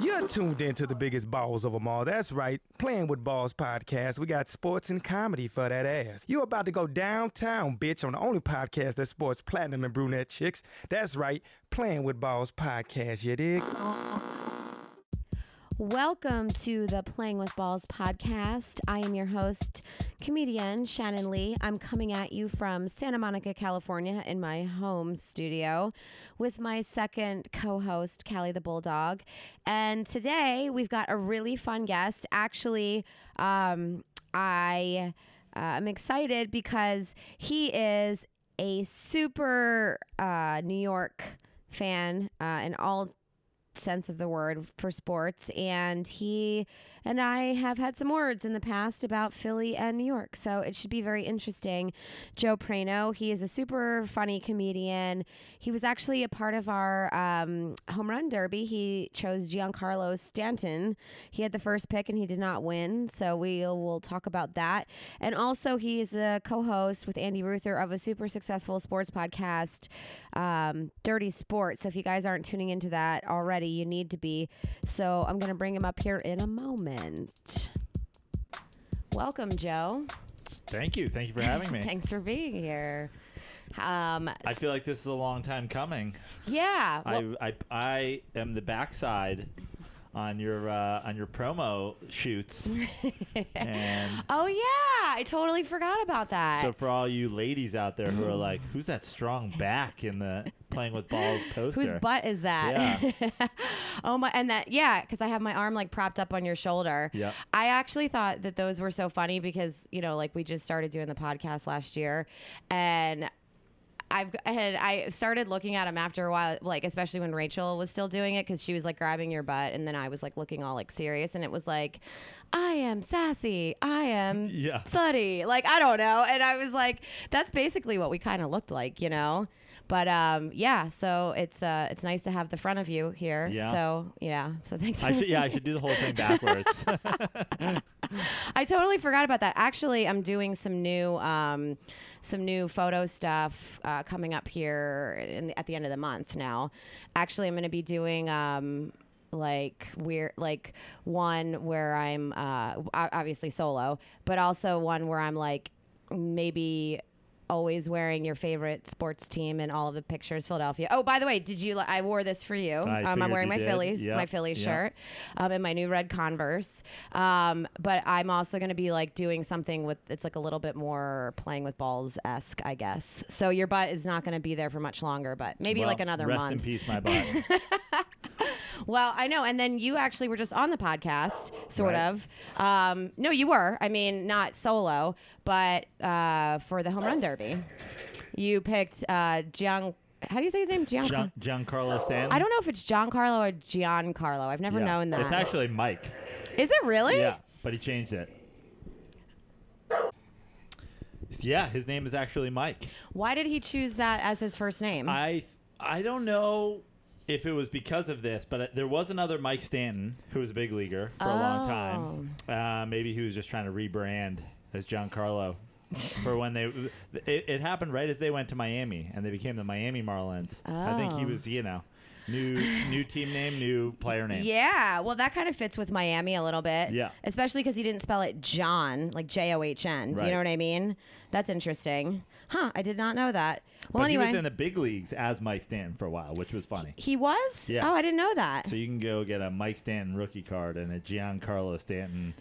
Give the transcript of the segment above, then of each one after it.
You're tuned in to the biggest balls of them all. That's right. Playing with Balls podcast. We got sports and comedy for that ass. You're about to go downtown, bitch, on the only podcast that sports platinum and brunette chicks. That's right. Playing with Balls podcast, you dig? Welcome to the Playing with Balls podcast. I am your host, comedian Shannon Lee. I'm coming at you from Santa Monica, California, in my home studio with my second co host, Callie the Bulldog. And today we've got a really fun guest. Actually, um, I uh, am excited because he is a super uh, New York fan uh, in all sense of the word for sports and he and I have had some words in the past about Philly and New York so it should be very interesting. Joe Prano he is a super funny comedian. He was actually a part of our um, home run derby. He chose Giancarlo Stanton. He had the first pick and he did not win so we will talk about that. And also he is a co-host with Andy Ruther of a super successful sports podcast um, Dirty Sports so if you guys aren't tuning into that already you need to be. So I'm going to bring him up here in a moment. Welcome, Joe. Thank you. Thank you for having me. Thanks for being here. Um, I feel like this is a long time coming. yeah. well- I, I I am the backside on your uh, on your promo shoots, and oh, yeah. I totally forgot about that. so for all you ladies out there who are like, "Who's that strong back in the playing with balls poster?" Whose butt is that? oh my! And that yeah, because I have my arm like propped up on your shoulder. Yep. I actually thought that those were so funny because you know, like we just started doing the podcast last year, and I've and I started looking at him after a while, like especially when Rachel was still doing it because she was like grabbing your butt, and then I was like looking all like serious, and it was like, I am sassy, I am Yeah. slutty, like I don't know, and I was like, that's basically what we kind of looked like, you know. But um, yeah, so it's uh, it's nice to have the front of you here. Yeah. So yeah, so thanks. I should yeah I should do the whole thing backwards. I totally forgot about that. Actually, I'm doing some new um, some new photo stuff uh, coming up here in the, at the end of the month. Now, actually, I'm going to be doing. Um, like we're like one where I'm uh obviously solo, but also one where I'm like maybe always wearing your favorite sports team in all of the pictures Philadelphia. Oh, by the way, did you li- I wore this for you. Um, I'm wearing you my did. Phillies, Yep, my Phillies yep. shirt um, and my new red Converse. Um, but I'm also going to be like doing something with it's like a little bit more playing with balls esque, I guess. So your butt is not going to be there for much longer, but maybe Well, like another rest month. in peace, my butt. Well, I know. And then you actually were just on the podcast, sort Right. of. Um, no, you were. I mean, not solo, but uh, for the home run derby, you picked uh, Gian. How do you say his name? Gian. Gian, Giancarlo Stanton. I don't know if it's Giancarlo or Giancarlo. I've never Yeah. known that. It's actually Mike. Is it really? Yeah, but he changed it. Yeah, his name is actually Mike. Why did he choose that as his first name? I I don't know if it was because of this, but there was another Mike Stanton who was a big leaguer for a long time. Uh, maybe he was just trying to rebrand as Giancarlo for when they. It, it happened right as they went to Miami and they became the Miami Marlins. I think he Oh. was you know new new team name, new player name. Yeah, well, that kind of fits with Miami a little bit. Yeah. Especially because he didn't spell it John, like J O H N. You know what I mean? That's interesting. Huh, I did not know that. Well, But anyway. he was in the big leagues as Mike Stanton for a while, which was funny. He was? Yeah. Oh, I didn't know that. So you can go get a Mike Stanton rookie card and a Giancarlo Stanton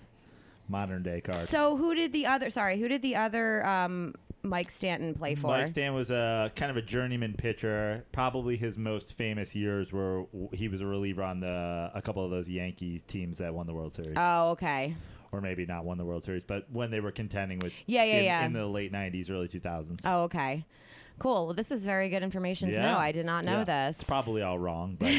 modern day card. So who did the other, sorry, who did the other um, Mike Stanton play for? Mike Stanton was a kind of a journeyman pitcher. Probably his most famous years were he was a reliever on the a couple of those Yankees teams that won the World Series, oh, okay. or maybe not won the World Series, but when they were contending with Yeah, yeah, in, yeah. in the late '90s, early 2000s. Oh, okay. Cool. Well, this is very good information to know. I did not know Yeah. this. It's probably all wrong, but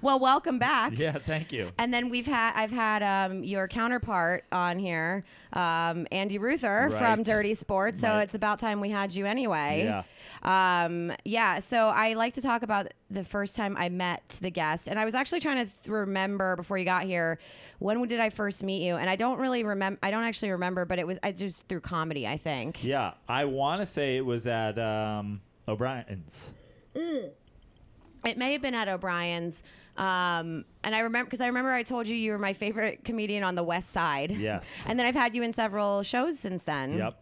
well, welcome back. yeah, thank you. And then we've had I've had um, your counterpart on here, um, Andy Ruther from Dirty Sports. So Right. it's about time we had you anyway. Yeah. Um, yeah. So I like to talk about the first time I met the guest, and I was actually trying to th- remember before you got here when did I first meet you, and I don't really remember. I don't actually remember, but it was I just through comedy, I think. Yeah, I want to say it was at um, O'Brien's. It may have been at O'Brien's. Um, and I remember because I remember I told you you were my favorite comedian on the West Side. Yes. And then I've had you in several shows since then. Yep.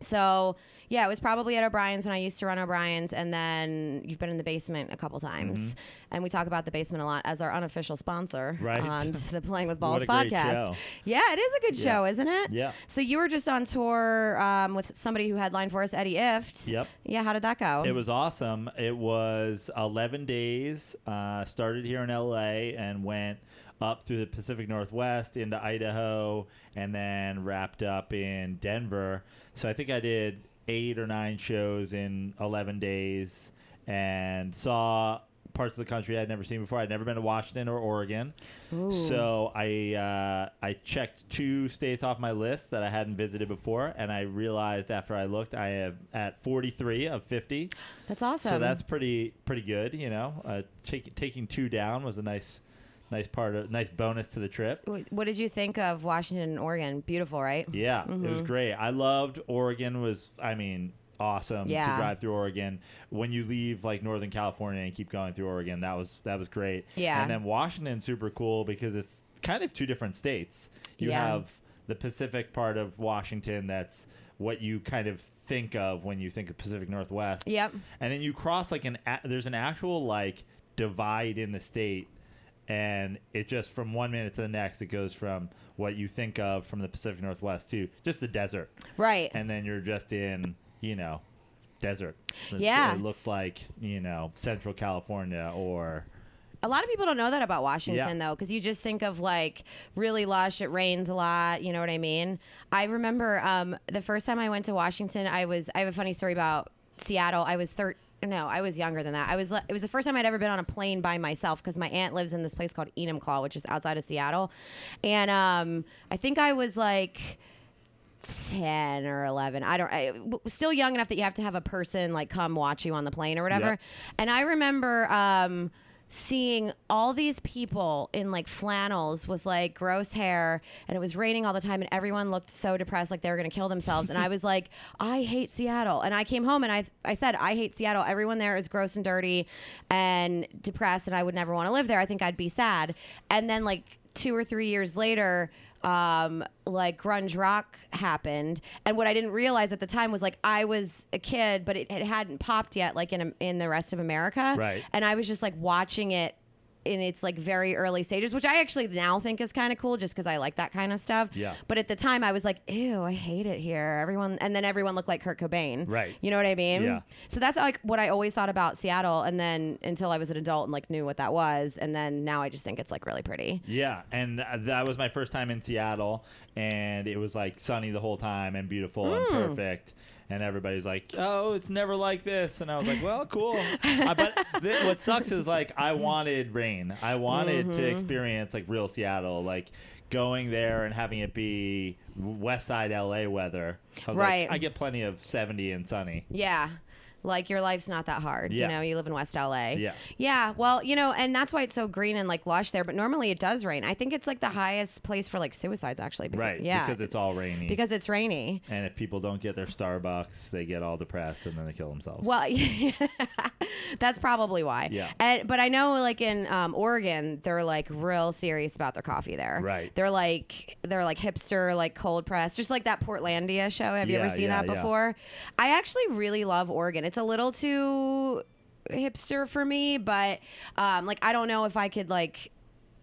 So yeah, it was probably at O'Brien's when I used to run O'Brien's, and then you've been in the basement a couple times, Mm-hmm. and we talk about the basement a lot as our unofficial sponsor Right. on the Playing with Balls What a great podcast. Yeah, it is a good Yeah. show, isn't it? Yeah. So you were just on tour um, with somebody who headlined for us, Eddie Ifft. Yep. Yeah, how did that go? It was awesome. It was 11 days. Uh, started here in LA and went up through the Pacific Northwest into Idaho and then wrapped up in Denver. So I think I did eight or nine shows in 11 days and saw parts of the country I'd never seen before. I'd never been to Washington or Oregon. Ooh. So I uh, I checked two states off my list that I hadn't visited before, and I realized after I looked, I am at 43 of 50. That's awesome. So that's pretty pretty good, you know. Uh, take, taking two down was a nice nice part of nice bonus to the trip. What did you think of Washington and Oregon? Beautiful, right? Yeah, it was Mm-hmm. great. I loved Oregon. Was I mean awesome Yeah. to drive through Oregon. When you leave like Northern California and keep going through Oregon, that was that was great. Yeah. and then Washington super cool because it's kind of two different states. You Yeah. have the Pacific part of Washington that's what you kind of think of when you think of Pacific Northwest. Yep. and then you cross like an a- there's an actual like divide in the state and it just from one minute to the next it goes from what you think of from the pacific northwest to just the desert Right. and then you're just in you know desert It's- Yeah. it looks like you know central california or A lot of people don't know that about Washington, Yeah. though, because you just think of like really lush. It rains a lot. You know what I mean? I remember um, the first time I went to Washington. I was. I have a funny story about Seattle. I was thir- No, I was younger than that. I was. It was the first time I'd ever been on a plane by myself because my aunt lives in this place called Enumclaw, which is outside of Seattle, and um, I think I was like. 10 or 11 i don't I, still young enough that you have to have a person like come watch you on the plane or whatever Yep. and i remember um seeing all these people in like flannels with like gross hair and it was raining all the time and everyone looked so depressed like they were going to kill themselves. And i was like i hate seattle. And i came home and i i said i hate seattle. Everyone there is gross and dirty and depressed and i would never want to live there. I think i'd be sad. And then like two or three years later um like grunge rock happened and what i didn't realize at the time was like i was a kid but it, it hadn't popped yet like in in the rest of america Right. and i was just like watching it in its like very early stages which i actually now think is kind of cool just because i like that kind of stuff Yeah. but at the time i was like ew i hate it here everyone and then everyone looked like kurt cobain Right. you know what i mean Yeah. so that's like what i always thought about seattle and then until i was an adult and like knew what that was and then now i just think it's like really pretty yeah and uh, that was my first time in seattle and it was like sunny the whole time and beautiful and Hmm. perfect and everybody's like, "Oh, it's never like this," and I was like, "Well, cool." uh, but th- what sucks is like I wanted rain. I wanted Mm-hmm. to experience like real Seattle, like going there and having it be West Side LA weather. I was Right. Like, I get plenty of seventy and sunny. Yeah. Like your life's not that hard. Yeah. You know, you live in West LA. Yeah. Yeah. Well, you know, and that's why it's so green and like lush there. But normally it does rain. I think it's like the highest place for like suicides actually. Because, Right. Yeah. Because it's all rainy. because it's rainy. and if people don't get their Starbucks, they get all depressed and then they kill themselves. Well, that's probably why. Yeah. And but I know like in um, Oregon, they're like real serious about their coffee there. Right. They're like they're like hipster, like cold press, just like that Portlandia show. Have you ever seen yeah, that yeah. before? I actually really love Oregon. It's a little too hipster for me, but um, like I don't know if I could like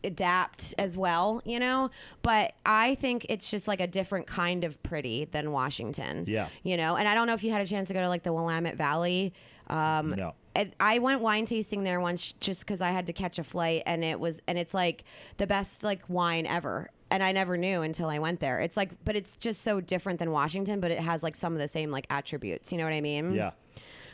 adapt as well, you know. But I think it's just like a different kind of pretty than Washington. Yeah. You know, and I don't know if you had a chance to go to like the Willamette Valley. Um, No. I went wine tasting there once just because I had to catch a flight, and it was and it's like the best like wine ever. And I never knew until I went there. It's like, but it's just so different than Washington, but it has like some of the same like attributes. You know what I mean? Yeah.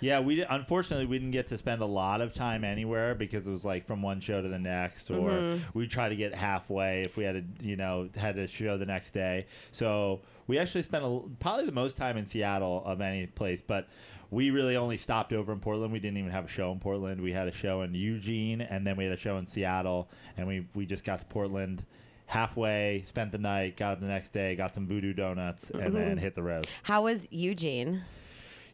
Yeah, we unfortunately we didn't get to spend a lot of time anywhere because it was like from one show to the next, or Mm-hmm. we try to get halfway if we had to, you know, had a show the next day. So we actually spent a, probably the most time in Seattle of any place, but we really only stopped over in Portland. We didn't even have a show in Portland. We had a show in Eugene, and then we had a show in Seattle, and we we just got to Portland. Halfway, spent the night, got up the next day, got some voodoo donuts, and then hit the road. How was Eugene?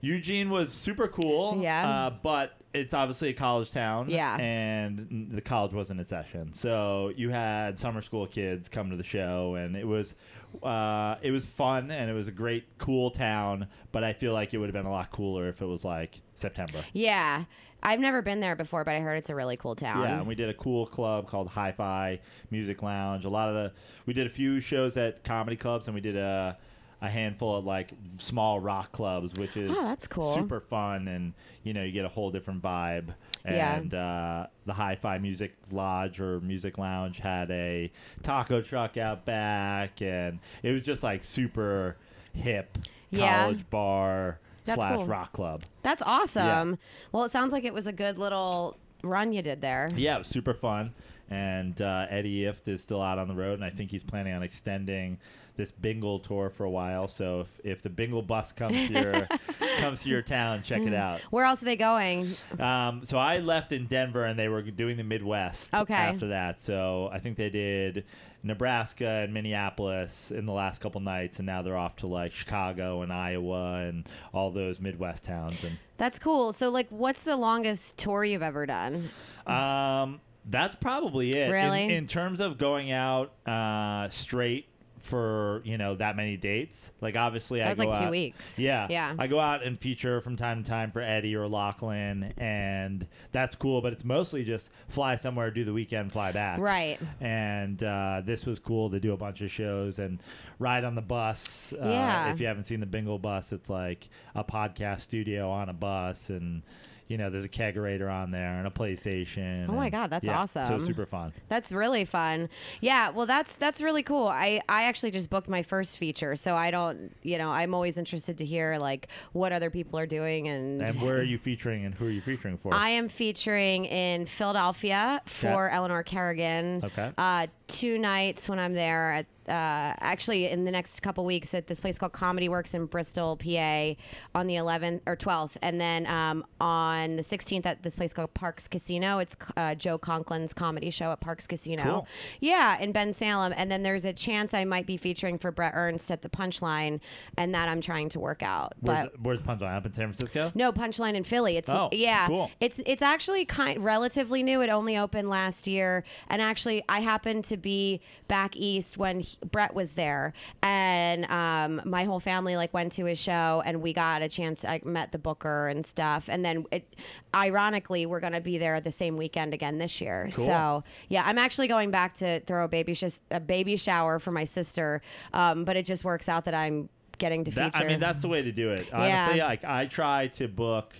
Eugene was super cool. Yeah. Uh, but it's obviously a college town. Yeah. And the college wasn't in session, so you had summer school kids come to the show, and it was, uh, it was fun, and it was a great, cool town. But I feel like it would have been a lot cooler if it was like September. Yeah. I've never been there before, but I heard it's a really cool town. Yeah, and we did a cool club called Hi-Fi Music Lounge. A lot of the we did a few shows at comedy clubs, and we did a a handful of like small rock clubs, which is Oh, that's cool. super fun, and you know you get a whole different vibe. Yeah. And uh, the Hi-Fi Music Lodge or Music Lounge had a taco truck out back, and it was just like super hip Yeah. college bar That's slash cool. rock club. That's awesome. Well, it sounds like it was a good little run you did there. Yeah, it was super fun. And uh, Eddie Ifft is still out on the road, and I think he's planning on extending this Bingle tour for a while. So if, if the Bingle bus comes to your comes to your town, check it out. Where else are they going? Um, so I left in Denver, and they were doing the Midwest. Okay. After that, so I think they did Nebraska and Minneapolis in the last couple nights, and now they're off to like Chicago and Iowa and all those Midwest towns. And That's cool. So, like, what's the longest tour you've ever done? Um, that's probably it. In- Really? In, terms of going out uh, straight for you know that many dates, like obviously That I was like two out- weeks. Yeah, Yeah. I go out and feature from time to time for Eddie or Lachlan, and that's cool. But it's mostly just fly somewhere, do the weekend, fly back. Right. And uh, this was cool to do a bunch of shows and ride on the bus. Uh, Yeah. If you haven't seen the Bingle bus, it's like a podcast studio on a bus, and you know there's a kegerator on there and a PlayStation. Oh my and- God, that's yeah, So super fun. That's really fun. Yeah, well that's that's really cool. I I actually just booked my first feature, so I don't, you know, I'm always interested to hear like what other people are doing and And where are you featuring, and who are you featuring for? I am featuring in Philadelphia for Eleanor Kerrigan. Okay. Uh, two nights when I'm there at uh, actually in the next couple weeks at this place called Comedy Works in Bristol, PA, on the 11th or 12th, and then um, on the 16th at this place called Parx Casino. It's uh, Joe Conklin's comedy show at Parx Casino. Cool. Yeah, in Bensalem, and then there's a chance I might be featuring for Brett Ernst at the Punchline, and that I'm trying to work out. where's, but where's Punchline? Up in San Francisco? no, Punchline in Philly. It's Oh, yeah. cool. It's it's actually kind relatively new. It only opened last year, and actually I happened to be back east when he, Brett was there, and um, my whole family like went to his show, and we got a chance. I met the booker and stuff, and then it, ironically, we're gonna be there the same weekend again this year. Cool. So yeah, I'm actually going back to throw a baby sh- a baby shower for my sister, um, but it just works out that I'm getting to That- feature. I mean, that's the way to do it. Yeah. Honestly, like I try to book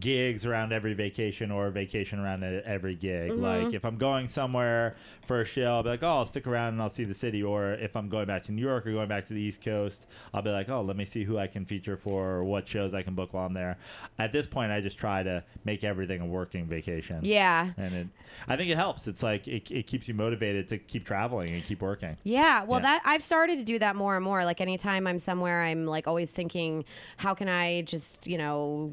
gigs around every vacation or vacation around every gig. Mm-hmm. Like if I'm going somewhere for a show, I'll be like, oh, I'll stick around and I'll see the city. Or if I'm going back to New York or going back to the East Coast, I'll be like, oh, let me see who I can feature for or what shows I can book while I'm there. At this point, I just try to make everything a working vacation. yeah. And it, I think it helps. It's like it, it keeps you motivated to keep traveling and keep working. Yeah, well, Yeah. that I've started to do that more and more. Like anytime I'm somewhere, I'm like always thinking, how can I just you know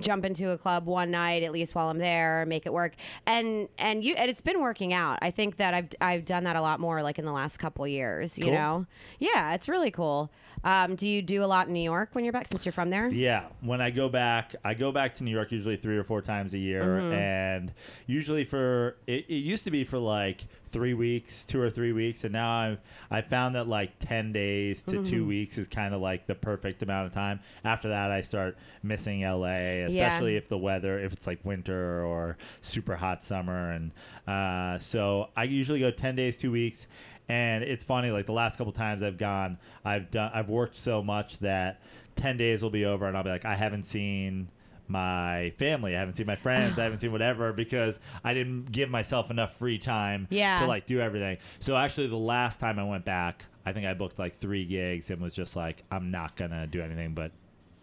jump into a club one night at least while I'm there, make it work. And and you and it's been working out. I think that I've I've done that a lot more like in the last couple years. You Cool. know, yeah, it's really cool. Um, do you do a lot in New York when you're back since you're from there? Yeah, when I go back, I go back to New York usually three or four times a year, Mm-hmm. and usually for it, it used to be for like three weeks, two or three weeks, and now I've I found that like ten days to Mm-hmm. two weeks is kind of like the perfect amount of time. After that, I start missing LA, especially if the weather, if it's like winter or super hot summer, and uh, so I usually go ten days, two weeks. And it's funny, like the last couple times I've gone, I've done, I've worked so much that ten days will be over, and I'll be like, I haven't seen my family, I haven't seen my friends, I haven't seen whatever because I didn't give myself enough free time Yeah. to like do everything. So actually, the last time I went back, I think I booked like three gigs and was just like, I'm not gonna do anything but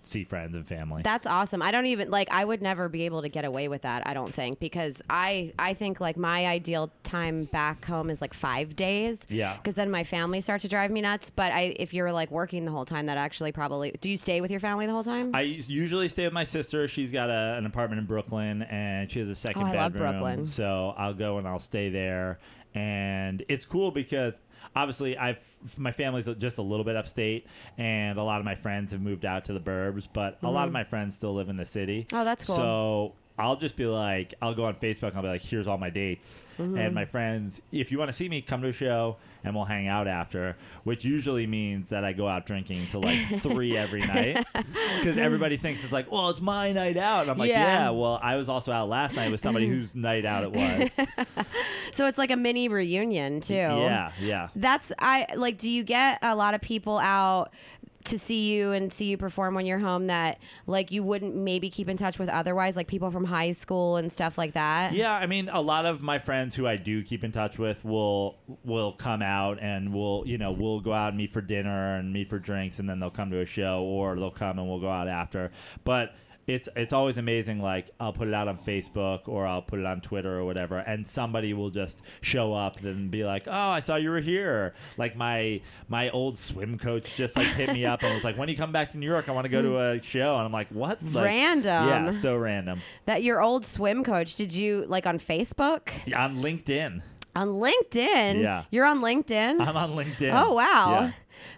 see friends and family. That's awesome. I don't even like I would never be able to get away with that, I don't think, because I I think like my ideal time back home is like 5 days. Yeah. Cuz then my family starts to drive me nuts, but I if you're like working the whole time that actually probably Do you stay with your family the whole time? I usually stay with my sister. She's got a, an apartment in Brooklyn, and she has a second Oh, I love bedroom. Brooklyn. So I'll go and I'll stay there. And it's cool because obviously I've my family's just a little bit upstate, and a lot of my friends have moved out to the burbs, but a lot of my friends still live in the city. Mm-hmm. Oh, that's cool. So I'll just be like, I'll go on Facebook and I'll be like, here's all my dates. Mm-hmm. And my friends, if you want to see me, come to a show and we'll hang out after, which usually means that I go out drinking till like three every night. Because everybody thinks it's like, well, it's my night out. And I'm like, Yeah. yeah. well, I was also out last night with somebody whose night out it was. So it's like a mini reunion too. yeah, yeah. That's I like. Do you get a lot of people out to see you and see you perform when you're home that like you wouldn't maybe keep in touch with otherwise, like people from high school and stuff like that? Yeah, I mean, a lot of my friends who I do keep in touch with will will come out and we'll you know we'll go out and meet for dinner and meet for drinks, and then they'll come to a show or they'll come and we'll go out after. But it's it's always amazing. Like I'll put it out on Facebook or I'll put it on Twitter or whatever, and somebody will just show up and be like, "Oh, I saw you were here." Like my my old swim coach just like hit me up and was like, "When you come back to New York, I want to go to a show." And I'm like, "What?" Like, Random. Yeah, so random. That your old swim coach, did you like on Facebook? Yeah, on LinkedIn. On LinkedIn? Yeah. You're on LinkedIn? I'm on LinkedIn. Oh wow. Yeah.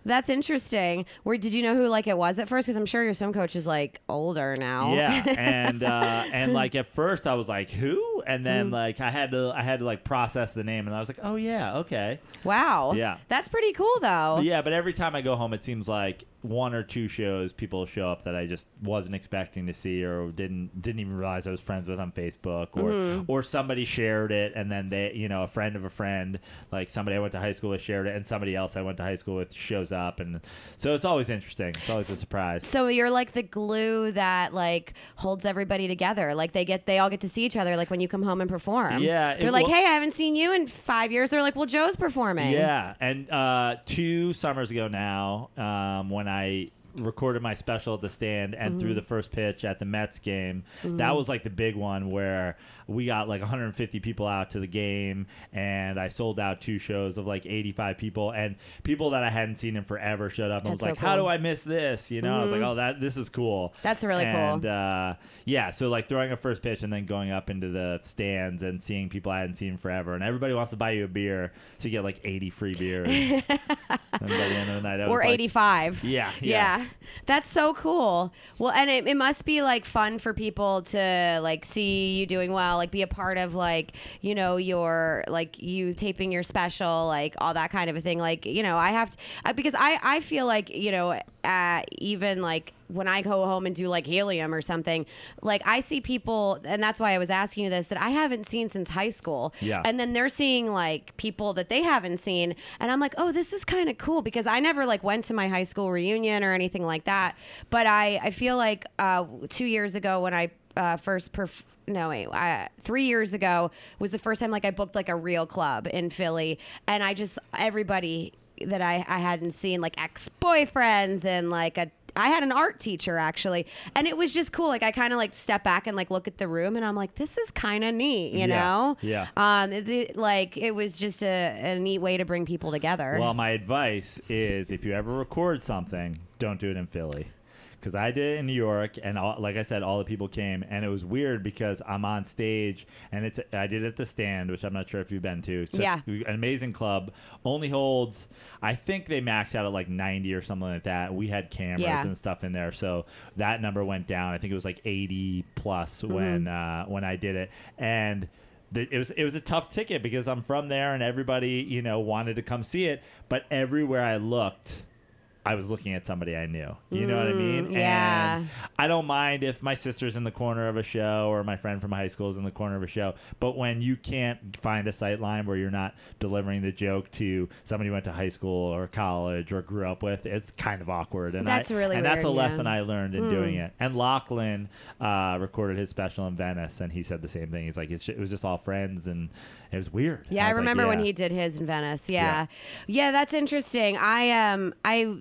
That's interesting. Where did you know who like it was at first? Because I'm sure your swim coach is like older now. Yeah, and uh, and like at first I was like, who? And then Mm-hmm. like I had to I had to like process the name, and I was like, oh yeah, okay, wow. Yeah. That's pretty cool though. yeah. But every time I go home, it seems like one or two shows people show up that I just wasn't expecting to see, or didn't didn't even realize I was friends with on Facebook, or Mm-hmm. or somebody shared it, and then they you know a friend of a friend, like somebody I went to high school with shared it, and somebody else I went to high school with shows up, and so it's always interesting. It's always a surprise. So you're like the glue that like holds everybody together. Like they get they all get to see each other like when you come home and perform. Yeah, They're like, wa- "Hey, I haven't seen you in 5 years." They're like, "Well, Joe's performing." Yeah, and uh, two summers ago now, um, when I recorded my special at the stand and Mm-hmm. threw the first pitch at the Mets game, that was like the big one where we got like 150 people out to the game, and I sold out two shows of like 85 people, and people that I hadn't seen in forever showed up and That's was like, so "How do I miss this?" You know, I was like, "Oh, that this is cool." That's really cool. and, uh, yeah, so like throwing a first pitch and then going up into the stands and seeing people I hadn't seen forever, and everybody wants to buy you a beer, so you get like 80 free beers. and by the end of the night, I was Or like, 85. Yeah, yeah. Yeah. That's so cool. Well, and it, it must be like fun for people to like see you doing well, like be a part of like, you know, your like you taping your special, like all that kind of a thing. Like, you know, I have to, because I I feel like, you know, uh, even like when I go home and do like helium or something, like I see people, and that's why I was asking you this that I haven't seen since high school. Yeah. And then they're seeing like people that they haven't seen, and I'm like, oh, this is kind of cool because I never like went to my high school reunion or anything like that. But I I feel like uh, two years ago when I uh, first perf- no wait uh, three years ago was the first time like i booked like a real club in philly and i just everybody that i, I hadn't seen like ex-boyfriends and like a I had an art teacher actually, and it was just cool. Like I kind of like step back and like look at the room, and I'm like, this is kind of neat, you Yeah, know? yeah. Um, the, like it was just a, a neat way to bring people together. Well, my advice is if you ever record something, don't do it in Philly. Because I did it in New York, and all, like I said, all the people came, and it was weird because I'm on stage, and it's I did it at the stand, which I'm not sure if you've been to. So Yeah. an amazing club, only holds, I think they maxed out at like 90 or something like that. We had cameras Yeah. and stuff in there, so that number went down. I think it was like 80 plus Mm-hmm. when uh, when I did it, and the, it was it was a tough ticket because I'm from there and everybody you know wanted to come see it, but everywhere I looked. I was looking at somebody I knew. You know what I mean? Mm, yeah. And I don't mind if my sister's in the corner of a show or my friend from high school is in the corner of a show. But when you can't find a sight line where you're not delivering the joke to somebody you went to high school or college or grew up with, it's kind of awkward. And That's I, really and that's a weird, yeah. lesson I learned in doing it. And Lachlan uh, recorded his special in Venice, and he said the same thing. He's like, it's, it was just all friends, and it was weird. Yeah, I, was like, remember when he did his in Venice. Yeah. yeah, that's interesting. I um, I,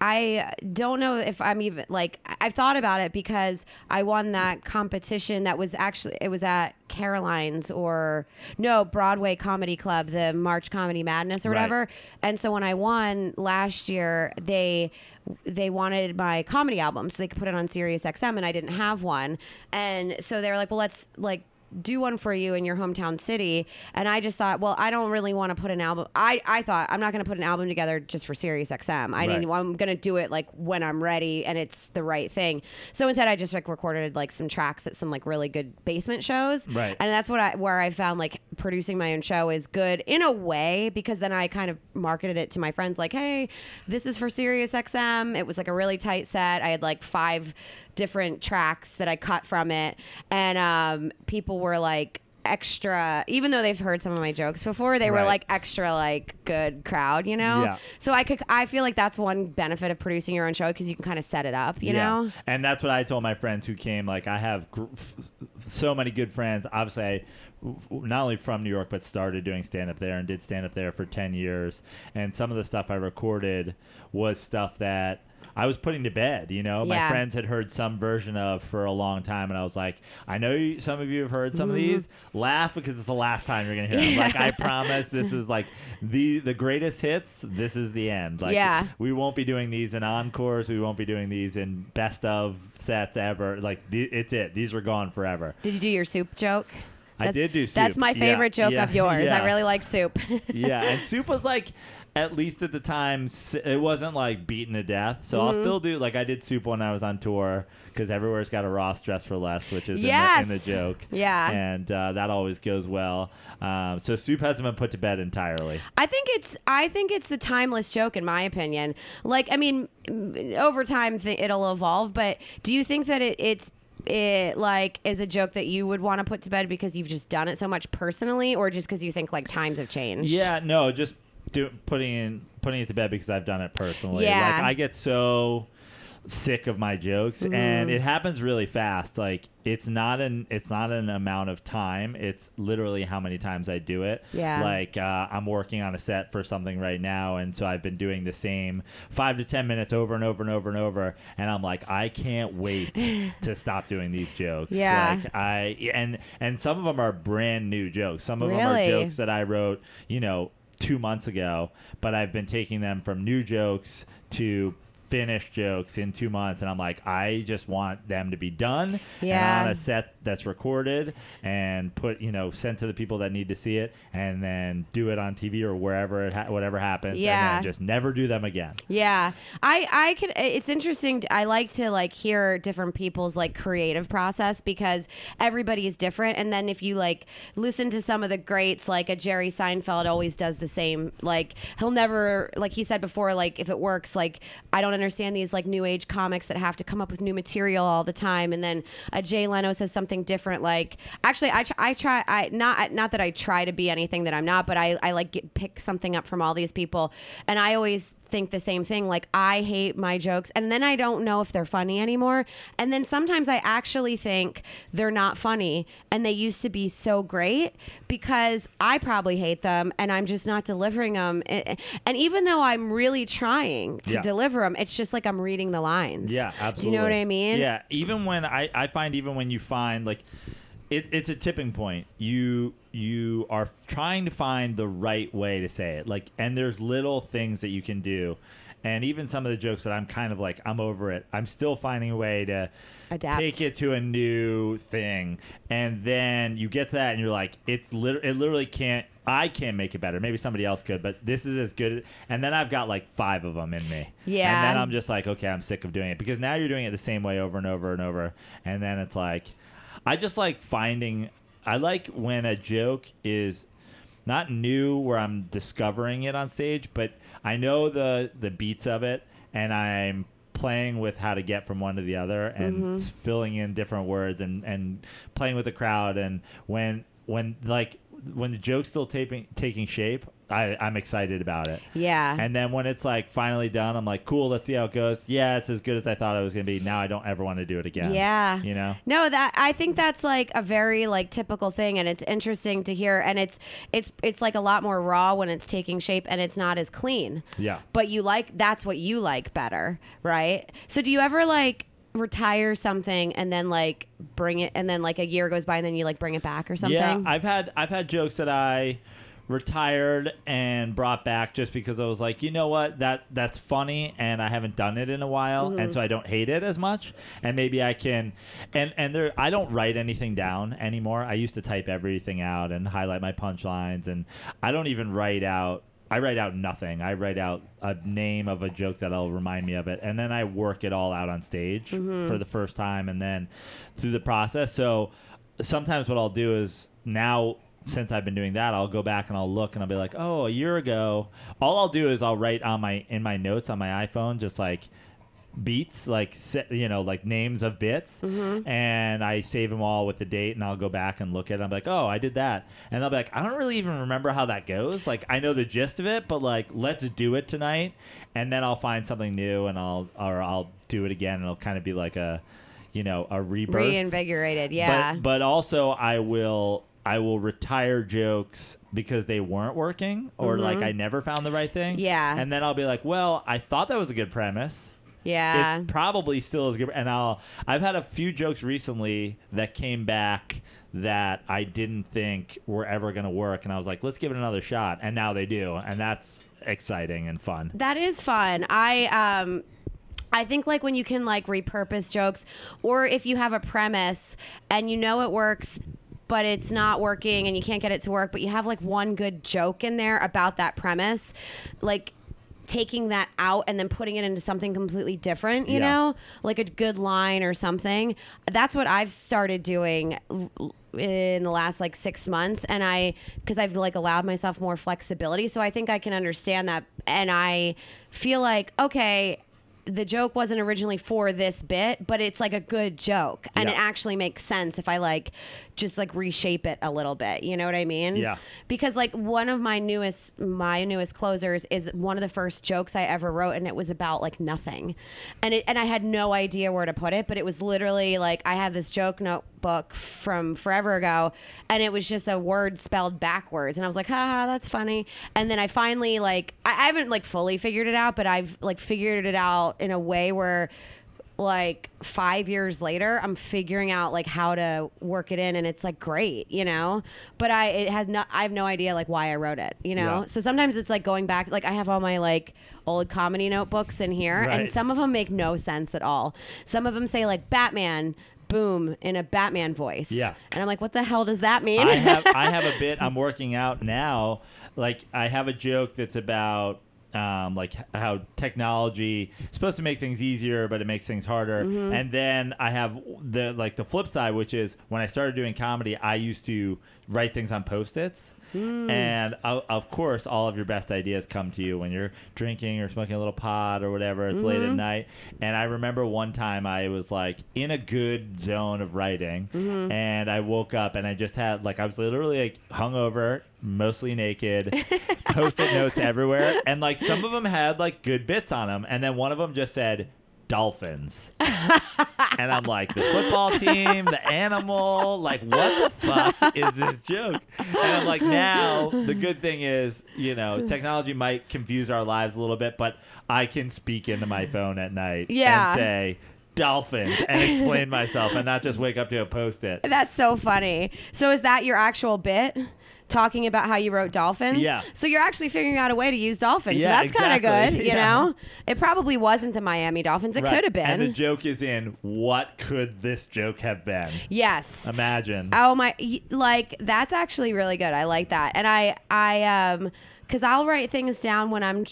I don't know if I'm even like I- I've thought about it because I won that competition that was actually it was at Caroline's or no Broadway Comedy Club, the March Comedy Madness or Right. whatever. And so when I won last year, they they wanted my comedy album so they could put it on Sirius XM, and I didn't have one. And so they were like, "Well, let's like." Do one for you in your hometown city. And I just thought, well, I don't really want to put an album. I, I thought I'm not going to put an album together just for Sirius XM. I Right. didn't, I'm going to do it like when I'm ready and it's the right thing. So instead, I just like recorded like some tracks at some like really good basement shows. Right. And that's what I, where I found like producing my own show is good in a way because then I kind of marketed it to my friends like, hey, this is for Sirius XM. It was like a really tight set. I had like five different tracks that I cut from it. And um, people were like, extra even though they've heard some of my jokes before they were like extra like good crowd you know Yeah. so i could i feel like that's one benefit of producing your own show because you can kind of set it up you know And that's what I told my friends who came. Like, I have gr- f- so many good friends. Obviously, I not only from New York, but started doing stand up there and did stand up there for 10 years. And some of the stuff I recorded was stuff that. I was putting to bed, you know. My Yeah. friends had heard some version of for a long time, and I was like, "I know you, some of you have heard some of Mm-hmm. these. Laugh because it's the last time you're gonna hear them. Like, I promise, this is like the the greatest hits. This is the end. Like, Yeah. we won't be doing these in encores. We won't be doing these in best of sets ever. Like the, it's it. These are gone forever. did you do your soup joke I did do soup. that's my Yeah, favorite joke yeah, of yours yeah. i really like soup yeah, and soup was like. At least at the time, it wasn't like beaten to death. So Mm-hmm. I'll still do like I did soup when I was on tour because everywhere's got a Ross dress for less, which is in, the, in the joke. Yeah. and uh, that always goes well. Um, so soup hasn't been put to bed entirely. I think it's I think it's a timeless joke in my opinion. Like I mean, mm, over time th- it'll evolve, but do you think that it, it's it like is a joke that you would want to put to bed because you've just done it so much personally, or just because you think like times have changed? Yeah, no, just do, putting in putting it to bed because I've done it personally. Yeah. Like I get so sick of my jokes Mm-hmm. and it happens really fast like it's not an it's not an amount of time it's literally how many times i do it Yeah. like uh, i'm working on a set for something right now and so i've been doing the same five to ten minutes over and over and over and over and i'm like i can't wait to stop doing these jokes Yeah. like i and and some of them are brand new jokes some of them are jokes that i wrote you know two months ago, but I've been taking them from new jokes to finished jokes in two months, and I'm like, I just want them to be done Yeah. and on a set that's recorded and put, you know, sent to the people that need to see it, and then do it on TV or wherever it ha- whatever happens, Yeah. and then just never do them again. Yeah, I I can. It's interesting. I like to like hear different people's like creative process because everybody is different. And then if you like listen to some of the greats, like a Jerry Seinfeld, always does the same. Like he'll never, like he said before, like if it works, like I don't understand these like new age comics that have to come up with new material all the time. And then a Jay Leno says something different. Like actually, I I try. I not not that I try to be anything that I'm not, but I I like get, pick something up from all these people, and I always think the same thing. Like I hate my jokes and then I don't know if they're funny anymore. And then sometimes I actually think they're not funny and they used to be so great because I probably hate them and I'm just not delivering them and, even though I'm really trying to Yeah. deliver them it's just like I'm reading the lines. Yeah, absolutely. do you know what I mean? Yeah, even when I, I find even when you find like it, it's a tipping point. You you are trying to find the right way to say it. Like and there's little things that you can do. And even some of the jokes that I'm kind of like I'm over it. I'm still finding a way to Adapt. take it to a new thing. And then you get to that and you're like it's lit- it literally can't I can't make it better. Maybe somebody else could, but this is as good. And then I've got like five of them in me. Yeah. And then I'm just like, okay, I'm sick of doing it because now you're doing it the same way over and over and over. And then it's like, I just like finding, I like when a joke is not new where I'm discovering it on stage, but I know the the beats of it and I'm playing with how to get from one to the other and mm-hmm. s- filling in different words and and playing with the crowd. And when when like when the joke's still taping taking shape I, I'm excited about it. yeah And then when it's like finally done, I'm like, cool, let's see how it goes. Yeah, it's as good as I thought it was gonna be. Now I don't ever want to do it again. Yeah. You know? No, that I think that's like a very like typical thing and it's interesting to hear and it's it's it's like a lot more raw when it's taking shape and it's not as clean. Yeah. But you like that's what you like better, right? So do you ever like retire something and then like bring it and then like a year goes by and then you like bring it back or something? Yeah, I've had I've had jokes that I retired and brought back just because I was like, you know what, that that's funny, and I haven't done it in a while, and mm-hmm. so I don't hate it as much, and maybe I can, and and there, I don't write anything down anymore. I used to type everything out and highlight my punchlines, and I don't even write out. I write out nothing. I write out a name of a joke that'll remind me of it, and then I work it all out on stage mm-hmm. for the first time, and then through the process. So sometimes what I'll do is now since I've been doing that, I'll go back and I'll look and I'll be like, oh, a year ago. All I'll do is I'll write on my in my notes on my iPhone just like beats like you know like names of bits mm-hmm. and i save them all with the date and i'll go back and look at it i'm like oh i did that and i'll be like i don't really even remember how that goes like i know the gist of it but like let's do it tonight and then i'll find something new and i'll or i'll do it again and it'll kind of be like a you know a rebirth Reinvigorated. Yeah. but, but also I will I will retire jokes because they weren't working or like I never found the right thing. Mm-hmm. Yeah. And then I'll be like, well, I thought that was a good premise. yeah. It probably still is good. And I'll I've had a few jokes recently that came back that I didn't think were ever going to work and I was like, let's give it another shot and now they do. And that's exciting and fun. That is fun. I um I think like when you can like repurpose jokes or if you have a premise and you know it works but it's not working and you can't get it to work but you have like one good joke in there about that premise like taking that out and then putting it into something completely different you Yeah. know like a good line or something that's what i've started doing in the last like six months and i because i've like allowed myself more flexibility so i think i can understand that and i feel like okay the joke wasn't originally for this bit but it's like a good joke and Yeah. it actually makes sense if i like just like reshape it a little bit you know what i mean Yeah. because like one of my newest my newest closers is one of the first jokes I ever wrote and it was about like nothing. And it and I had no idea where to put it, but it was literally like I had this joke notebook from forever ago and it was just a word spelled backwards. And I was like, haha, that's funny. And then I finally like I, I haven't like fully figured it out, but I've like figured it out in a way where like five years later i'm figuring out like how to work it in and it's like great you know? But i it has no i have no idea like why i wrote it you know? Yeah. so sometimes it's like going back like i have all my like old comedy notebooks in here and some of them make no sense at all. Some of them say like batman boom in a batman voice Yeah. and i'm like what the hell does that mean I have I have a bit I'm working out now. Like I have a joke that's about um, like how technology is supposed to make things easier, but it makes things harder. Mm-hmm. And then I have the like the flip side, which is when I started doing comedy, I used to write things on post-its. Hmm. And o- of course, all of your best ideas come to you when you're drinking or smoking a little pot or whatever. It's late Mm-hmm. at night. And I remember one time I was like in a good zone of writing, Mm-hmm. and I woke up and I just had like I was literally like hungover, mostly naked, post-it notes everywhere, and like some of them had like good bits on them, and then one of them just said dolphins. and I'm like, the football team, the animal, like, what the fuck is this joke? And I'm like, now the good thing is, you know, technology might confuse our lives a little bit, but I can speak into my phone at night Yeah. and say dolphins and explain myself and not just wake up to a post it. That's so funny. So is that your actual bit? Talking about how you wrote dolphins? Yeah. So you're actually figuring out a way to use dolphins. Yeah, so that's kind of good, you Yeah. know? It probably wasn't the Miami Dolphins. It Right. could have been. And the joke is in what could this joke have been? yes. Imagine. Oh my like that's actually really good. I like that. And I I um cuz I'll write things down when I'm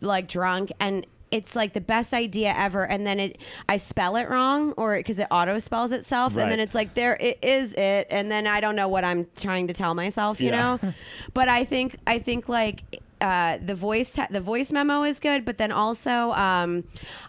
like drunk and it's like the best idea ever and then it I spell it wrong or cuz it auto spells itself and then it's like there it is it and then I don't know what I'm trying to tell myself, you Yeah. know? but I think I think like uh, the voice te- the voice memo is good, but then also um,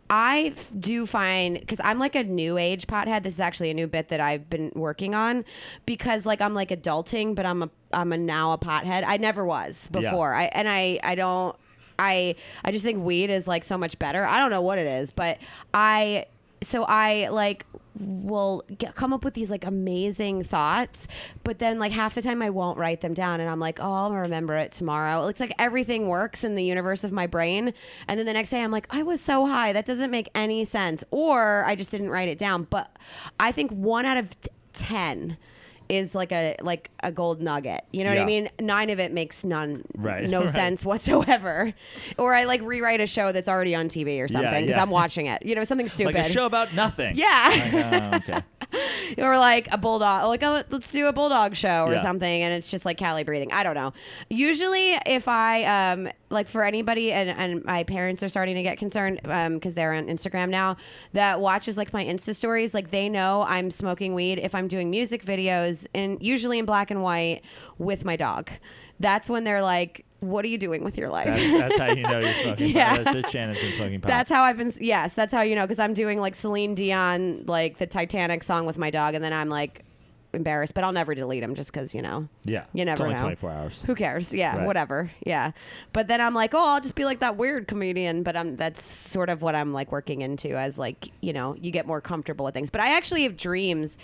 I f- do find because I'm like a new age pothead. This is actually a new bit that I've been working on because like I'm like adulting, but I'm a I'm a now a pothead. I never was Yeah. before. I and I I don't. I I just think weed is like so much better. I don't know what it is, but I so I like will get, come up with these like amazing thoughts, but then like half the time I won't write them down, and I'm like, oh, I'll remember it tomorrow. It looks like everything works in the universe of my brain, and then the next day I'm like, I was so high that doesn't make any sense, or I just didn't write it down. But I think one out of t- ten is like a like a gold nugget. You know what I Yeah. mean? Nine of it makes none Right, no right. sense whatsoever. Or I like rewrite a show that's already on TV or something because yeah. I'm watching it. You know, something stupid. Like a show about nothing. Yeah. Oh, okay. or like a bulldog like oh, let's do a bulldog show or Yeah. something and it's just like Callie breathing I don't know usually if I um like for anybody and, and my parents are starting to get concerned um because they're on Instagram now that watches like my Insta stories like they know I'm smoking weed if I'm doing music videos and usually in black and white with my dog that's when they're like what are you doing with your life That's, that's how you know you're smoking Yeah. pot. That's, that's Shannon's been smoking pot. That's how I've been. Yes, that's how you know because I'm doing like Celine Dion, like the Titanic song with my dog, and then I'm like embarrassed, but I'll never delete them just because you know yeah. you never know. 24 hours. who cares? Yeah, Right. whatever. Yeah, but then I'm like, oh, I'll just be like that weird comedian. But I'm that's sort of what I'm like working into as like you know you get more comfortable with things. But I actually have dreams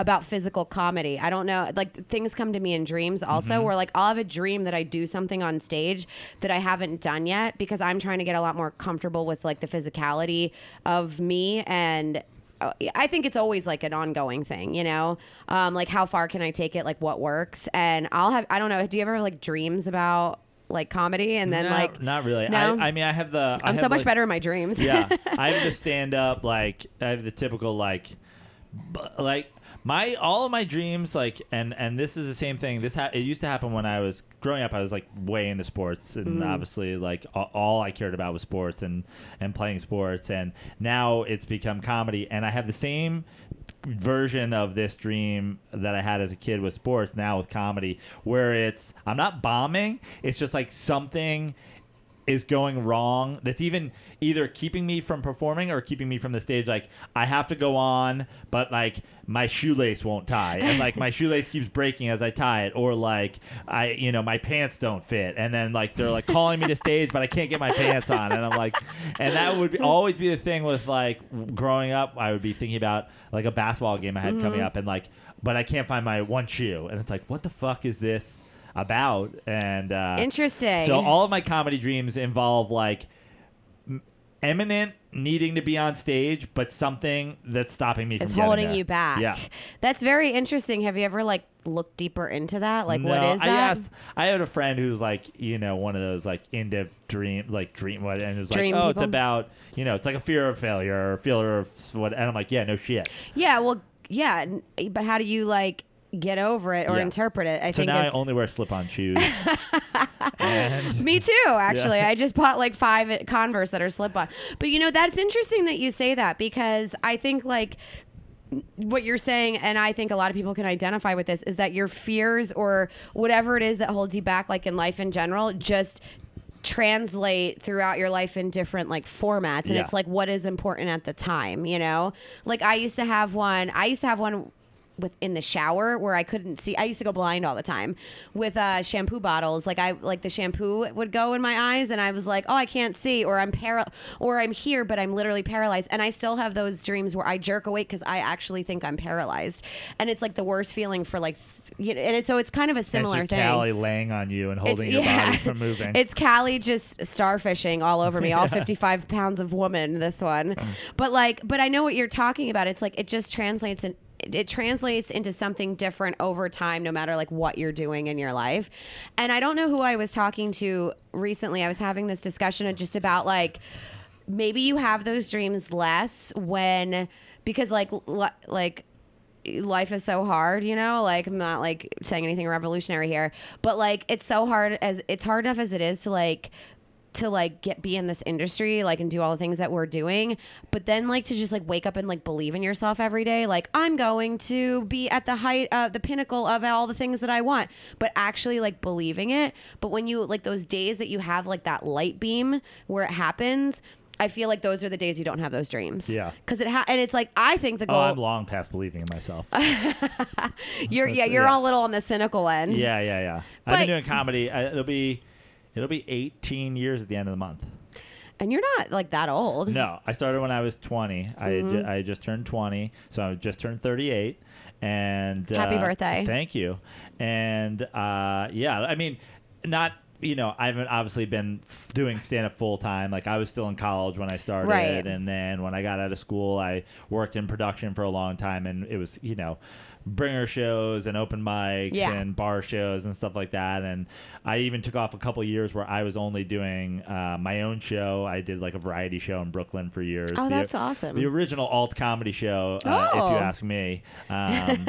about physical comedy. I don't know, like things come to me in dreams also Mm-hmm. where like I'll have a dream that I do something on stage that I haven't done yet because I'm trying to get a lot more comfortable with like the physicality of me and I think it's always like an ongoing thing, you know? Um, like how far can I take it? Like what works? And I'll have, I don't know. Do you ever have like dreams about like comedy and then Not- like, not really. No? I, I mean, I have the. I I'm have, so much like- better in my dreams. yeah, I have the stand up like I have the typical like, like my all of my dreams like and and this is the same thing. This ha- it used to happen when I was growing up. I was like way into sports and mm-hmm. obviously like a- all I cared about was sports and and playing sports. And now it's become comedy. And I have the same version of this dream that I had as a kid with sports now with comedy where it's I'm not bombing it's just like something is going wrong that's even either keeping me from performing or keeping me from the stage like i have to go on but like my shoelace won't tie and like my shoelace keeps breaking as i tie it or like i you know my pants don't fit and then like they're like calling me to stage but i can't get my pants on and i'm like and that would be, always be the thing with like growing up i would be thinking about like a basketball game i had coming mm-hmm. up and like but i can't find my one shoe and it's like what the fuck is this about and uh Interesting. so all of my comedy dreams involve like m- eminent needing to be on stage, but something that's stopping me from it's holding you back. Yeah. That's very interesting. Have you ever like looked deeper into that? Like what No, is I that? asked. I had a friend who's like, you know, one of those like into dream, like dream what, and it was Dream like, oh, it's about, you know, it's like a fear of failure or fear of what, and I'm like, yeah, no shit. yeah, well, yeah, but how do you like get over it or Yeah. interpret it? I so think now I only wear slip-on shoes. and Me too, actually. I just bought like five Converse that are slip on. But you know, that's interesting that you say that because I think like what you're saying, and I think a lot of people can identify with this, is that your fears or whatever it is that holds you back, like in life in general, just translate throughout your life in different like formats and Yeah. it's like what is important at the time you know like i used to have one i used to have one with in the shower where I couldn't see. I used to go blind all the time with uh, shampoo bottles. Like I like the shampoo would go in my eyes, and I was like, oh, I can't see, or I'm para, or I'm here, but I'm literally paralyzed. And I still have those dreams where I jerk awake because I actually think I'm paralyzed, and it's like the worst feeling for like, th- you know. And it's, so it's kind of a similar thing. it's. Callie laying on you and holding your yeah. body from moving. It's Callie just starfishing all over me, all 55 pounds of woman, this one. But like, but I know what you're talking about. It's like, it just translates in, it- translates into something different over time, no matter like what you're doing in your life. And I don't know who I was talking to recently. I was having this discussion just about like, maybe you have those dreams less when, because like, li- like, life is so hard, you know? Like I'm not like saying anything revolutionary here, but like it's so hard as it's hard enough as it is to like to like get be in this industry like and do all the things that we're doing but then like to just like wake up and like believe in yourself every day like i'm going to be at the height of the pinnacle of all the things that i want but actually like believing it but when you like those days that you have like that light beam where it happens i feel like those are the days you don't have those dreams Yeah. because it ha- and it's like i think the oh, goal I'm long past believing in myself. you're yeah, you're yeah. a little on the cynical end. Yeah, yeah, yeah. I've been doing comedy. I, it'll be, it'll be 18 years at the end of the month. And you're not like that old. No, I started when I was 20. I had Mm-hmm. ju- I had just turned 20, so I just turned 38. And Happy uh, birthday. Thank you. And uh, yeah, I mean, not you know, I haven't obviously been f- doing stand up full time. Like I was still in college when I started, Right. and then when I got out of school, I worked in production for a long time, and it was you know, bringer shows and open mics Yeah. and bar shows and stuff like that. And I even took off a couple years where I was only doing uh, my own show. I did like a variety show in Brooklyn for years. Oh, The- that's awesome. The original alt comedy show, uh, if Oh. you ask me, um,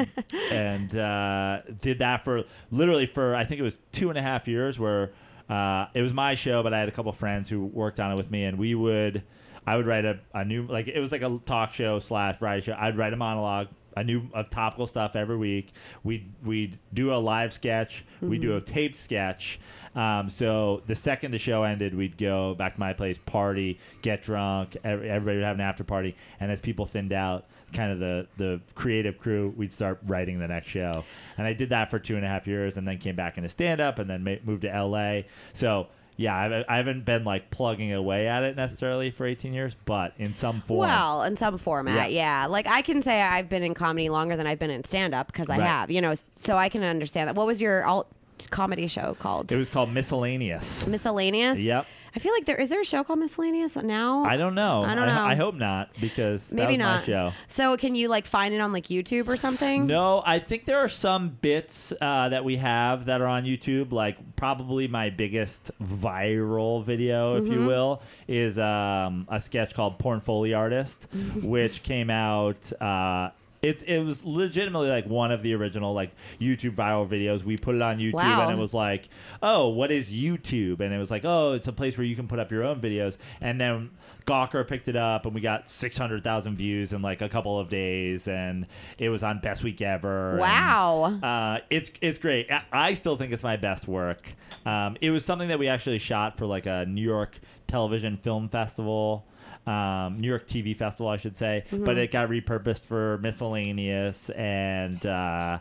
and uh, did that for literally for I think it was two and a half years. Where uh, it was my show, but I had a couple friends who worked on it with me, and we would. I would write a, a new like it was like a talk show slash variety show. I'd write a monologue, a new of topical stuff every week. We'd we'd do a live sketch. We'd do a taped sketch. Um, so the second the show ended, we'd go back to my place, party, get drunk. ev- Everybody would have an after party, and as people thinned out, kind of the the creative crew, we'd start writing the next show. And I did that for two and a half years, and then came back into stand up, and then ma- moved to L.A. So. Yeah, I, I haven't been like plugging away at it necessarily for 18 years, but in some form. Well, in some format, Yeah. yeah. Like I can say I've been in comedy longer than I've been in stand up because I Right. have, you know, so I can understand that. What was your alt comedy show called? it was called Miscellaneous. Miscellaneous. Yep. I feel like there is there a show called Miscellaneous now. I don't know. I don't know. I, hope not because Maybe not. my show. So can you like find it on like YouTube or something? No, I think there are some bits uh, that we have that are on YouTube. Like probably my biggest viral video, if Mm-hmm. you will, is um, a sketch called "Porn Foley Artist," which came out. Uh, it, it was legitimately like one of the original like YouTube viral videos. We put it on YouTube Wow. and it was like, oh, what is YouTube? And it was like, oh, it's a place where you can put up your own videos. And then Gawker picked it up and we got 600,000 views in like a couple of days. And it was on Best Week Ever. and, Wow. uh, it's it's great. I, I still think it's my best work. Um, it was something that we actually shot for like a New York Television Film Festival, um, New York TV Festival, I should say. But it got repurposed for miscellaneous and. Uh,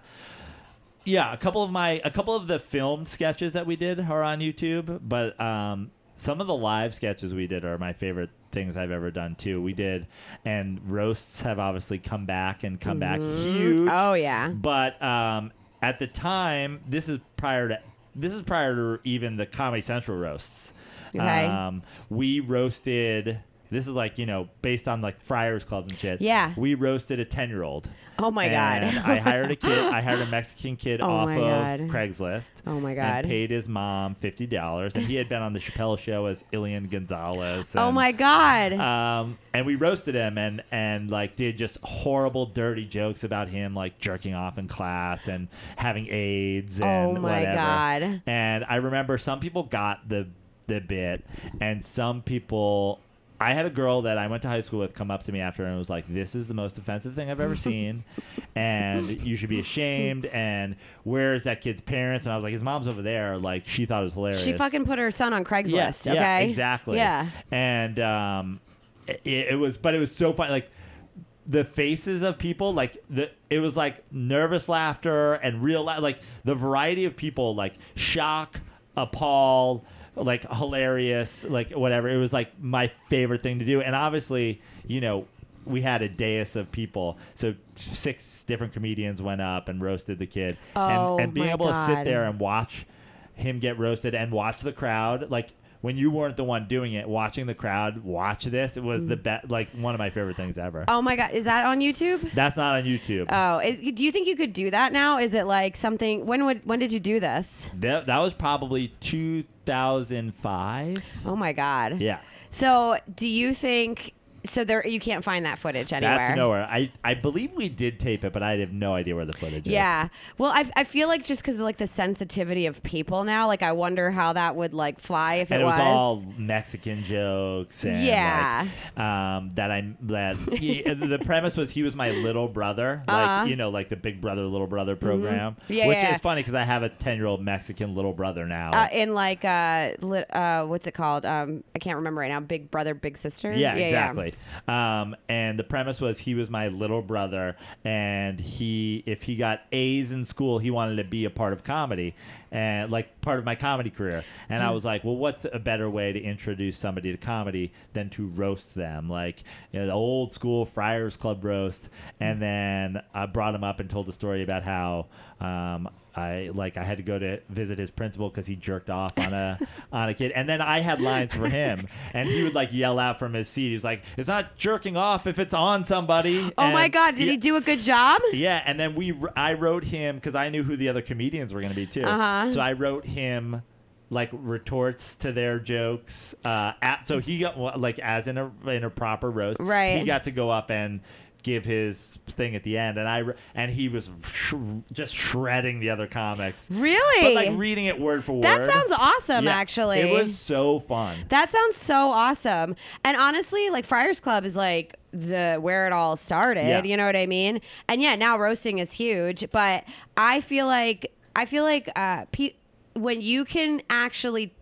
yeah, a couple of my a couple of the filmed sketches that we did are on YouTube, but um, some of the live sketches we did are my favorite things I've ever done too. We did, and roasts have obviously come back and come back huge. Oh yeah. But um, at the time, this is prior to this is prior to even the Comedy Central roasts. Okay. Um, we roasted. This is like you know based on like Friars Club and shit. Yeah. We roasted a ten year old. Oh my And god. I hired a kid. I hired a Mexican kid Oh off of Craigslist. Oh my And God. paid his mom fifty dollars, and he had been on the Chappelle Show as Elian Gonzalez. oh my god. Um, and we roasted him and and like did just horrible, dirty jokes about him like jerking off in class and having AIDS and oh my whatever. god. And I remember some people got the the bit, and some people. I had a girl that I went to high school with come up to me after and was like, "This is the most offensive thing I've ever seen, and you should be ashamed." And where's that kid's parents? And I was like, "His mom's over there." Like she thought it was hilarious. She fucking put her son on Craigslist. Yeah, okay. yeah, exactly. Yeah. And um, it, it was, but it was so funny. Like the faces of people, like the it was like nervous laughter and real, la- like the variety of people, like shock, appalled, like hilarious, like whatever. It was like my favorite thing to do, and obviously, you know. We had a dais of people, so six different comedians went up and roasted the kid, Oh, and, and oh being my able to sit there and watch him get roasted and watch the crowd like when you weren't the one doing it watching the crowd watch this it was the mm. best like one of my favorite things ever Oh my god. Is that on YouTube? that's not on youtube Oh, is, do you think you could do that now? Is it like something? When would when did you do this? that, that was probably 2005 Oh my god. yeah So do you think? So there, you can't find that footage anywhere. that's nowhere I, I believe we did tape it but i have no idea where the footage is Yeah. Well, I, I feel like just because of like the sensitivity of people now, like I wonder how that would like fly if and it, it was, all Mexican jokes, and Yeah. like, um, that I that he, the premise was he was my little brother, like Uh-huh. you know, like the Big Brother Little Brother program, Yeah, which yeah. is funny because I have a ten year old Mexican little brother now. uh, in like uh, lit, uh, what's it called? Um, I can't remember right now. Big brother, big sister. Yeah, exactly. Um, and the premise was he was my little brother, and he, if he got A's in school, he wanted to be a part of comedy, and like part of my comedy career. And I was like, well, what's a better way to introduce somebody to comedy than to roast them, like you know, the old school Friars Club roast. And then I brought him up and told the story about how. Um, I like I had to go to visit his principal because he jerked off on a on a kid, and then I had lines for him, and he would like yell out from his seat. He was like, "It's not jerking off if it's on somebody." Oh my God, did yeah, he do a good job? Yeah, and then we I wrote him because I knew who the other comedians were going to be too. Uh-huh. So I wrote him like retorts to their jokes. Uh, at, so he got like as in a in a proper roast. Right. He got to go up and give his thing at the end, and I re- and he was sh- just shredding the other comics. Really? But like reading it word for word. that sounds awesome, Yeah, actually. It was so fun. That sounds so awesome. And honestly, like Friars Club is like the where it all started. Yeah. You know what I mean? And yeah, now roasting is huge, but I feel like I feel like uh, pe- when you can actually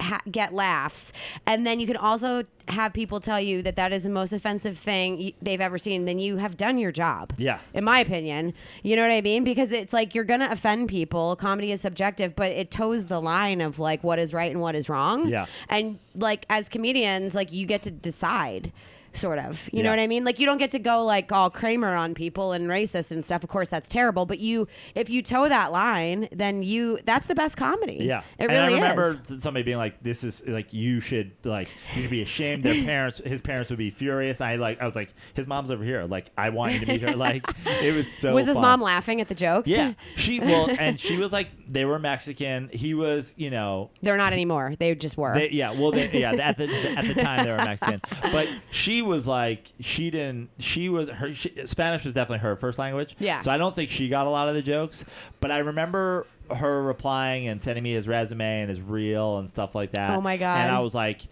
ha- get laughs, and then you can also have people tell you that that is the most offensive thing y- they've ever seen, then you have done your job. Yeah. In my opinion, you know what I mean? Because it's like you're gonna offend people. Comedy is subjective, but it toes the line of like what is right and what is wrong. Yeah. And like as comedians, like you get to decide. Sort of, you know what I mean. Like you don't get to go like all Kramer on people and racist and stuff. Of course, that's terrible. But you, if you toe that line, then you that's the best comedy. Yeah, it and really I remember is. somebody being like, "This is like you should like you should be ashamed." Their parents, his parents would be furious. I like, I was like, "His mom's over here. Like, I want you to meet her." Like, it was so. Was his fun. mom laughing at the jokes? Yeah, she well, and she was like, they were Mexican. He was, you know, They're not anymore. They just were. they, yeah, well, they, yeah. At the at the time, they were Mexican, but she was like, she didn't. She was her she, Spanish was definitely her first language. Yeah. So I don't think she got a lot of the jokes, but I remember her replying and sending me his resume and his reel and stuff like that. Oh my God. And I was like.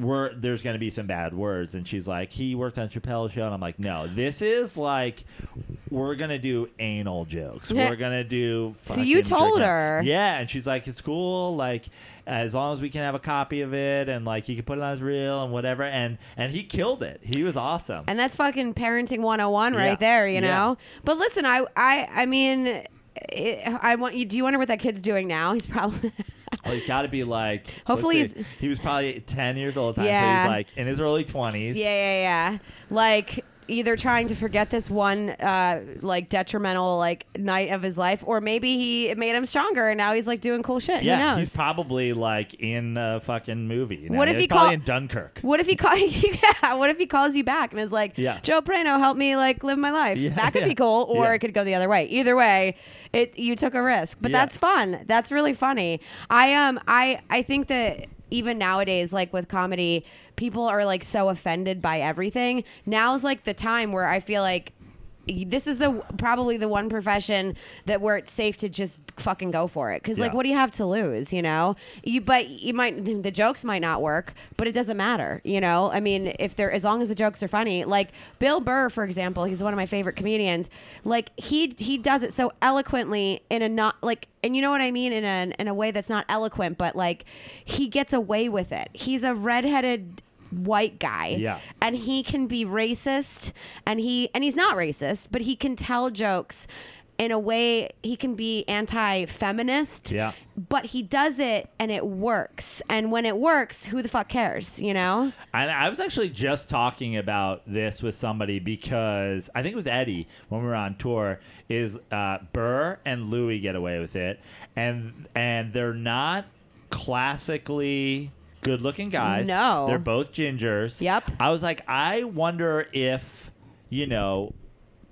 We're, there's going to be some bad words. And she's like, he worked on Chappelle's show. And I'm like, no, this is like, we're going to do anal jokes. We're going to do. So you told her. Yeah. And she's like, it's cool. Like, as long as we can have a copy of it and like he can put it on his reel and whatever. And, and he killed it. He was awesome. And that's fucking parenting 101 Yeah. right there, you Yeah. know? But listen, I I I mean it, I want you do you wonder what that kid's doing now? He's probably Well, oh, he's got to be like. Hopefully he's- he was probably ten years old. At the time, Yeah. So he's like in his early twenties. Yeah, yeah, yeah. Like either trying to forget this one uh like detrimental like night of his life or maybe he it made him stronger and now he's like doing cool shit. Yeah, he's probably like in a fucking movie. now. What if He's he probably call- in Dunkirk? what if he call yeah, what if he calls you back and is like, Yeah. Joe Prano, help me like live my life. Yeah, that could yeah. be cool. Or Yeah. it could go the other way. Either way, it you took a risk. But that's fun. That's really funny. I um I I think that even nowadays, like with comedy, people are like so offended by everything. Now's like the time where I feel like this is the probably the one profession that where it's safe to just fucking go for it. Because like Yeah. what do you have to lose you know? You but you might the jokes might not work but it doesn't matter you know? I mean if they're as long as the jokes are funny like bill burr for example he's one of my favorite comedians like he he does it so eloquently in a not like and you know what i mean? In a in a way that's not eloquent but like he gets away with it. He's a redheaded white guy Yeah. and he can be racist and he and he's not racist but he can tell jokes in a way he can be anti-feminist Yeah. but he does it and it works and when it works who the fuck cares you know And I was actually just talking about this with somebody because I think it was Eddie when we were on tour. Is uh, Burr and Louis get away with it, and and they're not classically good-looking guys. No. they're both gingers. Yep. I was like, I wonder if you know.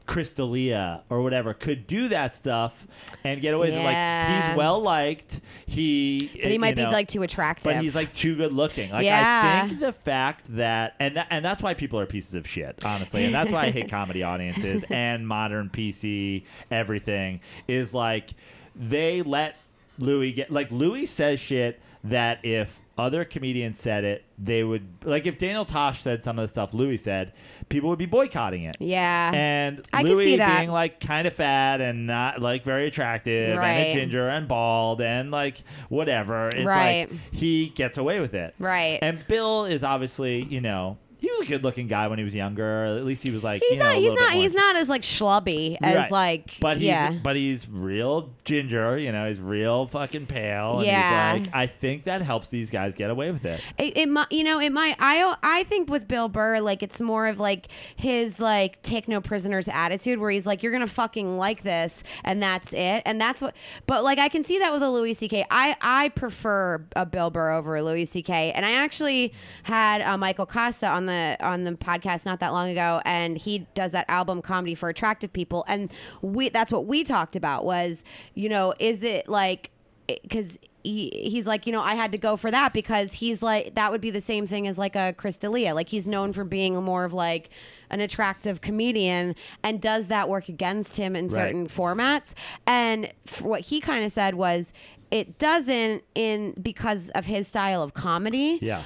Chris D'Elia or whatever could do that stuff and get away with it. Like Yeah. he's well liked. He but he might be like too attractive but he's like too good looking. Like Yeah. I think the fact that and that, and that's why people are pieces of shit, honestly. And that's why I hate comedy audiences and modern PC everything is like they let Louis get like Louis says shit that if other comedians said it, they would like if Daniel Tosh said some of the stuff Louis said, people would be boycotting it. yeah And I Louis being like kind of fat and not like very attractive and a ginger and bald and like whatever. It's Right. like he gets away with it. right And Bill is obviously, you know, he was a good-looking guy when he was younger. At least he was like He's you know, not. He's not. He's not as like schlubby as Right. like. But he's yeah. but he's real ginger, you know. He's real fucking pale. And Yeah. He's like, I think that helps these guys get away with it. It, it might, you know, it might. I I think with Bill Burr, like it's more of like his like take no prisoners attitude, where he's like, you're gonna fucking like this, and that's it, and that's what. But like I can see that with a Louis C.K. I I prefer a Bill Burr over a Louis C.K. And I actually had uh, Michael Kosta on the on the podcast not that long ago, and he does that album comedy for attractive people, and we that's what we talked about was, you know, is it like because he, he's like, you know, I had to go for that because he's like, that would be the same thing as like a Chris D'Elia. Like he's known for being more of like an attractive comedian and does that work against him in certain formats? And what he kind of said was, it doesn't in because of his style of comedy Yeah.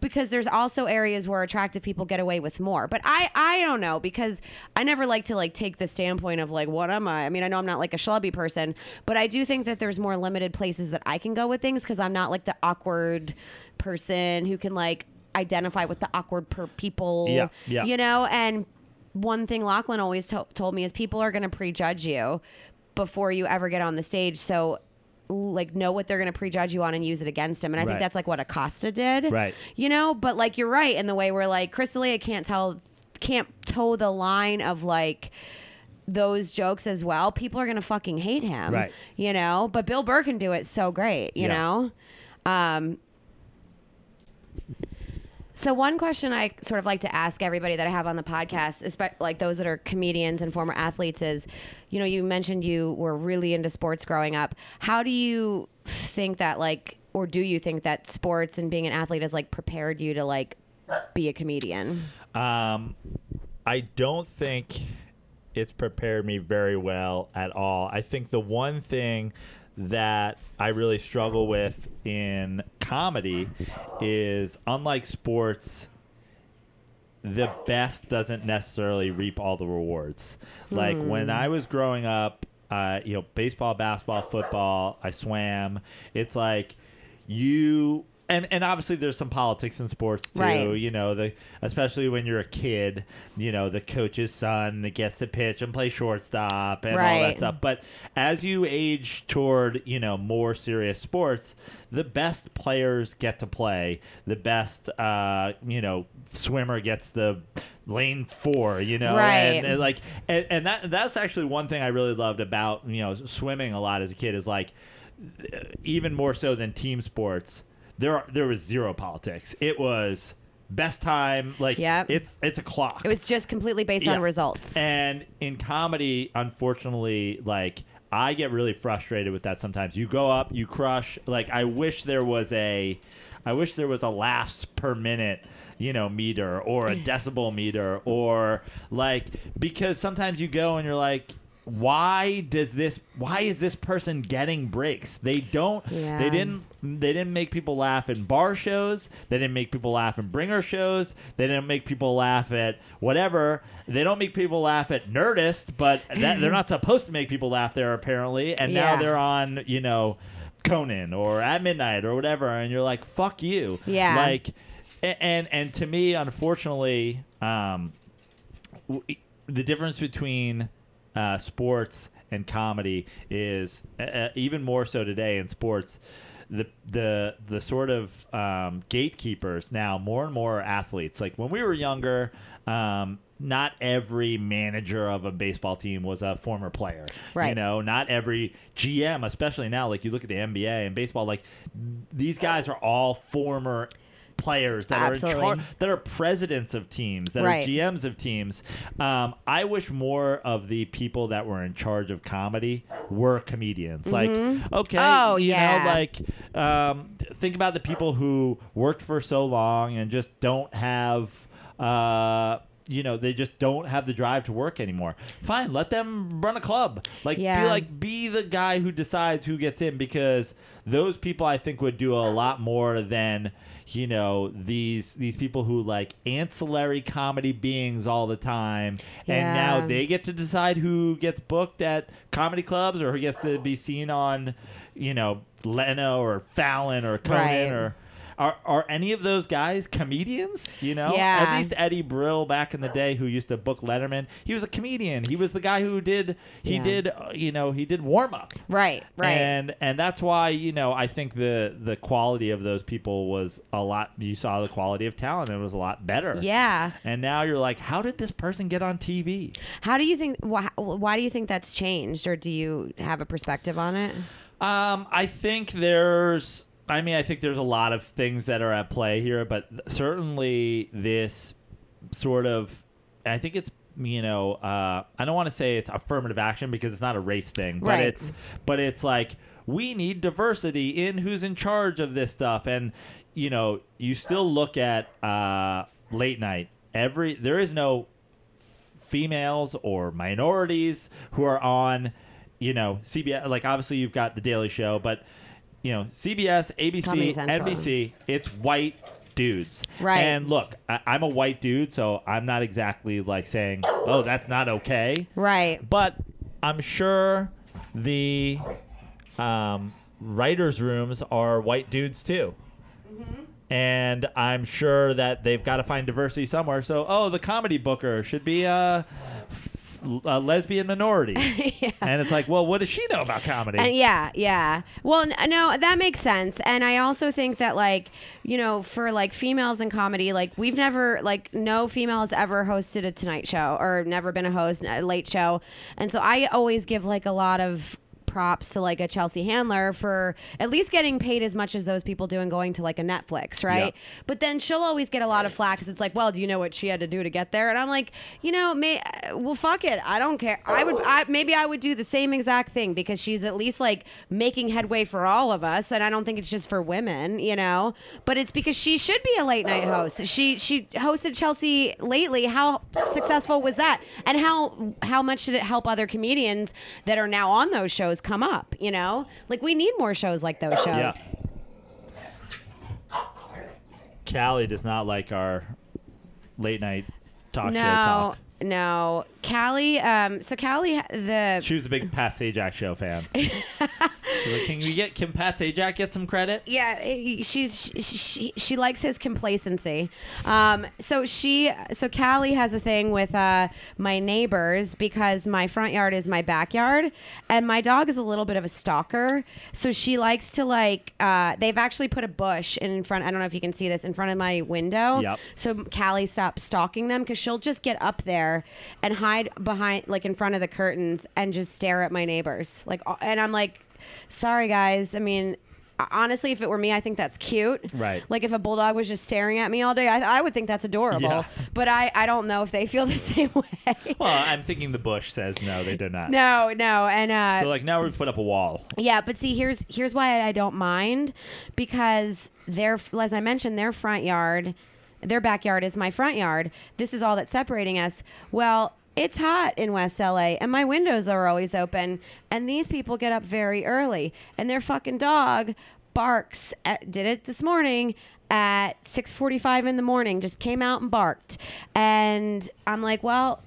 Because there's also areas where attractive people get away with more. But I I don't know because I never like to like take the standpoint of like what am I? I mean, I know I'm not like a schlubby person, but I do think that there's more limited places that I can go with things because I'm not like the awkward person who can like identify with the awkward per people. Yeah, yeah. You know, and one thing Lachlan always to- told me is people are going to prejudge you before you ever get on the stage. So like know what they're going to prejudge you on and use it against him. And I think that's like what Acosta did. Right. You know, but like you're right in the way where like Chris D'Elia can't tell can't toe the line of like those jokes as well. People are gonna fucking hate him. Right. You know? But Bill Burr can do it so great, you Yeah. know? Um so one question I sort of like to ask everybody that I have on the podcast, especially like those that are comedians and former athletes, is, you know, you mentioned you were really into sports growing up. How do you think that like, or do you think that sports and being an athlete has like prepared you to like be a comedian? Um, I don't think it's prepared me very well at all. I think the one thing that I really struggle with in comedy is unlike sports, the best doesn't necessarily reap all the rewards. Like when I was growing up, uh, you know, baseball, basketball, football, I swam. It's like you and and obviously there's some politics in sports too. Right. You know, the especially when you're a kid, you know, the coach's son that gets to pitch and play shortstop and all that stuff. But as you age toward, you know, more serious sports, the best players get to play. The best uh, you know, swimmer gets the lane four, you know, Right. and, and like, and, and that that's actually one thing I really loved about you know swimming a lot as a kid is like, even more so than team sports, there are, there was zero politics. It was best time, like Yep. it's it's a clock. It was just completely based Yeah. on results. And in comedy, unfortunately, like I get really frustrated with that sometimes. You go up, you crush. Like I wish there was a I wish there was a laughs per minute, you know, meter or a decibel meter or like because sometimes you go and you're like why does this why is this person getting breaks? They don't Yeah. they didn't they didn't make people laugh in bar shows. They didn't make people laugh in bringer shows. They didn't make people laugh at whatever. They don't make people laugh at Nerdist, but that, they're not supposed to make people laugh there apparently. And now they're on, you know, Conan or at midnight or whatever, and you're like, "Fuck you!" Yeah. Like, and and to me, unfortunately, um, the difference between uh, sports and comedy is uh, uh, even more so today in sports. The the the sort of um, gatekeepers now more and more are athletes. Like when we were younger, um, not every manager of a baseball team was a former player. Right. You know, not every GM, especially now. Like you look at the NBA and baseball, like these guys are all former players that are in Absolutely. char- that are presidents of teams, that Right. are GMs of teams. Um, I wish more of the people that were in charge of comedy were comedians. Like, okay, Oh, you yeah. know, like um, think about the people who worked for so long and just don't have. Uh, you know, they just don't have the drive to work anymore. Fine, let them run a club. Like, be like, be the guy who decides who gets in because those people I think would do a lot more than you know these these people who like ancillary comedy beings all the time and now they get to decide who gets booked at comedy clubs or who gets to be seen on you know Leno or Fallon or Conan Right. or are are any of those guys comedians? You know, Yeah. At least Eddie Brill back in the day, who used to book Letterman, he was a comedian. He was the guy who did he Yeah. did uh, you know he did warm up. Right, right. And and that's why you know I think the the quality of those people was a lot. You saw the quality of talent; it was a lot better. yeah. And now you're like, how did this person get on TV? How do you think? Why, why do you think that's changed, or do you have a perspective on it? Um, I think there's. I mean, I think there's a lot of things that are at play here, but certainly this sort of. I think it's you know. Uh, I don't want to say it's affirmative action because it's not a race thing, but Right. it's but it's like we need diversity in who's in charge of this stuff, and you know, you still look at uh, late night. Every there is no females or minorities who are on, you know, CBS. Like obviously you've got the Daily Show, but you know, CBS, ABC, NBC, it's white dudes. Right. And look, I, I'm a white dude, so I'm not exactly like saying, oh, that's not okay. Right. But I'm sure the um, writers' rooms are white dudes too. Mm-hmm. And I'm sure that they've got to find diversity somewhere. So, oh, the comedy booker should be a, lesbian minority. And it's like, well, what does she know about comedy? And yeah, yeah. Well, n- no, that makes sense. And I also think that like, you know, for like females in comedy, like we've never like no female has ever hosted a Tonight Show or never been a host a late show. And so I always give like a lot of props to like a Chelsea Handler for at least getting paid as much as those people do and going to like a Netflix, right? Yeah. But then she'll always get a lot of flack because it's like, well, do you know what she had to do to get there? And I'm like, you know, may well, fuck it, I don't care. I would, I maybe I would do the same exact thing because she's at least like making headway for all of us, and I don't think it's just for women, you know. But it's because she should be a late night host. She she hosted Chelsea Lately. How successful was that? And how how much did it help other comedians that are now on those shows come up? You know, like we need more shows like those shows. yeah. Callie does not like our late night talk show No, talk. no. Callie, um, so Callie, the She was a big Pat Sajak show fan. She's like, can we get can Pat Sajak get some credit? yeah, eh, she's she, she, she likes his complacency. Um, so she, so Callie has a thing with uh, my neighbors because my front yard is my backyard, and my dog is a little bit of a stalker. So she likes to like. Uh, they've actually put a bush in front. I don't know if you can see this in front of my window. Yep. So Callie stopped stalking them because she'll just get up there and hide behind, like in front of the curtains, and just stare at my neighbors. Like, and I'm like, sorry guys. I mean, honestly, if it were me, I think that's cute. Right. Like if a bulldog was just staring at me all day, I, I would think that's adorable. Yeah. But I, I don't know if they feel the same way. Well, I'm thinking the Bush says no, they do not. no, no, and uh, They're like, now we've put up a wall. yeah, but see, here's here's why I don't mind because their, as I mentioned, their front yard, their backyard is my front yard. This is all that's separating us. Well, it's hot in West LA, and my windows are always open. And these people get up very early, and their fucking dog barks. At, did it this morning at 6:45 in the morning. Just came out and barked, and I'm like, well.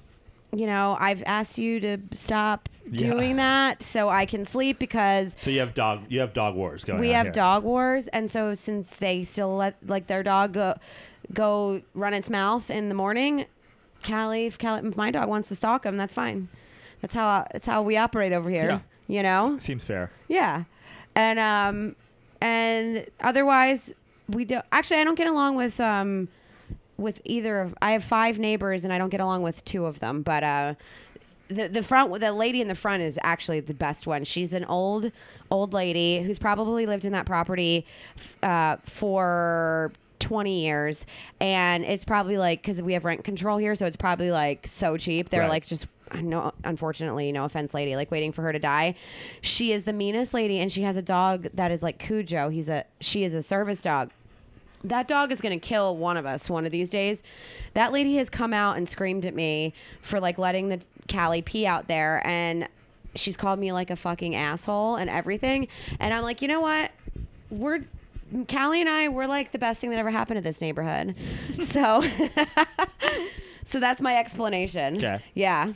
You know, I've asked you to stop Yeah. doing that so I can sleep because So you have dog you have dog wars going we have here. dog wars, and so since they still let like their dog go go run its mouth in the morning, Callie, if, Callie, if my dog wants to stalk him, that's fine. That's how that's how we operate over here. You know, Seems fair. yeah, and um, and otherwise we don't. Actually, I don't get along with um, with either of. I have five neighbors, and I don't get along with two of them. But uh, the the front, the lady in the front is actually the best one. She's an old old lady who's probably lived in that property f- uh, for. 20 years and it's probably like because we have rent control here so it's probably like so cheap. They're Right. like just no unfortunately no offense lady like waiting for her to die. She is the meanest lady and she has a dog that is like cujo. He's a she is a service dog. That dog is going to kill one of us one of these days. That lady has come out and screamed at me for like letting the callie pee out there and she's called me like a fucking asshole and everything. And i'm like you know what? We're Callie and I, we're like the best thing that ever happened to this neighborhood. so, so that's my explanation. Okay. Yeah.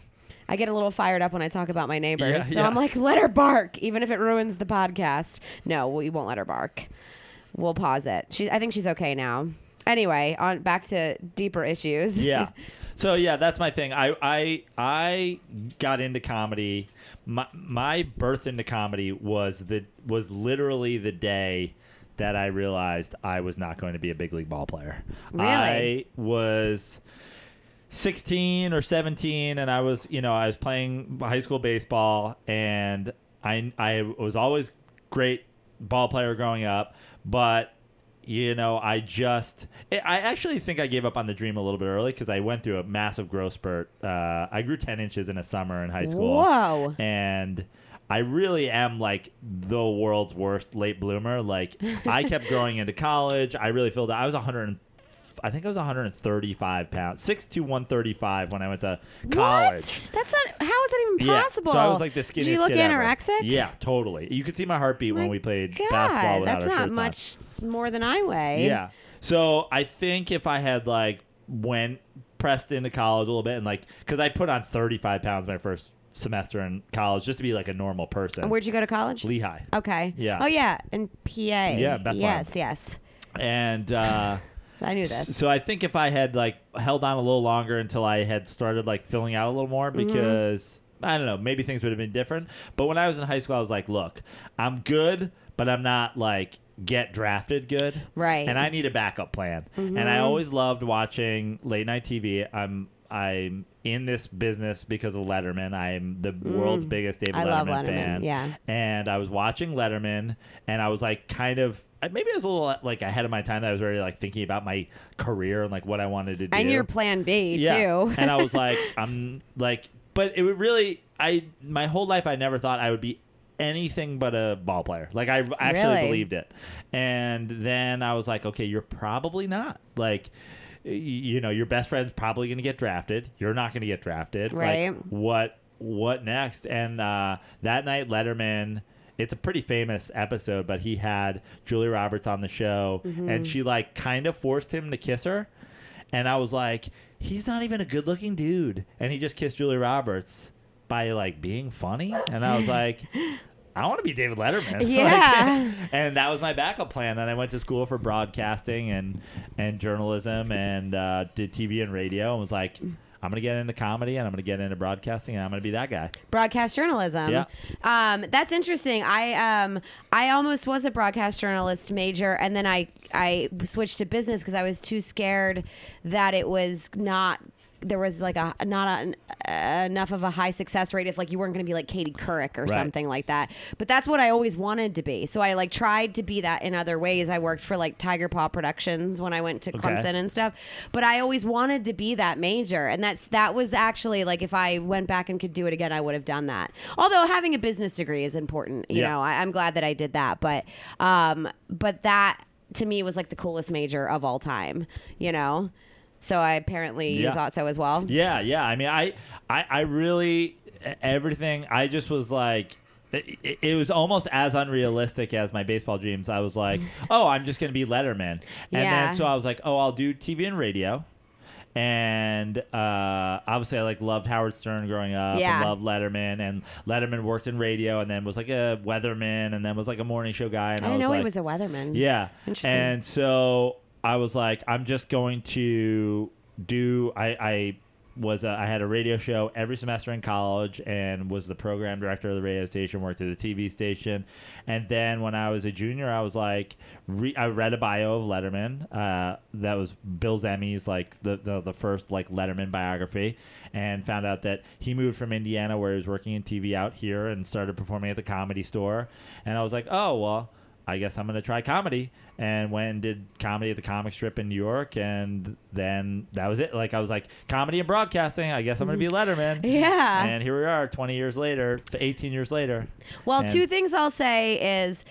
I get a little fired up when I talk about my neighbors. Yeah, so yeah. I'm like, let her bark, even if it ruins the podcast. No, we won't let her bark. we'll pause it. She, I think she's okay now. Anyway, on back to deeper issues. yeah. So yeah, that's my thing. I I I got into comedy. My my birth into comedy was the was literally the day that I realized I was not going to be a big league ball player. Really? I was 16 or 17 and I was, you know, I was playing high school baseball and I I was always great ball player growing up, but you know, I just, I actually think I gave up on the dream a little bit early because I went through a massive growth spurt. Uh, I grew 10 inches in a summer in high school. Whoa. And I really am like the world's worst late bloomer. Like, I kept growing into college. I really feel that I was 100, I think I was 135 pounds, 6'2, 135 when I went to college. What? That's not. How is that even possible? Yeah, so I was like the skinniest Did you look kid ever. anorexic? Yeah, totally. You could see my heartbeat when we played God, basketball without that's our not shirts on. much more than I weigh. Yeah. So I think if I had like went pressed into college a little bit and like because I put on 35 pounds my first semester in college just to be like a normal person. And where'd you go to college? Lehigh. Okay. Yeah. Oh yeah, in PA. Yeah, Bethlehem. Yes, yes. And uh, I knew this. so I think if I had like held on a little longer until I had started like filling out a little more Mm-hmm. because I don't know, maybe things would have been different. But when I was in high school, I was like, look, I'm good, but I'm not like get drafted good. Right. And I need a backup plan. And I always loved watching late night TV. I'm I'm in this business because of Letterman. I'm the world's biggest David Mm. I Letterman, love Letterman. fan. Yeah. And I was watching Letterman, and I was like, kind of. Maybe I was a little like ahead of my time. that I was already like thinking about my career and like what I wanted to do. And your plan B yeah. too. and I was like, I'm like, but it would really. I my whole life I never thought I would be anything but a ball player. Like I actually Really? believed it. And then I was like, okay, you're probably not. Like you know, your best friend's probably going to get drafted. You're not going to get drafted. Like, Right. what what next? And uh, that night Letterman it's a pretty famous episode, but he had Julia Roberts on the show Mm-hmm. and she like kind of forced him to kiss her. And I was like, he's not even a good looking dude. And he just kissed Julia Roberts by like being funny. And I was like, I want to be David Letterman. Like, Yeah. and that was my backup plan. And I went to school for broadcasting and, and journalism and uh, did TV and radio and was like, I'm going to get into comedy and I'm going to get into broadcasting and I'm going to be that guy. broadcast journalism. Yeah. Um, that's interesting. I um I almost was a broadcast journalist major, and then I I switched to business because I was too scared that it was not. There was like a not a, enough of a high success rate if like you weren't going to be like Katie Couric or Right. something like that. But that's what I always wanted to be. So I like tried to be that in other ways. I worked for like Tiger Paw Productions when I went to Okay. Clemson and stuff. But I always wanted to be that major, and that's that was actually like if I went back and could do it again, I would have done that. Although having a business degree is important, you Yeah. know. I, I'm glad that I did that, but um, but that to me was like the coolest major of all time, you know. So I apparently you Yeah. thought so as well. Yeah, yeah. I mean, I, I, I really everything. I just was like, it, it was almost as unrealistic as my baseball dreams. I was like, oh, I'm just gonna be Letterman, and Yeah. then so I was like, oh, I'll do TV and radio. And uh, obviously, I like loved Howard Stern growing up. Yeah. and loved Letterman, and Letterman worked in radio, and then was like a weatherman, and then was like a morning show guy. And I I, didn't was know like, he was a weatherman. yeah. Interesting. And so I was like, I'm just going to do. I, I was a, I had a radio show every semester in college and was the program director of the radio station. Worked at the TV station, and then when I was a junior, I was like, re- I read a bio of Letterman. Uh, that was Bill Zemmy's like the, the the first like Letterman biography, and found out that he moved from Indiana where he was working in TV out here and started performing at the Comedy Store. And I was like, oh well. I guess I'm gonna try comedy, and went and did comedy at the comic strip in New York, and then that was it. Like I was like comedy and broadcasting. I guess I'm gonna be Letterman. Yeah. And here we are, 20 years later, 18 years later. Well, And- two things I'll say is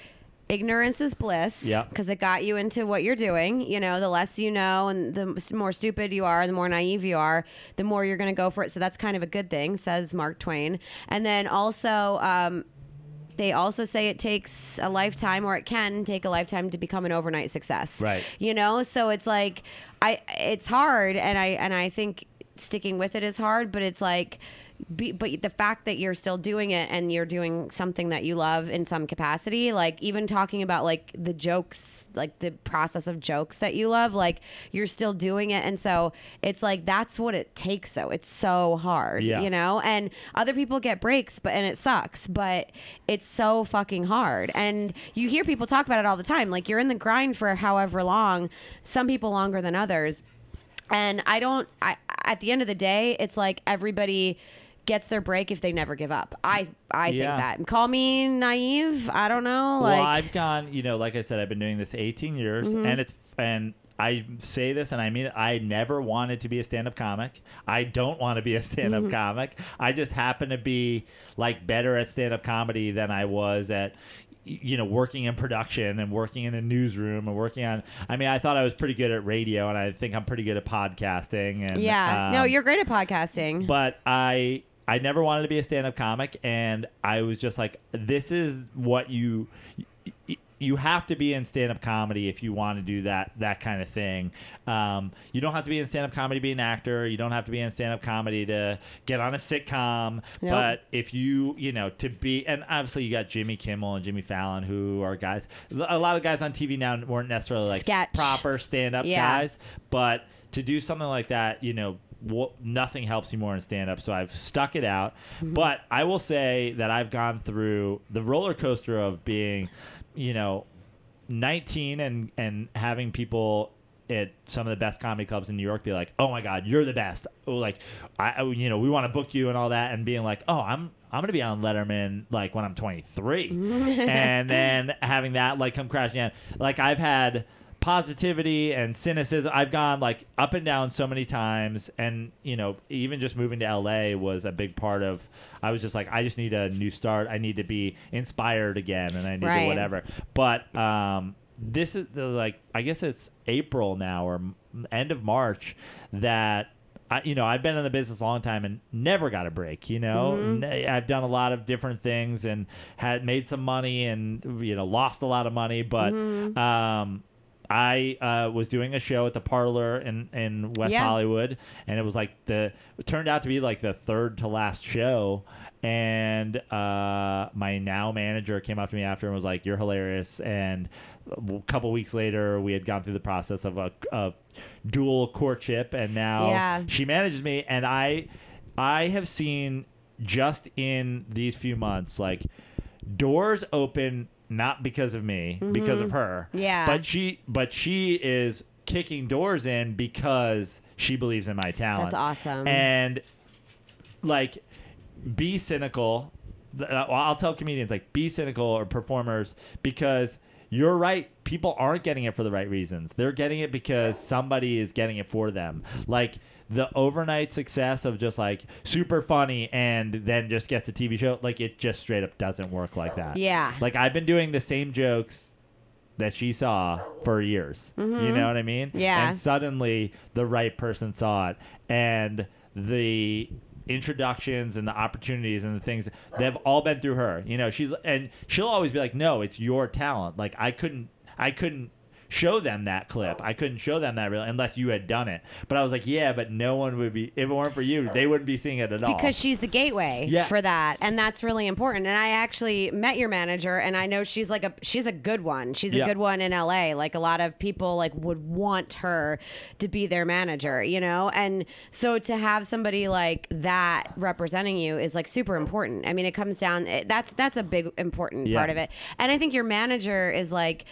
ignorance is bliss. Yep. Because it got you into what you're doing. You know, the less you know and the more stupid you are, the more naive you are, the more you're going to go for it. So that's kind of a good thing, says Mark Twain. And then also, um, they also say it takes a lifetime or it can take a lifetime to become an overnight success Right. you know so it's like i it's hard and i and i think sticking with it is hard but it's like be, but the fact that you're still doing it and you're doing something that you love in some capacity, like even talking about like the jokes, like the process of jokes that you love, like you're still doing it. And so it's like that's what it takes though. It's so hard, Yeah. you know? And other people get breaks, but and it sucks, but it's so fucking hard. And you hear people talk about it all the time. Like you're in the grind for however long, some people longer than others and i don't i at the end of the day it's like everybody gets their break if they never give up i i Yeah. think that call me naive i don't know well, like Mm-hmm. I've gone, you know, like I said, I've been doing this 18 years, and it's and I say this and I mean it. I never wanted to be a stand-up comic. I don't want to be a stand-up Mm-hmm. comic. I just happen to be like better at stand-up comedy than I was at you know working in production and working in a newsroom and working on i mean i thought i was pretty good at radio and i think i'm pretty good at podcasting and yeah no um, you're great at podcasting but I I never wanted to be a stand-up comic, and I was just like, this is what you you have to be in stand-up comedy if you want to do that that kind of thing. Um, you don't have to be in stand-up comedy to be an actor. You don't have to be in stand-up comedy to get on a sitcom. Nope. But if you you know to be, and obviously you got Jimmy Kimmel and Jimmy Fallon, who are guys. A lot of guys on TV now weren't necessarily like Sketch. proper stand-up Yeah. guys, but to do something like that, you know, nothing helps you more in stand up. So I've stuck it out. Mm-hmm. But I will say that I've gone through the roller coaster of being, you know, 19 and and having people at some of the best comedy clubs in New York be like, "Oh my God, you're the best!" Oh, like, I, I- you know, we want to book you and all that, and being like, "Oh, I'm I'm gonna be on Letterman like when I'm 23," and then having that like come crashing down. Like I've had positivity and cynicism. I've gone like up and down so many times, and you know, even just moving to LA was a big part of. I was just like, I just need a new start. I need to be inspired again, and I need Right. to whatever. But um, this is the like, I guess it's April now or end of March that. I, you know, I've been in the business a long time and never got a break. You know, Ne- I've done a lot of different things and had made some money and you know lost a lot of money, but um, I uh, was doing a show at the Parlor in in West Yeah. Hollywood, and it was like the it turned out to be like the third to last show. And uh, my now manager came up to me after and was like, "You're hilarious." And a couple weeks later, we had gone through the process of a, a dual courtship, and now Yeah. she manages me. And I, I have seen just in these few months, like doors open not because of me, because of her. Mm-hmm. Yeah. But she but she is kicking doors in because she believes in my talent. That's awesome. And like be cynical. Uh, I'll tell comedians like be cynical or performers because you're right. People aren't getting it for the right reasons. They're getting it because somebody is getting it for them. Like the overnight success of just like super funny and then just gets a TV show. Like it just straight up doesn't work like that. Yeah. Like I've been doing the same jokes that she saw for years. You know what I mean? Mm-hmm. Yeah. And suddenly the right person saw it and the introductions and the opportunities and the things they've all been through her. You know, she's and she'll always be like, "No, it's your talent." Like I couldn't I couldn't show them that clip. I couldn't show them that real unless you had done it. But I was like, "Yeah, but no one would be if it weren't for you, they wouldn't be seeing it at all." because she's the gateway Yeah. for that and that's really important and i actually met your manager and i know she's like a she's a good one she's a Yeah. good one in la like a lot of people like would want her to be their manager you know and so to have somebody like that representing you is like super important i mean it comes down that's that's a big important Yeah. part of it and i think your manager is like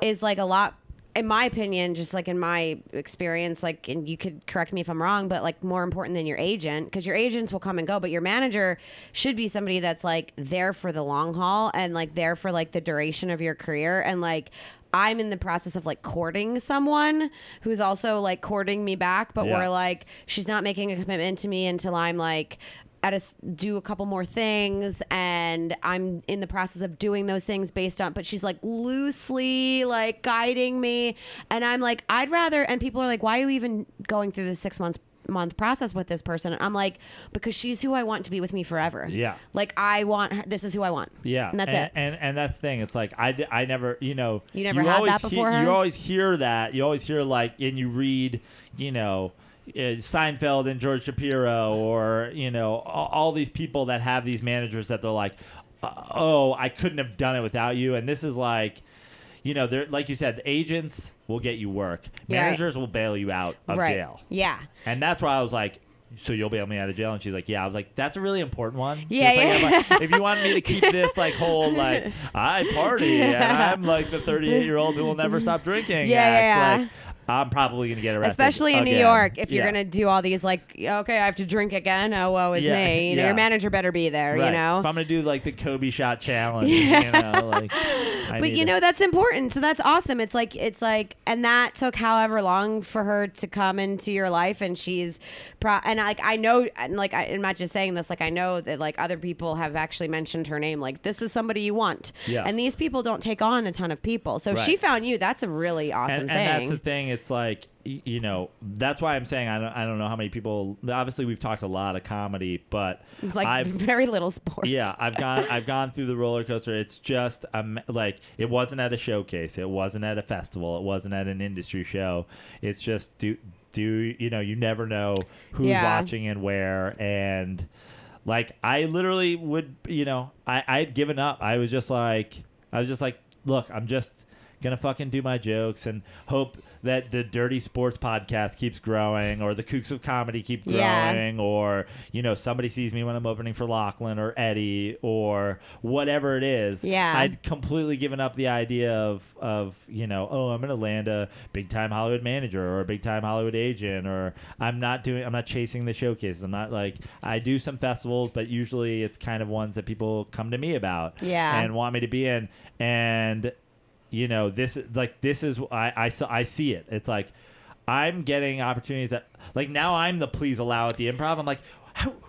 is like a lot in my opinion, just like in my experience, like, and you could correct me if I'm wrong, but like more important than your agent, because your agents will come and go, but your manager should be somebody that's like there for the long haul and like there for like the duration of your career. And like, I'm in the process of like courting someone who's also like courting me back, but Yeah. we're like, she's not making a commitment to me until I'm like, at a, do a couple more things and I'm in the process of doing those things based on but she's like loosely like guiding me and I'm like I'd rather and people are like why are you even going through the 6 months month process with this person and I'm like because she's who I want to be with me forever. Yeah. Like I want her this is who I want. Yeah, And that's and, it. And and that's the thing. It's like I, I never you know You never had always that before her? you always hear that. You always hear like and you read you know Seinfeld and George Shapiro, or you know, all, all these people that have these managers that they're like, uh, oh, I couldn't have done it without you. And this is like, you know, they're like you said, the agents will get you work, Yeah, right. managers will bail you out of right. jail, Yeah. and that's why I was like. So you'll bail me out of jail, and she's like, "Yeah." I was like, "That's a really important one." She Yeah, like, yeah. Like, if you want me to keep this like whole like I party and I'm like the 38 year old who will never stop drinking, Yeah, act, yeah, yeah. like I'm probably gonna get arrested, Especially in New. York, if you're Yeah. gonna do all these like, okay, I have to drink again. Oh, woe is Yeah, me. You know, yeah. your manager better be there. Right. You know. if I'm gonna do like the Kobe shot challenge, you know, like, I but you to- know that's important so that's awesome it's like it's like and that took however long for her to come into your life and she's pro and like i know and like I, i'm not just saying this like i know that like other people have actually mentioned her name like this is somebody you want Yeah. and these people don't take on a ton of people so if Right. she found you that's a really awesome and, thing and that's the thing. It's like you know, that's why I'm saying I don't, I don't know how many people. Obviously, we've talked a lot of comedy, but like I've very little sports yeah, I've gone I've gone through the roller coaster. It's just um, like it wasn't at a showcase, it wasn't at a festival, it wasn't at an industry show. It's just do do you know you never know who's Yeah. watching and where and like I literally would you know I I had given up. I was just like I was just like look, I'm just gonna fucking do my jokes and hope that the dirty sports podcast keeps growing or the kooks of comedy keep growing Yeah. or you know somebody sees me when i'm opening for lachlan or eddie or whatever it is Yeah. i'd completely given up the idea of of you know oh i'm gonna land a big time hollywood manager or a big time hollywood agent or i'm not doing i'm not chasing the showcases i'm not like i do some festivals but usually it's kind of ones that people come to me about Yeah. and want me to be in and you know this like this is I I I see it. It's like I'm getting opportunities that like now I'm the please allow at the improv. I'm like.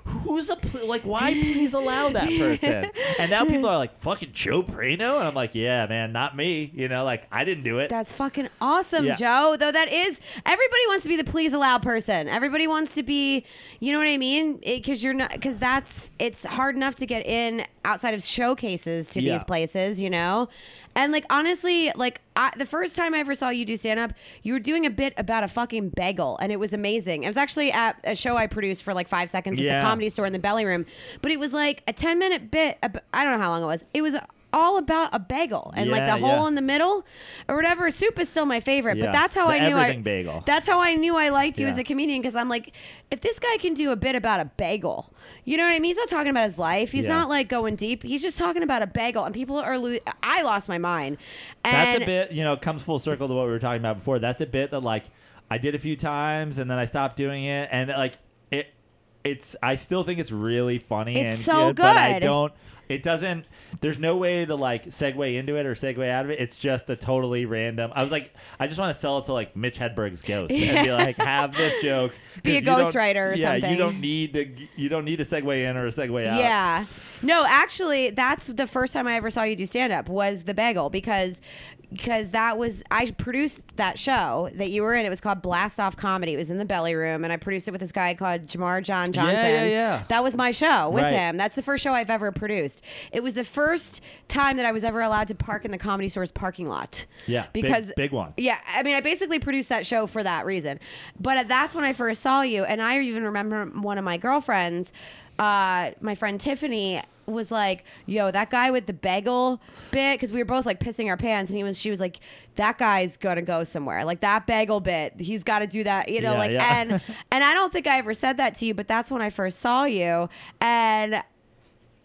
Who's a pl- like? Why please allow that person? And now people are like, "Fucking Joe Prano," and I'm like, "Yeah, man, not me." You know, like I didn't do it. That's fucking awesome, Yeah. Joe. Though that is, everybody wants to be the please allow person. Everybody wants to be, you know what I mean? Because you're not, because that's, it's hard enough to get in outside of showcases to Yeah. these places, you know? And like, honestly, like, I, the first time I ever saw you do stand up, you were doing a bit about a fucking bagel, and it was amazing. It was actually at a show I produced for like five seconds at Yeah. the comedy store in the belly room, but it was like a 10 minute bit. ab- I don't know how long it was. It was all about a bagel and like the hole yeah. in the middle or whatever. Soup is still my favorite, Yeah. but that's how The I knew I bagel. That's how I knew I liked you as a comedian because I'm like, if this guy can do a bit about a bagel, you know what I mean? He's not talking about his life. He's Yeah. not like going deep. He's just talking about a bagel, and people are. Lo- I lost my mind. And That's a bit, you know, comes full circle to what we were talking about before. That's a bit that like I did a few times and then I stopped doing it, and like it, it's. I still think it's really funny It's and so good, but I don't. It doesn't. There's no way to like segue into it or segue out of it. It's just a totally random. I was like, I just want to sell it to like Mitch Hedberg's ghost and be like, have this joke. Be a ghostwriter or yeah, something. you don't need to. You don't need a segue in or a segue out. Yeah. No, actually, that's the first time I ever saw you do stand up was the bagel because because that was I produced that show that you were in. It was called Blast Off Comedy. It was in the belly room, and I produced it with this guy called Jamar John Johnson. yeah, yeah. That was my show with Right. him. That's the first show I've ever produced. It was the first time that I was ever allowed to park in the comedy store's parking lot. Yeah, big- because big one. Yeah, I mean, I basically produced that show for that reason. But that's when I first saw you, and I even remember one of my girlfriends, uh, my friend Tiffany, was like, "Yo, that guy with the bagel bit," because we were both like pissing our pants, and he was, she was like, "That guy's gonna go somewhere. Like that bagel bit, he's got to do that, you know." Yeah, like, yeah. and and I don't think I ever said that to you, but that's when I first saw you, and.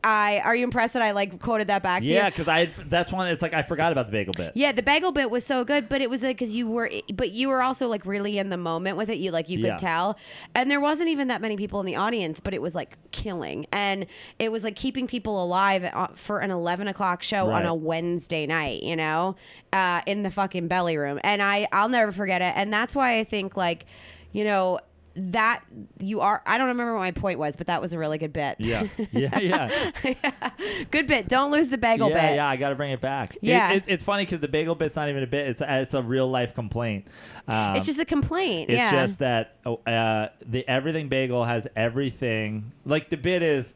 I are you impressed that I like quoted that back to you? Yeah, because I that's one. It's like I forgot about the bagel bit. Yeah, the bagel bit was so good, but it was like because you were, but you were also like really in the moment with it. You like you Yeah. could tell, and there wasn't even that many people in the audience, but it was like killing, and it was like keeping people alive uh, for an eleven o'clock show on Right. a Wednesday night. You know, uh, in the fucking belly room, and I I'll never forget it, and that's why I think like, you know. That you are, I don't remember what my point was, but that was a really good bit. Yeah, yeah, yeah. good bit. Don't lose the bagel yeah, bit. yeah, I got to bring it back. Yeah. it, it's funny because the bagel bit's not even a bit. It's it's a real life complaint. Um, It's just a complaint. it's yeah. just that oh, uh, the everything bagel has everything. Like the bit is.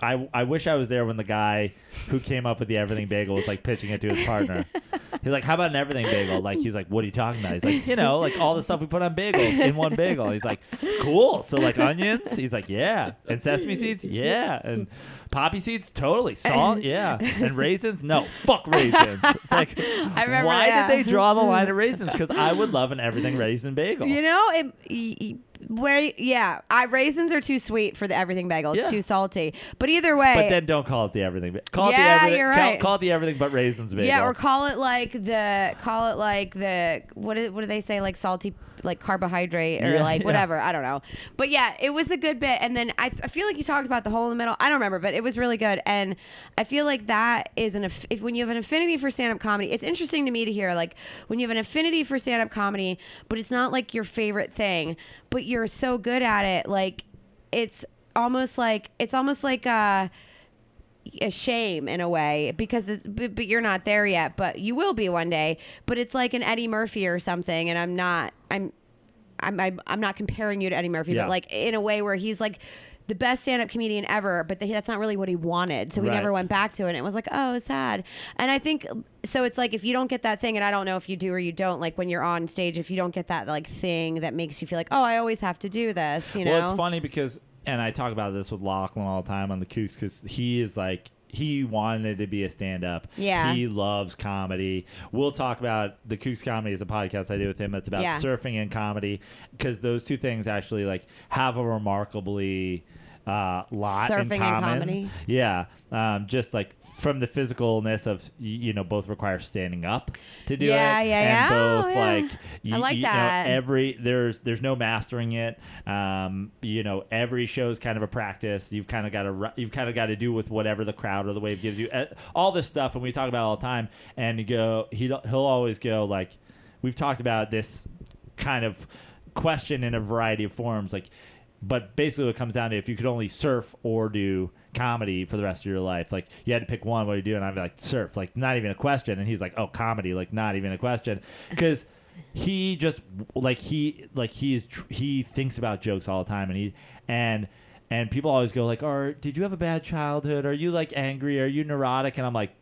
I, I wish I was there when the guy who came up with the everything bagel was like pitching it to his partner. He's like, how about an everything bagel? Like, he's like, what are you talking about? He's like, you know, like all the stuff we put on bagels in one bagel. He's like, cool. So like onions? He's like, yeah. And sesame seeds? Yeah. And poppy seeds? Totally. Salt? Yeah. And raisins? No. Fuck raisins. It's like, I remember why that. did they draw the line at raisins? Because I would love an everything raisin bagel. You know, it, y- where yeah, I raisins are too sweet for the everything bagel. It's Yeah. too salty. But either way, But then don't call it the everything. ba- Call it the Yeah, everything. you're call- right. Call, it the everything but raisins bagel. yeah, or call it like the call it like the what is, what do they say like salty like carbohydrate or Yeah, like yeah. whatever. I don't know. But yeah, it was a good bit. And then I, I feel like you talked about the hole in the middle. I don't remember, but it was really good. And I feel like that is an aff- if when you have an affinity for stand up comedy, it's interesting to me to hear like when you have an affinity for stand up comedy, but it's not like your favorite thing, but you're so good at it, like it's almost like it's almost like uh a shame in a way because it's, but, but you're not there yet but you will be one day but it's like an Eddie Murphy or something and I'm not I'm I'm I'm, I'm not comparing you to Eddie Murphy Yeah. but like in a way where he's like the best stand-up comedian ever but that's not really what he wanted so he Right. never went back to it and it was like oh sad and I think so it's like if you don't get that thing and I don't know if you do or you don't like when you're on stage if you don't get that like thing that makes you feel like oh I always have to do this you know Well, it's funny because, and I talk about this with Lachlan all the time on the Kooks because he is like, he wanted to be a stand up. Yeah. He loves comedy. We'll talk about the Kooks Comedy is a podcast I do with him that's about Yeah. surfing and comedy because those two things actually like have a remarkably uh, lot Surfing in and common. comedy. Yeah. Um, just like from the physicalness of, you know, both require standing up to do Yeah, it. yeah, and yeah. both Oh, yeah. like, I like you know, that. every there's there's no mastering it. Um, you know, every show's kind of a practice. You've kind of got to you've kind of got to do with whatever the crowd or the wave gives you. Uh, all this stuff, and we talk about it all the time. And you go, he he'll always go like, we've talked about this kind of question in a variety of forms, like. But basically, what it comes down to if you could only surf or do comedy for the rest of your life, like you had to pick one, what do you do? And I'd be like, surf, like not even a question. And he's like, oh, comedy, like not even a question, because he just like he like he is tr- he thinks about jokes all the time, and he and and people always go like, "Or did you have a bad childhood? Are you like angry? Are you neurotic?" And I'm like.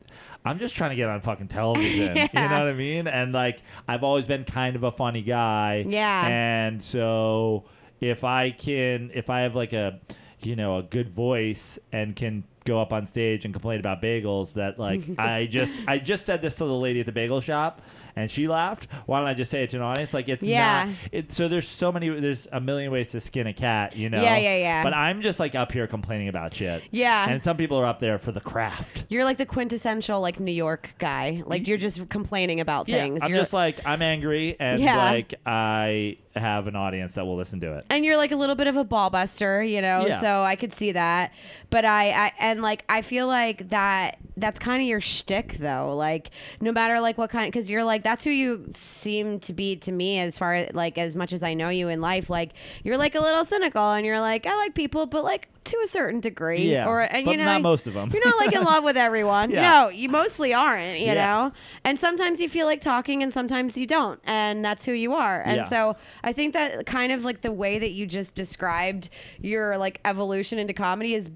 I'm just trying to get on fucking television. You know what I mean? And like I've always been kind of a funny guy. Yeah. And so if I can if I have like a you know, a good voice and can go up on stage and complain about bagels that like I just I just said this to the lady at the bagel shop and she laughed. Why don't I just say it to an audience? Like it's Yeah. not it so there's so many there's a million ways to skin a cat, you know. Yeah, yeah, yeah. But I'm just like up here complaining about shit. Yeah. And some people are up there for the craft. You're like the quintessential like New York guy. Like you're just complaining about things. I'm You're- just like I'm angry and Yeah. like I have an audience that will listen to it. and you're like a little bit of a ball buster, you know. Yeah. So I could see that. But I, I and like I feel like that that's kind of your shtick though. Like no matter like what kind, because you're like that's who you seem to be to me as far like as much as I know you in life. Like you're like a little cynical, and you're like I like people, but like to a certain degree. Yeah, Or and but you know not most of them. You're not like in love with everyone. Yeah. No, you mostly aren't. You Yeah. know. And sometimes you feel like talking, and sometimes you don't, and that's who you are. And Yeah. so I think that kind of like the way that you just described your like evolution into comedy is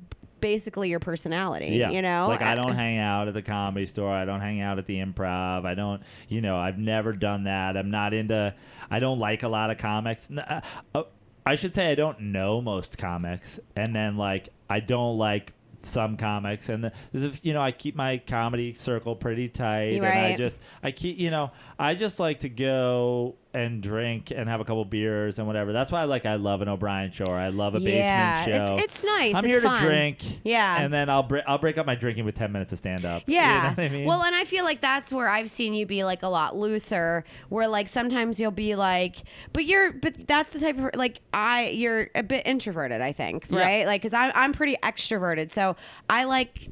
basically your personality. Yeah. You know? Like I don't hang out at the comedy store. I don't hang out at the improv. I don't, you know, I've never done that. I'm not into I don't like a lot of comics. Uh, uh, I should say I don't know most comics. And then like I don't like some comics and the, you know I keep my comedy circle pretty tight You're and I just I keep you know I just like to go and drink and have a couple beers and whatever. That's why I like I love an O'Brien show. Or I love a yeah, basement show. it's it's nice. I'm it's here fun. to drink. Yeah. And then I'll break I'll break up my drinking with ten minutes of stand up. Yeah. You know what I mean? Well, and I feel like that's where I've seen you be like a lot looser. Where like sometimes you'll be like, but you're, but that's the type of like I, you're a bit introverted. I think, Yeah. right? Like, cause I'm I'm pretty extroverted, so I like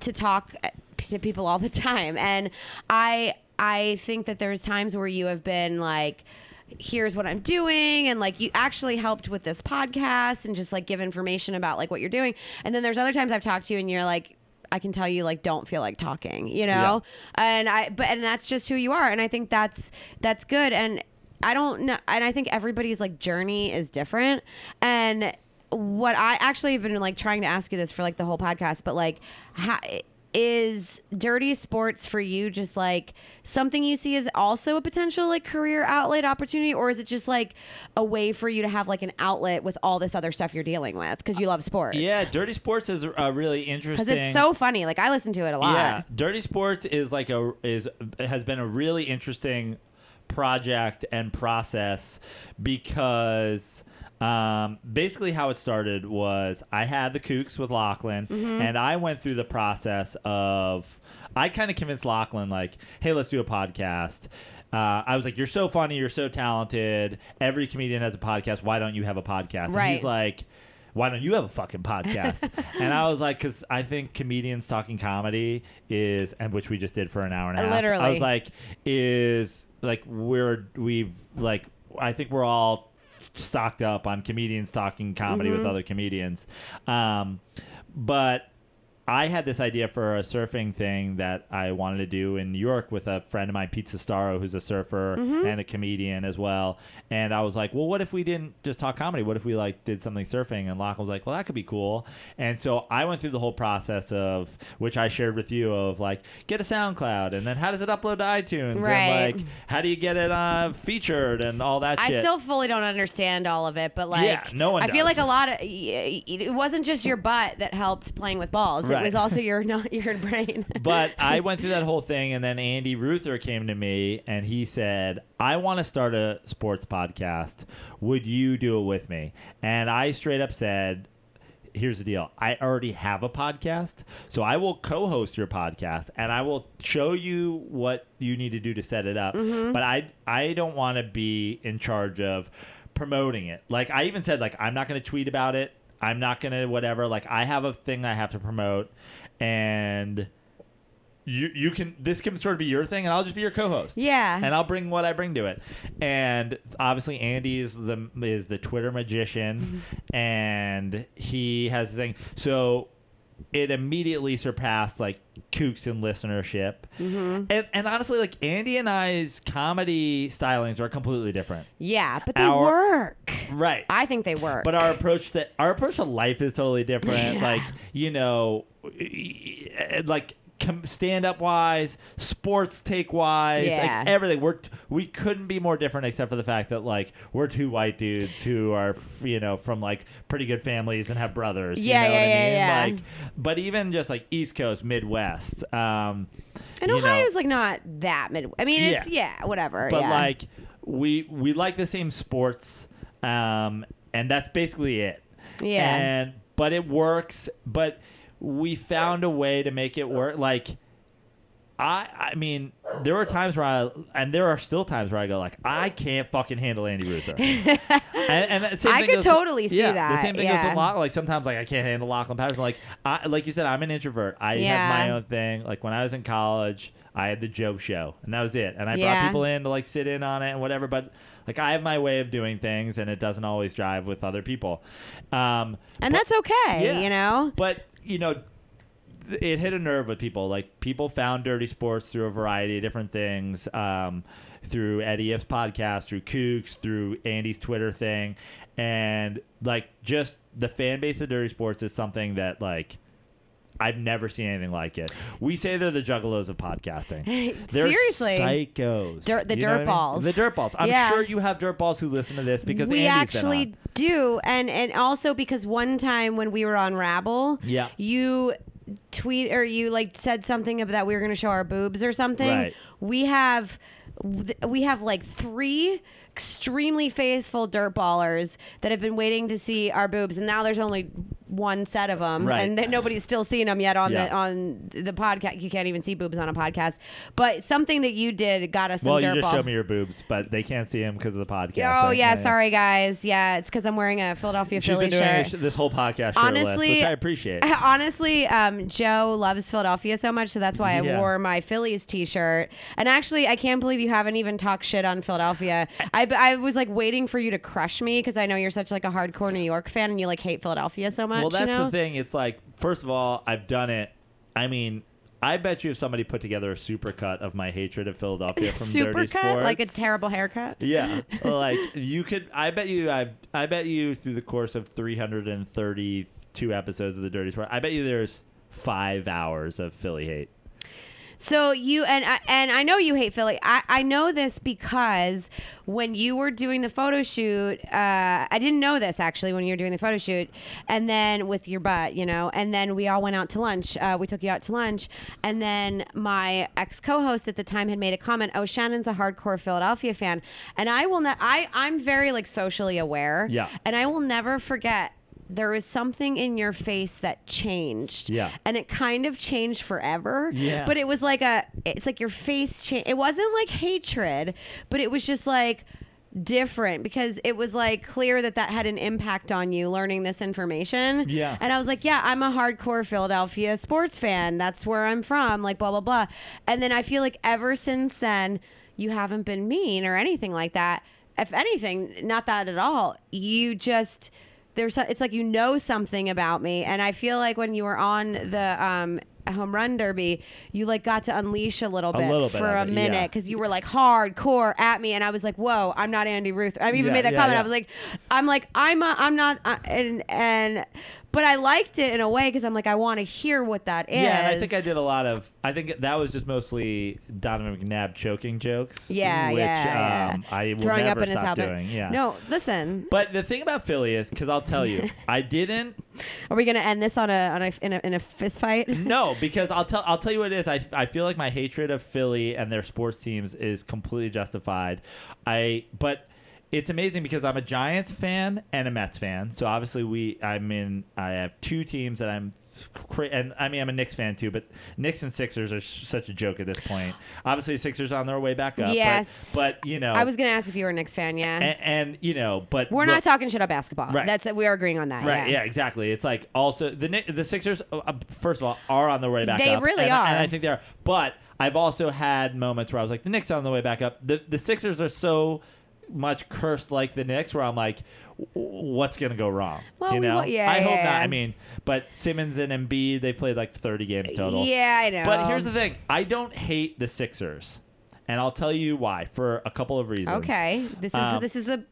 to talk to people all the time, and I I think that there's times where you have been like here's what I'm doing and like you actually helped with this podcast and just like give information about like what you're doing. And then there's other times I've talked to you and you're like I can tell you like don't feel like talking, you know? And I but and that's just who you are and I think that's that's good and I don't know and I think everybody's like journey is different and what I actually have been like trying to ask you this for like the whole podcast but like how is dirty sports for you just like something you see as also a potential like career outlet opportunity? Or is it just like a way for you to have like an outlet with all this other stuff you're dealing with? Because you love sports. Yeah, Dirty Sports is a really interesting. because it's so funny. Like i listen to it a lot. Yeah, Dirty Sports is like a is has been a really interesting project and process because um, basically how it started was I had the Kooks with Lachlan Mm-hmm. and I went through the process of I kind of convinced Lachlan like, hey, let's do a podcast. Uh, I was like, "You're so funny. You're so talented. Every comedian has a podcast. Why don't you have a podcast?" And Right. he's like, why don't you have a fucking podcast? and I was like, because I think comedians talking comedy is, and which we just did for an hour and a half. Literally, I was like, is like we're we've like I think we're all stocked up on comedians talking comedy Mm-hmm. with other comedians, um, but. I had this idea for a surfing thing that I wanted to do in New York with a friend of mine, Pete Sestaro, who's a surfer Mm-hmm. and a comedian as well. And I was like, well, what if we didn't just talk comedy? What if we like did something surfing? And Lachlan was like, well, that could be cool. And so I went through the whole process of which I shared with you of like get a SoundCloud and then how does it upload to iTunes Right. and like how do you get it uh, featured and all that I shit. still fully don't understand all of it, but like, Yeah, no one I feel like a lot of it wasn't just your butt that helped playing with balls. It was also your not your brain. but I went through that whole thing, and then Andy Roth came to me and he said, I want to start a sports podcast. Would you do it with me? And I straight up said, Here's the deal. I already have a podcast, so I will co-host your podcast, and I will show you what you need to do to set it up. Mm-hmm. But I, I don't want to be in charge of promoting it. Like I even said, like I'm not going to tweet about it. I'm not going to whatever. Like I have a thing I have to promote, and you you can this can sort of be your thing, and I'll just be your co-host. yeah. And I'll bring what I bring to it, and obviously Andy is the is the Twitter magician, mm-hmm. and he has the thing. So it immediately surpassed like Kooks in listenership, Mm-hmm. and and honestly, like Andy and I's comedy stylings are completely different. yeah, but they our- work. Right. I think they work. But our approach to our approach to life is totally different. Yeah. Like you know, like stand up wise, sports take wise, Yeah. like everything. We're we couldn't be more different except for the fact that like we're two white dudes who are you know from like pretty good families and have brothers. you Yeah, know what I yeah, yeah, mean? yeah. Like, but even just like East Coast, Midwest. Um, and you know, Ohio's like not that mid. I mean, it's yeah, whatever. but yeah. like we we like the same sports um and that's basically it Yeah. and but it works but we found a way to make it work like I I mean there were times where I and there are still times where I go like I can't fucking handle Andy Roth and, and the same I thing could goes- totally see yeah, that, the same thing goes yeah. with Lachlan like sometimes like I can't handle Lachlan Patterson like I like you said I'm an introvert I Yeah. have my own thing like when I was in college I had the Joe show and that was it and I Yeah. brought people in to like sit in on it and whatever but like I have my way of doing things and it doesn't always drive with other people um and that's okay, yeah. you know. but you know it hit a nerve with people. Like people found dirty sports through a variety of different things um, through eddie Ifft's podcast through kooks through andy's twitter thing. And like just the fan base of dirty sports is something that like I've never seen anything like it. We say they're the juggalos of podcasting. They're Seriously. psychos. Dirt- the You know what I dirt mean? balls. The dirt balls. I'm Yeah. sure you have dirt balls who listen to this because we Andy's actually been on. do, and and also because one time when we were on Rabble, Yeah. you tweet or you like said something about that we were going to show our boobs or something. Right. We have we have like three extremely faithful dirt ballers that have been waiting to see our boobs, and now there's only one set of them, Right. and then nobody's still seen them yet on the on the podcast. You can't even see boobs on a podcast, but something that you did got us some Well, dirt you just showed me your boobs, but they can't see them because of the podcast. Oh yeah, sorry guys. Yeah, it's because I'm wearing a Philadelphia She's Philly shirt. this- whole podcast Honestly, which I appreciate. Honestly, um, Joe loves Philadelphia so much, so that's why I Yeah. wore my Phillies T-shirt. And actually, I can't believe you haven't even talked shit on Philadelphia. I, I was like waiting for you to crush me because I know you're such like a hardcore New York fan and you like hate Philadelphia so much. Well, that's you know? the thing. It's like, first of all, I've done it. I mean, I bet you if somebody put together a supercut of my hatred of Philadelphia from Dirty Supercut, Sports, like a terrible haircut. yeah, like you could. I bet you. I I bet you through the course of 332 episodes of the Dirty Sport, I bet you there's five hours of Philly hate. So you and I, and I know you hate Philly. I, I know this because when you were doing the photo shoot, uh, I didn't know this actually when you were doing the photo shoot, and then with your butt, you know, and then we all went out to lunch. Uh, we took you out to lunch, and then my ex co-host at the time had made a comment. Oh, Shannon's a hardcore Philadelphia fan, and I will not. I I'm very like socially aware. Yeah. and I will never forget there was something in your face that changed. Yeah. And it kind of changed forever. Yeah. But it was like a, it's like your face changed. It wasn't like hatred, but it was just like different because it was like clear that that had an impact on you learning this information. Yeah. And I was like, yeah, I'm a hardcore Philadelphia sports fan. That's where I'm from, like blah, blah, blah. And then I feel like ever since then, you haven't been mean or anything like that. If anything, not that at all. You just, there's it's like you know something about me and i feel like when you were on the um home run derby you like got to unleash a little bit little bit for a minute yeah. because you were like hardcore at me and i was like whoa i'm not andy roth i even Yeah, made that yeah, comment yeah. i was like i'm like i'm a, i'm not uh, and and but i liked it in a way because i'm like i want to hear what that is Yeah, and I think I did a lot of. I think that was just mostly Donovan McNabb choking jokes. yeah which, yeah, um, yeah. I will throwing never up in his stop helmet doing. Yeah. no listen But the thing about Philly is, because I'll tell you, I didn't. are we gonna end this on a on a in a, in a fist fight No, because I'll tell I'll tell you what it is. I, I feel like my hatred of Philly and their sports teams is completely justified. I but it's amazing because I'm a Giants fan and a Mets fan. So obviously we I'm in I have two teams that I'm and I mean I'm a Knicks fan too, but Knicks and Sixers are such a joke at this point. Obviously the Sixers are on their way back up. Yes. But, you know i was gonna ask if you were a Knicks fan yeah and, and you know, but We're look- not talking shit about basketball. Right. That's we are agreeing on that. Right. Yeah. Yeah. Exactly. It's like also the the Sixers. Uh, uh, first of all, are on their way back. They up, really and, I- And are. I think they are. But I've also had moments where I was like, the Knicks are on the way back up. The the Sixers are so much cursed like the Knicks, where I'm like, what's gonna go wrong? Well, you know. wa- yeah, I hope yeah. not. I mean, but Simmons and Embiid, they played like 30 games total. Yeah, I know. But here's the thing: I don't hate the Sixers, and I'll tell you why for a couple of reasons. Okay, this is Um, this is a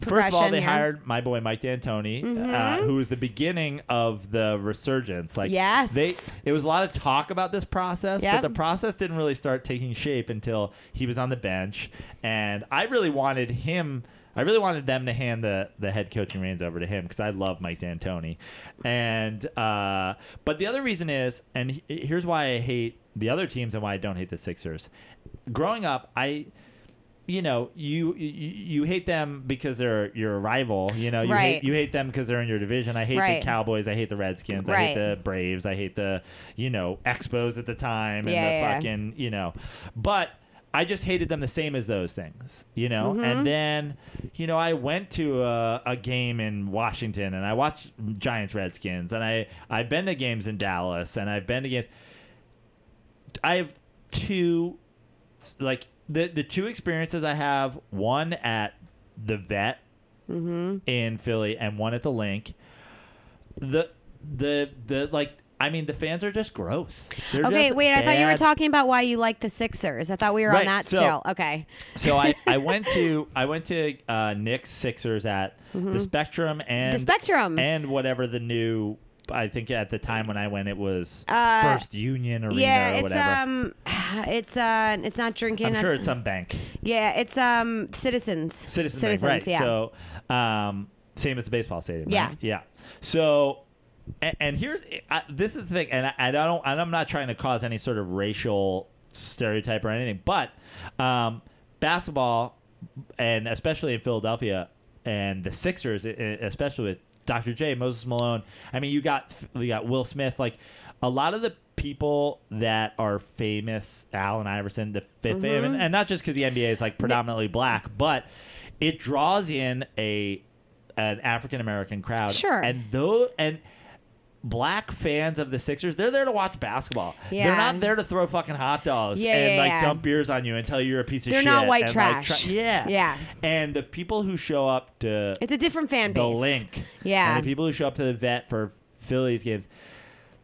First of all, they here. Mm-hmm. hired my boy Mike D'Antoni, uh, who was the beginning of the resurgence. Like, Yes. they it was a lot of talk about this process, Yep. but the process didn't really start taking shape until he was on the bench, and I really wanted him. I really wanted them to hand the, the head coaching reins over to him because I love Mike D'Antoni, and uh, but the other reason is, and here's why I hate the other teams and why I don't hate the Sixers. Growing up, I you know, you, you you hate them because they're your rival. You know, you Right. hate you hate them because they're in your division. I hate Right. the Cowboys. I hate the Redskins. I hate the Braves. I hate the you know Expos at the time and Yeah, the yeah. fucking you know, but. I just hated them the same as those things, you know. Mm-hmm. And then, you know, I went to a, a game in Washington and I watched Giants Redskins, and I I've been to games in Dallas, and I've been to games. I have two like the the two experiences I have one at the vet Mm-hmm. in Philly and one at the Linc. The the the like I mean the fans are just gross. They're Okay, just wait. I thought you were talking about why you like the Sixers. I thought we were on that so- still. Okay. So I, I went to I went to uh, Knicks Sixers at the Spectrum and Mm-hmm. The Spectrum. and whatever the new I think at the time when I went it was Uh, First Union Arena yeah, or it's whatever. um, it's uh, it's not drinking. I'm sure it's some bank. Yeah, it's um, Citizens. Citizens, Citizens. Bank, right? Yeah. So, um, same as the baseball stadium. Yeah. right? yeah. So, and, and here's I, this is the thing, and I, I don't, and I'm not trying to cause any sort of racial stereotype or anything, but um, basketball, and especially in Philadelphia, and the Sixers, especially with Dr. J, Moses Malone. I mean, you got you got Will Smith, like a lot of the people that are famous, Allen Iverson, the fifth, Mm-hmm. and, and not just because the NBA is like predominantly black, but it draws in a an African American crowd. Sure. and though and black fans of the Sixers, they're there to watch basketball. Yeah. They're not there to throw fucking hot dogs Yeah, and yeah, like yeah. dump beers on you and tell you you're a piece of They're shit. not white and, like, trash. yeah, Yeah. And the people who show up to It's a different fan base. the Linc, Yeah. and the people who show up to the vet for Phillies games,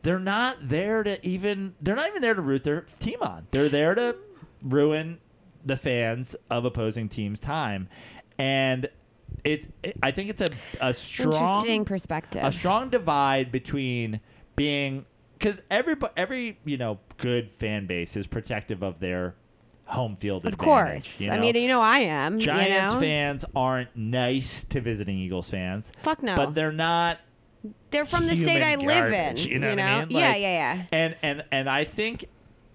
they're not there to even. They're not even there to root their team on. They're there to ruin the fans of opposing teams' time, and it. it I think it's a a strong Interesting perspective. a strong divide between being because every every you know good fan base is protective of their home field Of course. you I mean, you know I am. Giants you know? fans aren't nice to visiting Eagles fans, Fuck no. but they're not They're from the state I human live in. you know what I mean? yeah, yeah, yeah. and and and I think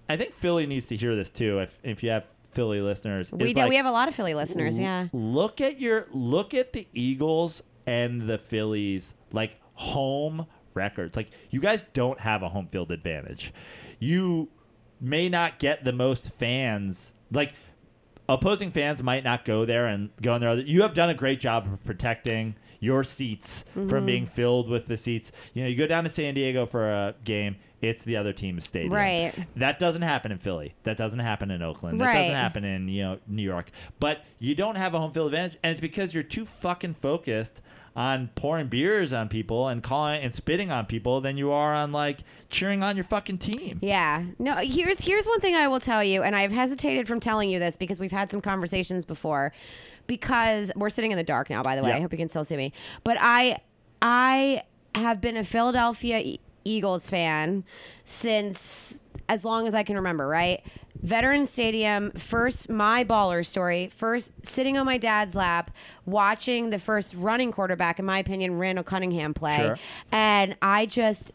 I think Philly needs to hear this too. If if you have Philly listeners, We do. like, we have a lot of Philly listeners. l- Yeah. Look at your look at the Eagles and the Phillies like home records. Like you guys don't have a home field advantage. You may not get the most fans. Like opposing fans might not go there and go in there. You have done a great job of protecting your seats Mm-hmm. from being filled with the seats. You know, you go down to San Diego for a game, it's the other team's stadium. Right. That doesn't happen in Philly. That doesn't happen in Oakland. That Right. doesn't happen in, you know, New York. But you don't have a home field advantage and it's because you're too fucking focused on pouring beers on people and calling and spitting on people than you are on like cheering on your fucking team. Yeah. No, here's here's one thing I will tell you, and I've hesitated from telling you this because we've had some conversations before. Because we're sitting in the dark now, by the way. Yeah. I hope you can still see me. But I I have been a Philadelphia E- Eagles fan since as long as I can remember, right? Veteran Stadium, first my baller story, first sitting on my dad's lap, watching the first running quarterback, in my opinion, Randall Cunningham play. Sure. And I just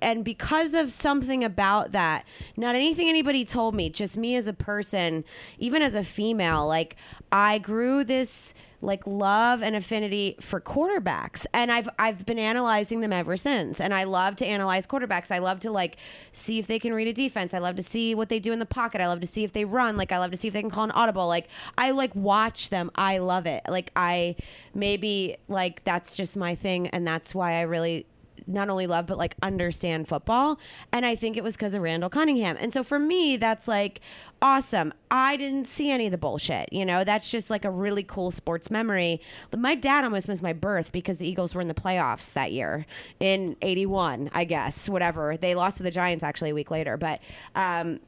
and because of something about that, not anything anybody told me, just me as a person, even as a female, like I grew this like love and affinity for quarterbacks. And I've I've been analyzing them ever since. And I love to analyze quarterbacks. I love to like see if they can read a defense. I love to see what they do in the pocket. I love to see if they run. Like I love to see if they can call an audible. Like I like watch them. I love it. Like I maybe like that's just my thing and that's why I really not only love but like understand football. And i think it was because of randall cunningham. And so for me that's like awesome. I didn't see any of the bullshit you know? That's just like a really cool sports memory. My dad almost missed my birth because the eagles were in the playoffs that year in 81 i guess whatever. They lost to the giants actually a week later. But um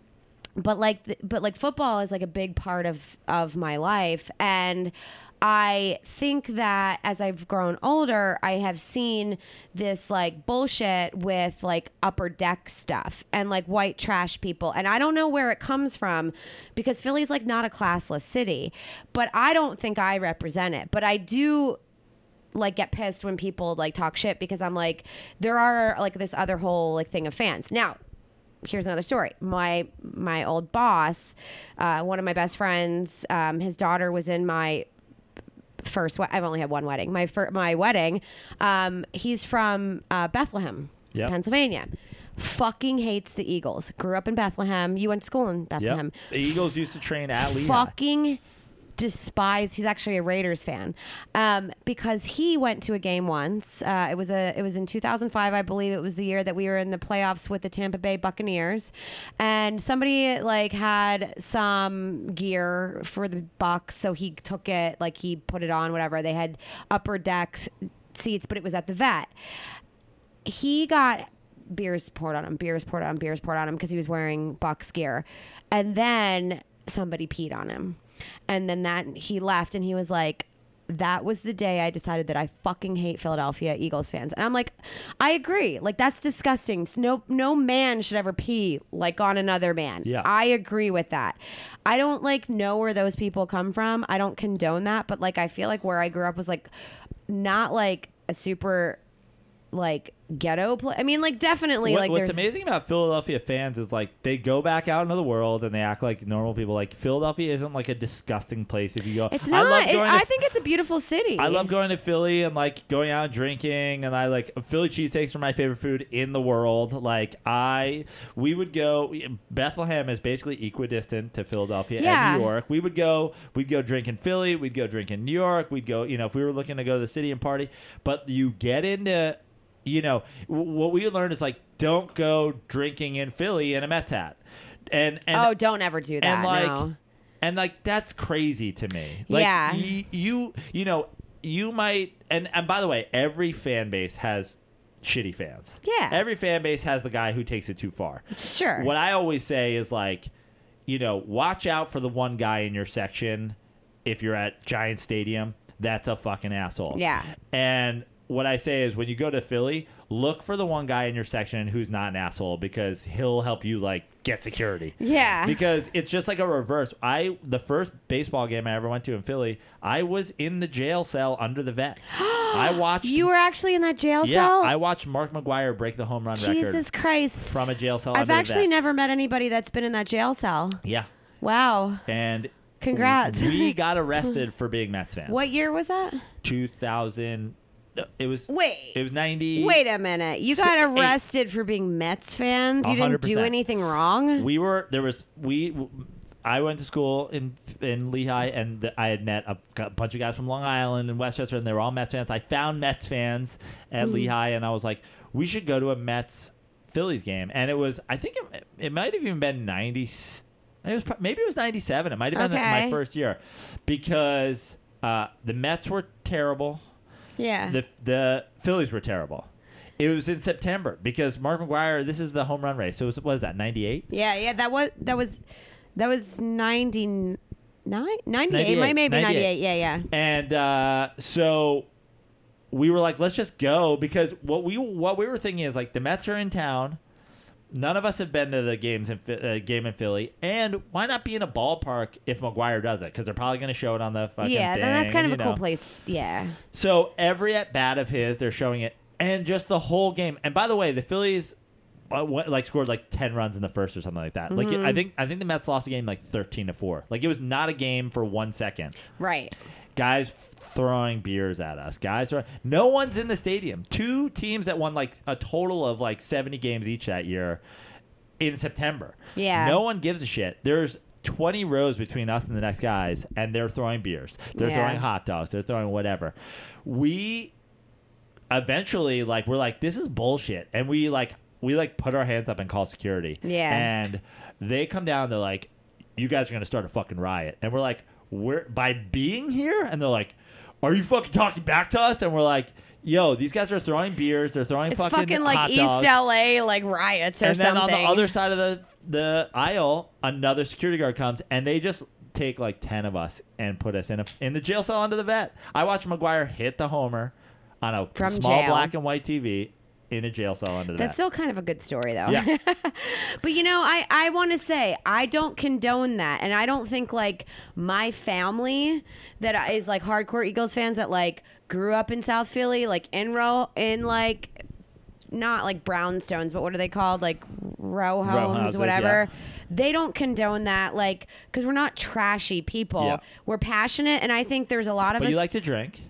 but like but like football is like a big part of of my life. And I think that as I've grown older, I have seen this like bullshit with like upper deck stuff and like white trash people. And I don't know where it comes from because Philly's like not a classless city, but I don't think I represent it. But I do like get pissed when people like talk shit because I'm like there are like this other whole like thing of fans. Now, here's another story. My my old boss, uh, one of my best friends, um, his daughter was in my first. We- I've only had one wedding. My fir- my wedding. Um, he's from uh, Bethlehem, Yep. Pennsylvania. Fucking hates the Eagles. Grew up in Bethlehem. You went to school in. Bethlehem The Eagles used to train at Lehigh. fucking despise he's actually a raiders fan um, because he went to a game once uh, it was a it was in 2005 i believe it was the year that we were in the playoffs with the tampa bay buccaneers and somebody like had some gear for the bucs so he took it like he put it on whatever they had upper deck seats but it was at the vet he got beers poured on him, beers poured on him, beers poured on him because he was wearing Bucs gear. And then somebody peed on him. And then that he left and he was like, that was the day I decided that I fucking hate Philadelphia Eagles fans. And I'm like, I agree. Like that's disgusting. No no man should ever pee like on another man. Yeah. I agree with that. I don't like know where those people come from. I don't condone that, but like I feel like where I grew up was like not like a super like ghetto play. I mean, like definitely What- like what's amazing about Philadelphia fans is like they go back out into the world and they act like normal people. Like Philadelphia isn't like a disgusting place if you go. it's I not. love it- going I, think it's a beautiful city. I love going to Philly and like going out and drinking and I like Philly cheesesteaks are my favorite food in the world. Like I we would go Bethlehem is basically equidistant to Philadelphia Yeah. and New York. We would go we'd go drink in Philly, we'd go drink in New York, we'd go, you know, if we were looking to go to the city and party, but you get into you know, w- what we learned is like don't go drinking in Philly in a Mets hat. And and oh, don't ever do that. and like no. and like that's crazy to me like Yeah. y- you you know you might and and by the way every fan base has shitty fans Yeah. every fan base has the guy who takes it too far Sure. what i always say is like you know watch out for the one guy in your section if you're at giant stadium that's a fucking asshole Yeah. and what I say is when you go to Philly, look for the one guy in your section who's not an asshole because he'll help you like get security. Yeah. Because it's just like a reverse. I the first baseball game I ever went to in Philly, I was in the jail cell under the vet. I watched You were actually in that jail Yeah, cell? I watched Mark McGwire break the home run record Jesus Christ. from a jail cell I've under the actually never met anybody that's been in that jail cell. Yeah. Wow. And Congrats. we got arrested for being Mets fans. What year was that? 2000 no, it was Wait. it was 90 Wait a minute. You Si- got eight. arrested for being Mets fans? You didn't do anything wrong? we were there was we I went to school in in Lehigh and th- I had met a, a bunch of guys from Long Island and Westchester and they were all Mets fans. I found Mets fans at Hmm. Lehigh and I was like, we should go to a Mets Phillies game. And it was I think it, it might have even been 90 it was maybe it was 97. It might have been my first year because uh, the Mets were terrible. Yeah. the the Phillies were terrible. It was in September because Mark McGwire. This is the home run race. So it was, what is that? Ninety eight. yeah, yeah, that was that was that was 99 98, 98, might maybe 98. 98. Yeah, yeah. And uh, so we were like, let's just go because what we what we were thinking is like the Mets are in town. None of us have been to the games in uh, game in Philly, and why not be in a ballpark if McGwire does it? Because they're probably going to show it on the fucking Yeah, then that's kind of a you cool place. Yeah. So every at bat of his, they're showing it, and just the whole game. And by the way, the Phillies uh, went, like scored like ten runs in the first or something like that. Like Mm-hmm. I think I think the Mets lost the game like thirteen to four. Like it was not a game for one second. Right. Guys throwing beers at us. Guys are no one's in the stadium. Two teams that won like a total of like seventy games each that year in September. Yeah. No one gives a shit. There's 20 rows between us and the next guys, and they're throwing beers. They're Yeah. throwing hot dogs. They're throwing whatever. We eventually like we're like this is bullshit, and we like we like put our hands up and call security. Yeah. And they come down. They're like, "You guys are gonna start a fucking riot," and we're like, "We're by being here," and they're like, "Are you fucking talking back to us?" And we're like. Yo, these guys are throwing beers. They're throwing It's fucking, fucking like East dogs LA like riots or and then on the other side of the the aisle, another security guard comes, and they just take like ten of us and put us in a in the jail cell under the vet. I watched McGwire hit the homer on a From small jail. black and white TV in a jail cell under That's still kind of a good story, though. Yeah. but you know, I I want to say I don't condone that, and I don't think like my family that is like hardcore Eagles fans that like grew up in South Philly, like in row in like not like brownstones, but what are they called? Like row homes, houses, whatever. yeah. They don't condone that, like, because we're not trashy people. Yeah. We're passionate, and I think there's a lot of but us. you like to drink,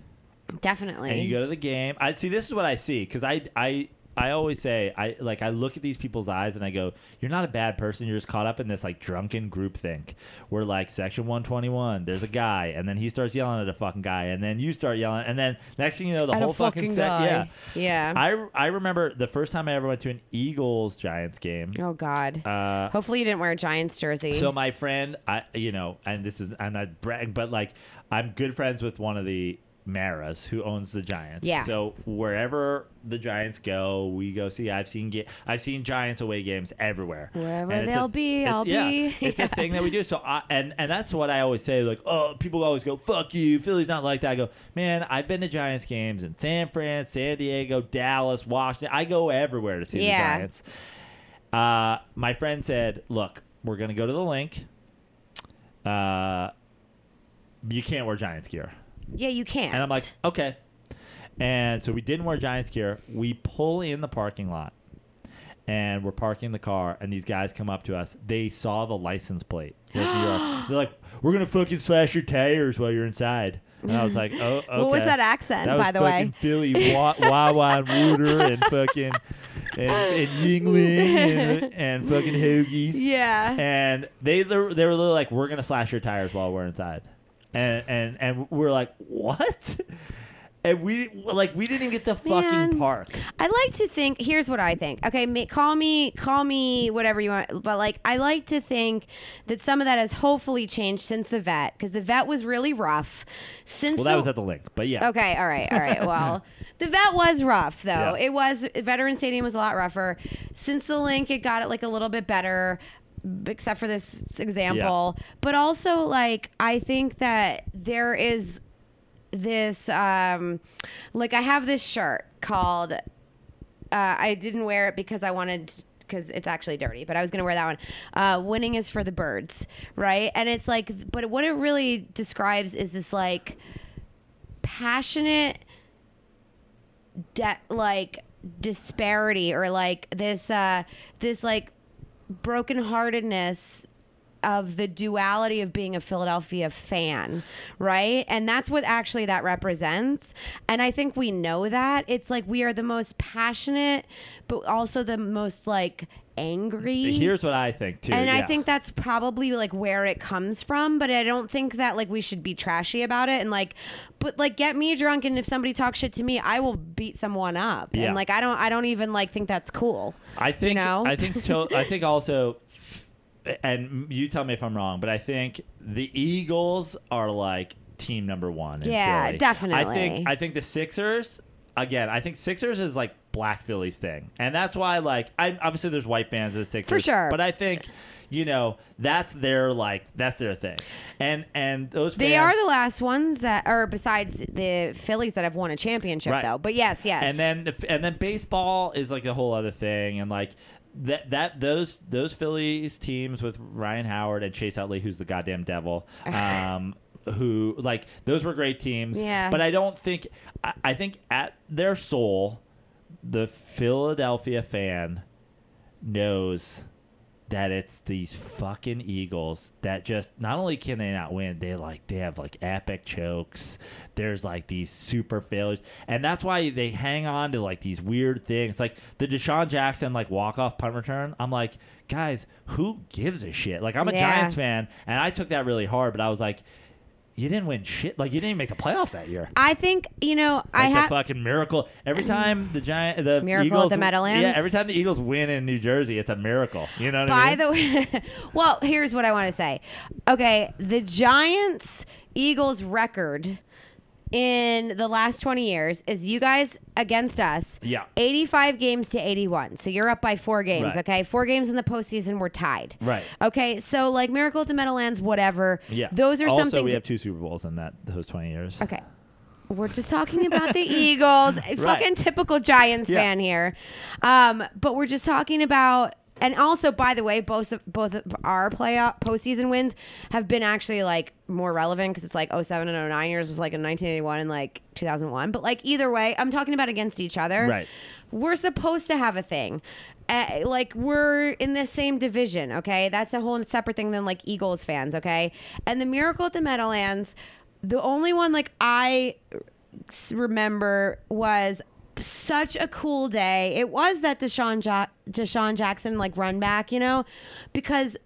definitely. and you go to the game. I see. This is what I see because I I. I always say I like I look at these people's eyes and I go, "You're not a bad person. You're just caught up in this like drunken group think. Where like section 121, there's a guy, and then he starts yelling at a fucking guy, and then you start yelling, and then next thing you know, the At whole fucking, fucking set, yeah, Yeah. I I remember the first time I ever went to an Eagles Giants game. oh God. Uh, Hopefully you didn't wear a Giants jersey. so my friend, I you know, and this is I'm not bragging, but like I'm good friends with one of the Maras who owns the Giants. Yeah. So wherever the Giants go, we go see. I've seen I've seen Giants away games everywhere. Wherever And they'll a- be, I'll yeah, be. It's a thing that we do. So I and and that's what I always say. Like, oh, people always go, "Fuck you, Philly's not like that." I go, man, I've been to Giants games in San Fran, San Diego, Dallas, Washington. I go everywhere to see Yeah. the Giants. Uh, my friend said, "Look, we're gonna go to the Linc. Uh, you can't wear Giants gear." Yeah, you can't. And I'm like, okay. And so we didn't wear Giants gear. We pull in the parking lot and we're parking the car and these guys come up to us. They saw the license plate. Like New York. They're like, we're going to fucking slash your tires while you're inside. And I was like, oh, okay. What was that accent, That by the way? Philly, Wa- Wawa and Wooter and fucking and, and Yuengling and, and fucking Hoagies. Yeah. And they they were they were literally like, "We're gonna slash your tires while we're inside," and and and we're like, "What?" And we like we didn't get to fucking Man. park. I like to think. Here's what I think. Okay, ma- call me, call me whatever you want. But like, I like to think that some of that has hopefully changed since the vet, because the vet was really rough. Since Well, the, that was at the Linc, but yeah. Okay, all right, all right. Well, the vet was rough though. Yeah. It was Veteran Stadium was a lot rougher. Since the Linc, it got it like a little bit better, except for this example. But also, like, I think that there is this um like I have this shirt called uh I didn't wear it because I wanted because it's actually dirty, but I was gonna wear that one. Uh, winning is for the birds, right? And it's like, but what it really describes is this like passionate, de- like disparity or like this, uh, this like brokenheartedness of the duality of being a Philadelphia fan, right? And that's what actually that represents. And I think we know that. It's like we are the most passionate, but also the most like angry. Here's what I think too. and I think that's probably like where it comes from, but I don't think that like we should be trashy about it and like but like get me drunk and if somebody talks shit to me, I will beat someone up. Yeah. And like I don't I don't even like think that's cool. I think know? I think to, I think also and you tell me if I'm wrong, but I think the Eagles are like team number 1 in Yeah, Philly. I think I think the Sixers again, I think Sixers is like Black Phillies thing. And that's why like I obviously there's white fans of the Sixers. For sure. But I think you know, that's their like that's their thing. And and those They fans, are the last ones that are besides the Phillies that have won a championship Right. though. But yes, yes. and then the, and then baseball is like a whole other thing and like that that those those Phillies teams with Ryan Howard and Chase Utley who's the goddamn devil um who like those were great teams Yeah. but I don't think I, I think at their soul the Philadelphia fan knows that it's these fucking Eagles that just not only can they not win, they like they have like epic chokes. There's like these super failures, and that's why they hang on to like these weird things, like the DeSean Jackson like walk off punt return. I'm like, guys, who gives a shit? Like I'm a Yeah. Giants fan, and I took that really hard, but I was like, you didn't win shit. Like you didn't even make the playoffs that year. I think, you know, I Like have the fucking miracle. Every time the giant, the Miracle Eagles, the Meadowlands? Yeah, every time the Eagles win in New Jersey, it's a miracle. You know what I mean? By mean? the way, well, here's what I want to say. Okay, the Giants Eagles record in the last 20 years is you guys against us. Yeah. 85 games to 81. So you're up by four games, Right. okay? Four games in the postseason, we're tied. Right. Okay, so like Miracle at the Meadowlands, whatever. yeah. Those are also, something. we have two Super Bowls in that those twenty years. Okay. We're just talking about the Eagles. A Fucking typical Giants Yeah. fan here. Um, but we're just talking about and also by the way, both of, both of our playoff postseason wins have been actually like more relevant because it's like 07 and 09 years was like in 1981 and like 2001. But like either way, I'm talking about against each other. Right. We're supposed to have a thing. Uh, like we're in the same division, okay? That's a whole separate thing than like Eagles fans, okay? And the Miracle at the Meadowlands, the only one like I remember was such a cool day. It was that DeSean ja- DeSean Jackson like run back, you know, because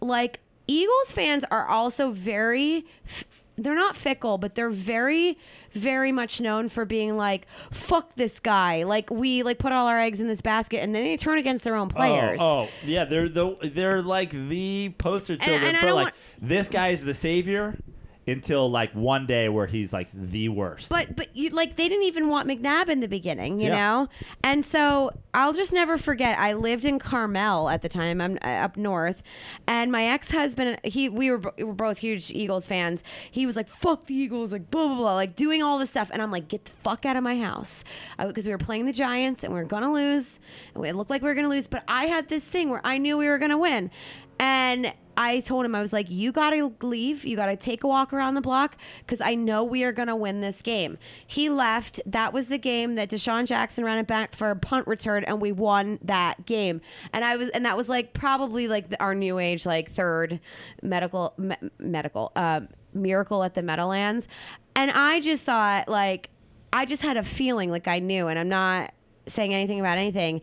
like Eagles fans are also very f- they're not fickle, but they're very very much known for being like fuck this guy. Like we like put all our eggs in this basket and then they turn against their own oh, players. Oh, oh, yeah, they're the they're like the poster children and I for like want- this guy's the savior until like one day where he's like the worst. But but you like they didn't even want McNabb in the beginning, you Yeah. know. And so I'll just never forget. I lived in Carmel at the time. I'm uh, up north, and my ex husband. He we were, we were both huge Eagles fans. He was like, "Fuck the Eagles," like blah blah blah, like doing all this stuff. And I'm like, "Get the fuck out of my house," because we were playing the Giants and we were gonna lose. And it looked like we were gonna lose, but I had this thing where I knew we were gonna win, and. I told him I was like, "You gotta leave. You gotta take a walk around the block because I know we are gonna win this game." He left. That was the game that DeSean Jackson ran it back for a punt return, and we won that game. And I was, and that was like probably like the, our new age, like third medical me, medical um, miracle at the Meadowlands. And I just thought, like, I just had a feeling, like I knew, and I'm not saying anything about anything.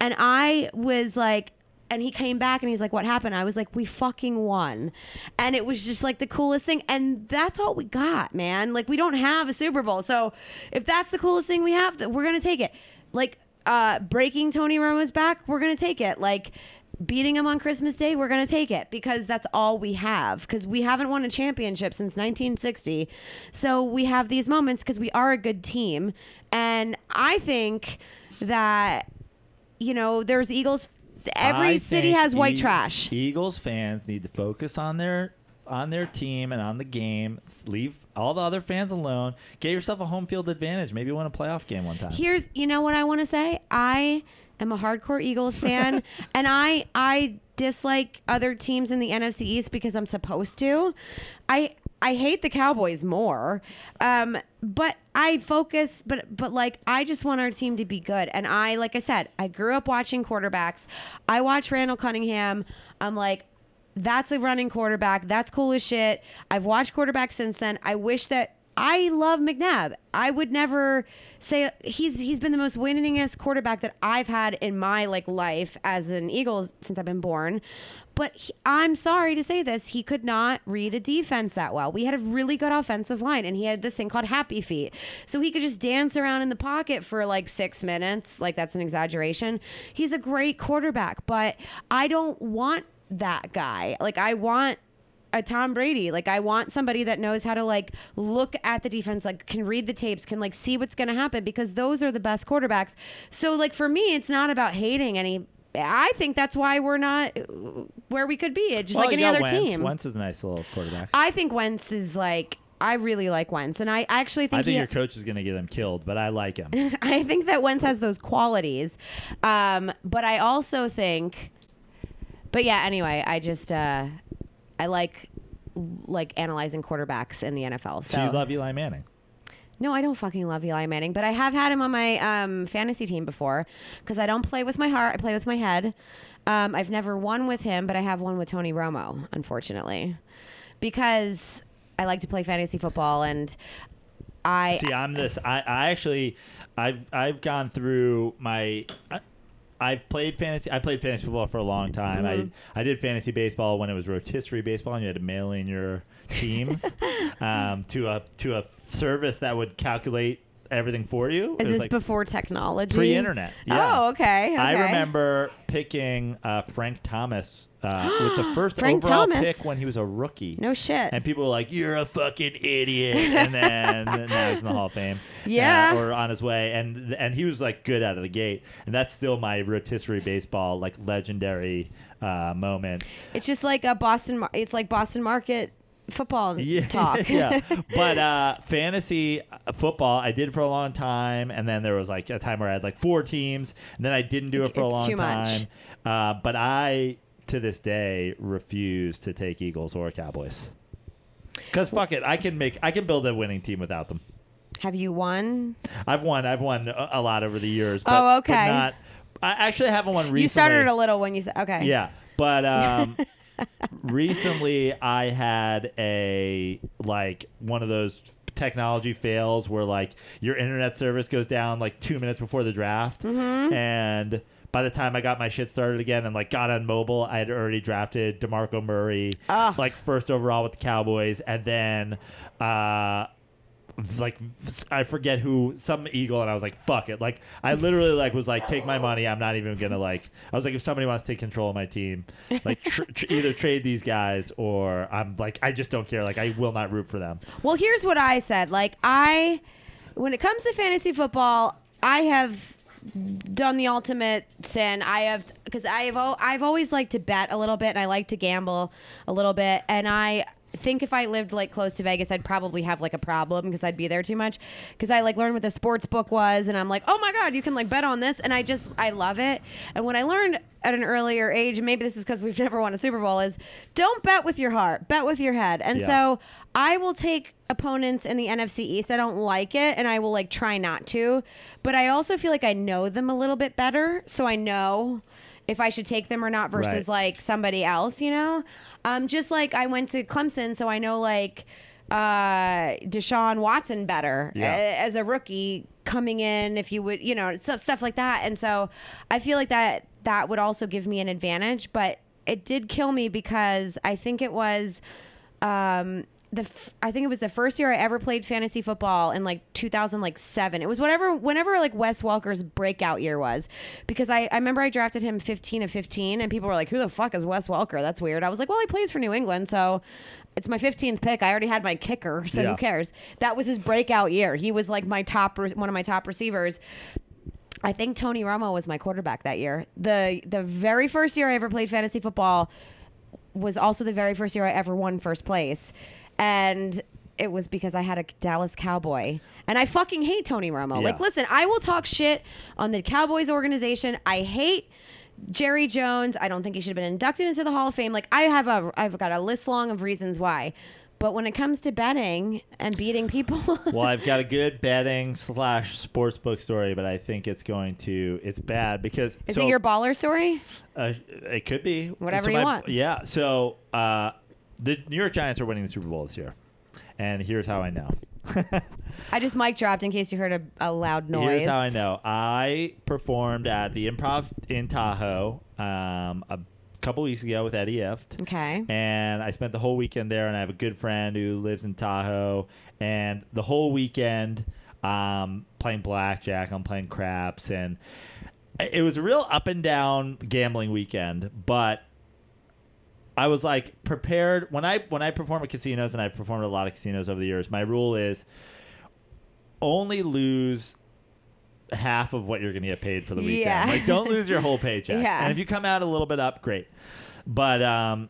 And I was like, and he came back and he's like, "What happened?" I was like, "We fucking won," and it was just like the coolest thing. And that's all we got, man. Like we don't have a Super Bowl, so if that's the coolest thing we have, we're gonna take it. Like uh, breaking Tony Romo's back, we're gonna take it. Like beating him on Christmas Day, we're gonna take it because that's all we have. Because we haven't won a championship since 1960, so we have these moments because we are a good team. And I think that you know, there's Eagles. Every I city think has white E- trash. Eagles fans need to focus on their on their team and on the game. S- Leave all the other fans alone. Get yourself a home field advantage. Maybe win a playoff game one time. Here's, you know what I want to say? I am a hardcore Eagles fan, and I I dislike other teams in the NFC East because I'm supposed to. I I hate the Cowboys more, um, but I focus. But but like I just want our team to be good, and I like I said, I grew up watching quarterbacks. I watch Randall Cunningham. I'm like. That's a running quarterback. That's cool as shit. I've watched quarterbacks since then. I wish that I love McNabb. I would never say he's he's been the most winningest quarterback that I've had in my like life as an Eagles since I've been born. But he, I'm sorry to say this, he could not read a defense that well. We had a really good offensive line, and he had this thing called happy feet, so he could just dance around in the pocket for like six minutes. Like that's an exaggeration. He's a great quarterback, but I don't want that guy. Like I want a Tom Brady. Like I want somebody that knows how to like look at the defense, like can read the tapes, can like see what's going to happen because those are the best quarterbacks. So like for me, it's not about hating any. I think that's why we're not where we could be. It's just Well, like any other Wentz. team. Wentz is a nice little quarterback. I think Wentz is like. I really like Wentz, and I actually think I think your coach is going to get him killed, but I like him. I think that Wentz has those qualities. Um, but I also think, but yeah, anyway, I just, uh, I like, like analyzing quarterbacks in the NFL. So, so you love Eli Manning. no, I don't fucking love Eli Manning, but I have had him on my um, fantasy team before because I don't play with my heart. I play with my head. Um, I've never won with him, but I have won with Tony Romo, unfortunately, because I like to play fantasy football and I See, I'm this. I, I actually, I've I've gone through my. I, I've played fantasy. I played fantasy football for a long time. Mm-hmm. I I did fantasy baseball when it was rotisserie baseball, and you had to mail in your teams um, to a to a service that would calculate everything for you. Is this like before technology? pre-internet. Yeah. Oh, okay. I remember picking uh, Frank Thomas uh, with the first Frank overall Thomas? pick when he was a rookie. No shit. And people were like, "You're a fucking idiot," and then now he's in the Hall of Fame, Yeah. uh, or on his way, and and he was like good out of the gate, and that's still my rotisserie baseball like legendary uh, moment. It's just like a Boston. Mar- It's like Boston Market football Yeah, talk. yeah. But uh, fantasy uh, football, I did for a long time, and then there was like a time where I had like four teams, and then I didn't do it for a long too much. time. Uh, but I, to this day, refuse to take Eagles or Cowboys. Because fuck it, I can make, I can build a winning team without them. Have you won? I've won, I've won a, lot over the years. But, Oh, but okay. not, I actually haven't won recently. You started a little when you said okay. Yeah, but um, recently I had a like one of those technology fails where like your internet service goes down like two minutes before the draft, Mm-hmm. and by the time I got my shit started again and like got on mobile, I had already drafted Demarco Murray Ugh. like first overall with the Cowboys, and then. uh like I forget who some eagle and I was like fuck it like I literally like was like take my money I'm not even gonna like I was like if somebody wants to take control of my team like tr- tr- either trade these guys or I'm like I just don't care like I will not root for them Well, here's what I said. Like I, when it comes to fantasy football, I have done the ultimate sin. I have because I have I've always liked to bet a little bit and I like to gamble a little bit, and I think if I lived like close to Vegas, I'd probably have like a problem because I'd be there too much. Because I like learned what the sports book was, and I'm like, oh my god, you can like bet on this, and I just I love it. And what I learned at an earlier age, and maybe this is because we've never won a Super Bowl, is don't bet with your heart, bet with your head. And Yeah. so I will take opponents in the NFC East. I don't like it, and I will like try not to. But I also feel like I know them a little bit better, so I know if I should take them or not versus Right. like somebody else. You know, um, just like I went to Clemson, so I know like uh Deshaun Watson better Yeah. as a rookie coming in if you would you know stuff stuff like that and so I feel like that that would also give me an advantage but it did kill me because I think it was um the f- I think it was the first year I ever played fantasy football in like 2007. It was whatever whenever like Wes Welker's breakout year was because I, I remember I drafted him 15 of 15 and people were like who the fuck is Wes Welker? That's weird. I was like, well, he plays for New England, so it's my 15th pick. I already had my kicker, so Yeah. who cares? That was his breakout year. He was like my top re- one of my top receivers. I think Tony Romo was my quarterback that year. The the very first year I ever played fantasy football, was also the very first year I ever won first place, and it was because I had a Dallas Cowboy, and I fucking hate Tony Romo. Yeah. Like, listen, I will talk shit on the Cowboys organization. I hate. Jerry Jones, I don't think he should have been inducted into the Hall of Fame. Like I have a I've got a list long of reasons why. But when it comes to betting and beating people, well, I've got a good betting slash sports book story, but I think it's going to it's bad because is so, it your baller story? Uh, it could be Whatever So you my- want. Yeah. So uh, the New York Giants are winning the Super Bowl this year, and here's how I know. I just mic dropped in case you heard a, a loud noise. Here's how I know. I performed at the Improv in Tahoe um, a couple weeks ago with Eddie Ifft. Okay. And I spent the whole weekend there, and I have a good friend who lives in Tahoe. And the whole weekend, um, playing blackjack, I'm playing craps, and it was a real up and down gambling weekend. But I was like prepared when I when I perform at casinos, and I've performed at a lot of casinos over the years. My rule is only lose half of what you're going to get paid for the weekend. Yeah. Like, don't lose your whole paycheck. Yeah. And if you come out a little bit up, great. But um,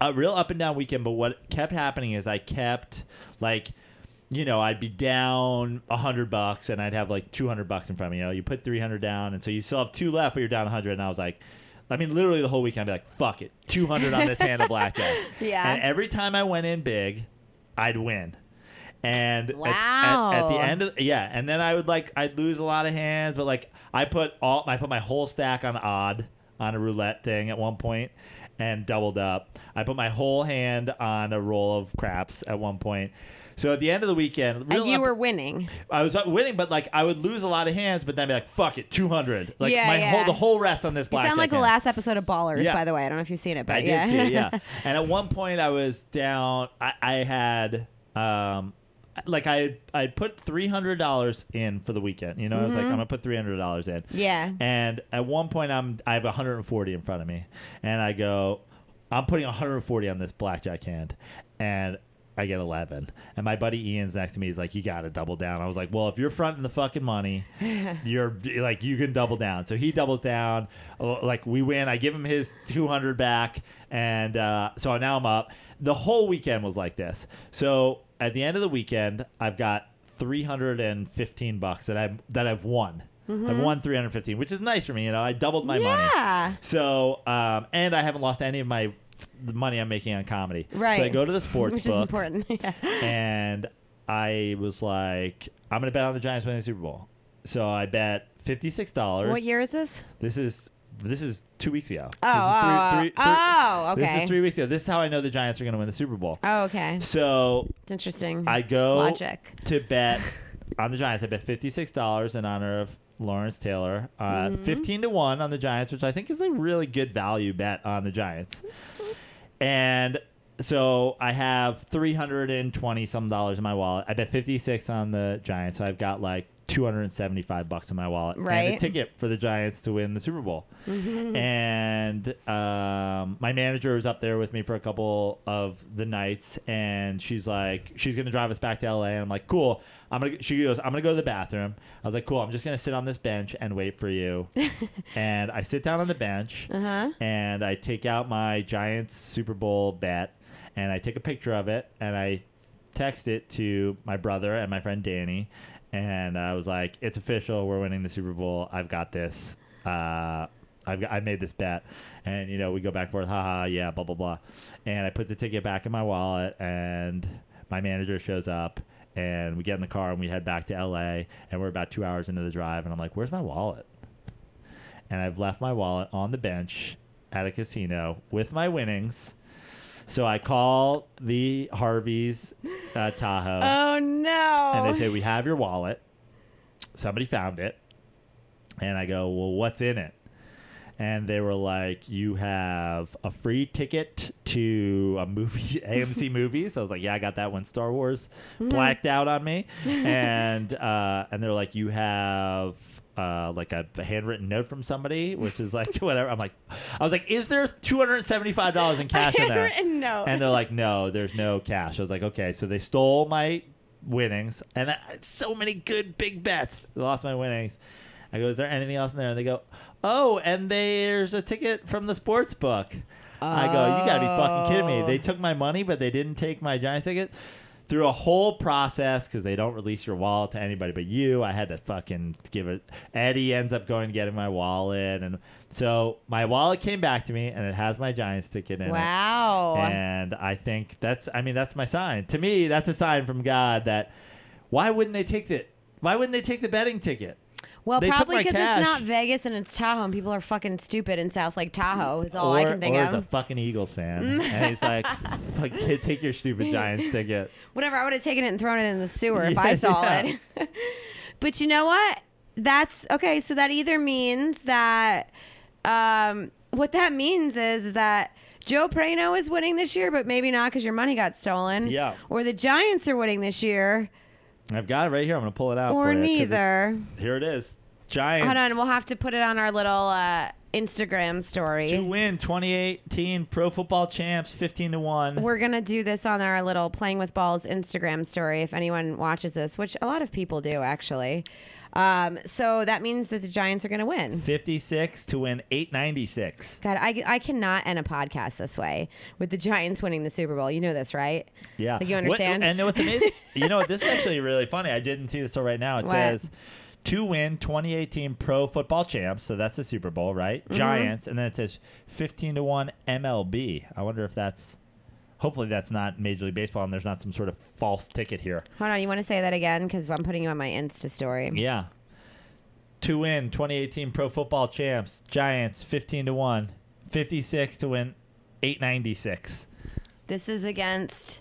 a real up and down weekend. But what kept happening is I kept like. You know, I'd be down a hundred bucks, and I'd have like two hundred bucks in front of me. You know, you put three hundred down, and so you still have two left, but you're down a hundred. And I was like, I mean, literally the whole weekend, I'd be like, "Fuck it, two hundred on this hand of blackjack." Yeah. And every time I went in big, I'd win. And at- at, Wow. at, the end of yeah, and then I would like I'd lose a lot of hands, but like I put all I put my whole stack on odd on a roulette thing at one point and doubled up. I put my whole hand on a roll of craps at one point. So at the end of the weekend, real and you up- were winning. I was winning, but like I would lose a lot of hands, but then I'd be like, "Fuck it, two hundred. Like Yeah, my yeah. whole the whole rest on this You blackjack. sound like the hand. last episode of Ballers, Yeah. by the way. I don't know if you've seen it, but I yeah. did see it, yeah. and at one point, I was down. I, I had, um, like I I put three hundred dollars in for the weekend. You know, I was like, I'm gonna put three hundred dollars in. Mm-hmm. Yeah. And at one point, I'm I have 140 in front of me, and I go, I'm putting 140 on this blackjack hand, and. I get 11. And my buddy Ian's next to me. He's like, You got to double down. I was like, Well, if you're fronting the fucking money, you're like, you can double down. So he doubles down. Oh, Like, we win. I give him his 200 back. And uh, so now I'm up. The whole weekend was like this. So at the end of the weekend, I've got 315 bucks that I've, that I've won. I've won 315, which is nice for me. You know, I doubled my money. Yeah. So, um, and I haven't lost any of my the money I'm making on comedy. Right. So I go to the sports book. Which is important. yeah. and I was like, I'm gonna bet on the Giants winning the Super Bowl. So I bet fifty six dollars. What year is this? This is this is two weeks ago. Oh, this is oh, three- oh. three- Oh, This is three weeks ago. This is how I know the Giants are gonna win the Super Bowl. Oh, okay. So It's interesting. I go Logic. to bet on the Giants. I bet fifty six dollars in honor of Lawrence Taylor. Uh, Mm-hmm. Fifteen to one on the Giants, which I think is a really good value bet on the Giants. And so I have three hundred and twenty some dollars in my wallet. I bet fifty six on the Giants, so I've got like two hundred and seventy five bucks in my wallet. And Right. a ticket for the Giants to win the Super Bowl. And um, my manager was up there with me for a couple of the nights, and she's like, she's gonna drive us back to LA, and I'm like, cool. I'm gonna. She goes, I'm gonna go to the bathroom. I was like, cool. I'm just gonna sit on this bench and wait for you. and I sit down on the bench, Uh-huh. and I take out my Giants Super Bowl bet, and I take a picture of it, and I text it to my brother and my friend Danny, and I was like, "It's official. We're winning the Super Bowl. I've got this. Uh, I've got, I made this bet." And you know, we go back and forth. Haha, yeah, blah blah blah. And I put the ticket back in my wallet, and my manager shows up. And we get in the car and we head back to LA. And we're about two hours into the drive. And I'm like, "Where's my wallet?" And I've left my wallet on the bench at a casino with my winnings. So I call the Harveys uh, Tahoe Oh no. and they say, We have your wallet. Somebody found it. And I go, Well, what's in it? And they were like, You have a free ticket to a movie, AMC movies. I was like, Yeah, I got that when Star Wars blacked out on me. and uh, and they're like, You have uh, like a, handwritten note from somebody, which is like whatever. I'm like, I was like, Is there two hundred and seventy five dollars in cash in there? Note. And they're like, no, there's no cash. I was like, okay, so they stole my winnings, and I, so many good big bets. They lost my winnings. I go, is there anything else in there? And they go, oh, and there's a ticket from the sports book. I go, you gotta be fucking kidding me. Oh. They took my money, but they didn't take my Giants ticket. Through a whole process, because they don't release your wallet to anybody but you, I had to fucking give it. Eddie ends up going to get in my wallet, and so my wallet came back to me, and it has my Giants ticket in it. Wow. And I think that's, I mean, that's my sign. To me, that's a sign from God that why wouldn't they take the, why wouldn't they take the betting ticket? Well, they took probably my because cash. it's not Vegas and it's Tahoe, and people are fucking stupid in South Lake Tahoe. Is all I can think or of. as a fucking Eagles fan, and he's like, "Fuck, kid, take your stupid Giants ticket." Whatever. I would have taken it and thrown it in the sewer if Yeah, I saw yeah. it. but you know what? That's okay. So that either means that um, what that means is that Joe Prano is winning this year, but maybe not because your money got stolen. Yeah. Or the Giants are winning this year, I've got it right here. I'm gonna pull it out. or for you 'cause it's- neither. Here it is. Giants. Hold on, we'll have to put it on our little uh, Instagram story. to win 2018 Pro Football Champs 15 to one. We're gonna do this on our little playing with balls Instagram story if anyone watches this, which a lot of people do actually. Um, so that means that the Giants are gonna win. 56 to win 896. God, I, I cannot end a podcast this way with the Giants winning the Super Bowl. You know this, right? Yeah. Like you What- understand? and what's amazing? you know what? This is actually really funny. I didn't see this till right now. It What? says to win 2018 Pro Football Champs. So that's the Super Bowl, right? Mm-hmm. Giants, and then it says 15 to one MLB. I wonder if that's. Hopefully that's not Major League Baseball, and there's not some sort of false ticket here. Hold on, you want to say that again because I'm putting you on my Insta story. Yeah. To win 2018 Pro Football Champs, Giants 15 to 1, 56 to win 896. This is against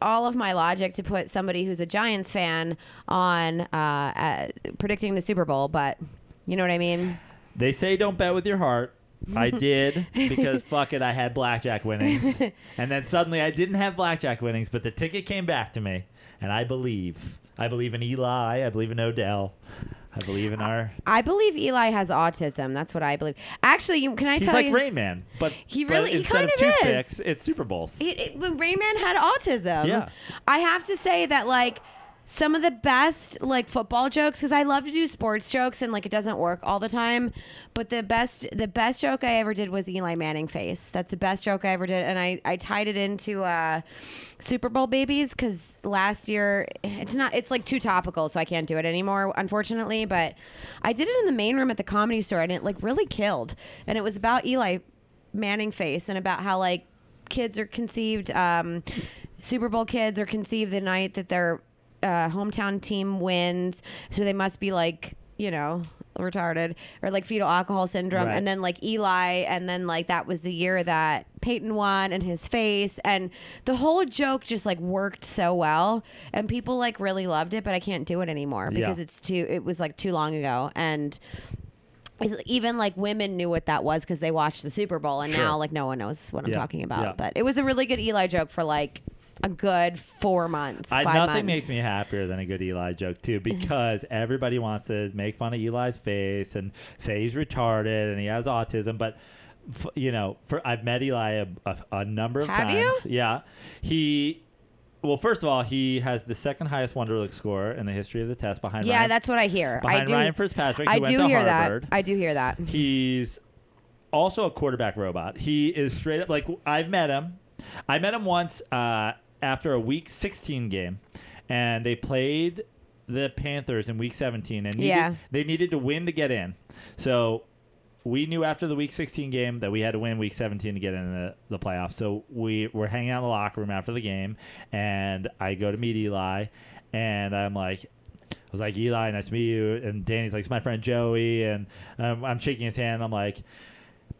all of my logic to put somebody who's a Giants fan on uh, uh, predicting the Super Bowl, but you know what I mean. They say don't bet with your heart. I did because fuck it, I had blackjack winnings. and then suddenly I didn't have blackjack winnings, but the ticket came back to me. And I believe. I believe in Eli. I believe in Odell. I believe in our. I believe Eli has autism. That's what I believe. Actually, you, can I tell He's tell like you? Rain Man, but He but really- he instead kind of of is. toothpicks, it's Super Bowls. It, it, Rain Man had autism. Yeah. I have to say that like some of the best like football jokes because I love to do sports jokes and like it doesn't work all the time. But the best the best joke I ever did was Eli Manning face. That's the best joke I ever did, and I I tied it into uh, Super Bowl babies because last year it's not it's like too topical, so I can't do it anymore, unfortunately. But I did it in the main room at the comedy store, and it like really killed. And it was about Eli Manning face and about how like kids are conceived um, Super Bowl kids are conceived the night that their uh, hometown team wins, so they must be like you know retarded or like fetal alcohol syndrome Right. and then like Eli and then like that was the year that Peyton won and his face and the whole joke just like worked so well and people like really loved it but I can't do it anymore Yeah. because it's too it was like too long ago and even like women knew what that was because they watched the Super Bowl, and Sure. now like no one knows what I'm Yeah, talking about. yeah. But it was a really good Eli joke for like a good four months, I, nothing months. makes me happier than a good Eli joke too, because everybody wants to make fun of Eli's face and say he's retarded and he has autism. But f- you know, for I've met Eli a, a, a number of Have times. you? Yeah, he. Well, first of all, he has the second highest Wonderlic score in the history of the test behind yeah, Ryan, that's what I hear. I behind do. Ryan Fitzpatrick, who I went do to hear Harvard. that. I do hear that. He's also a quarterback robot. He is straight up like I've met him. I met him once uh, after a Week 16 game, and they played the Panthers in Week 17, and needed, Yeah. they needed to win to get in. So we knew after the Week 16 game that we had to win Week 17 to get in the, the playoffs. So we were hanging out in the locker room after the game, and I go to meet Eli, and I'm like. I was like, Eli, nice to meet you. And Danny's like, it's my friend Joey. And um, I'm shaking his hand. I'm like,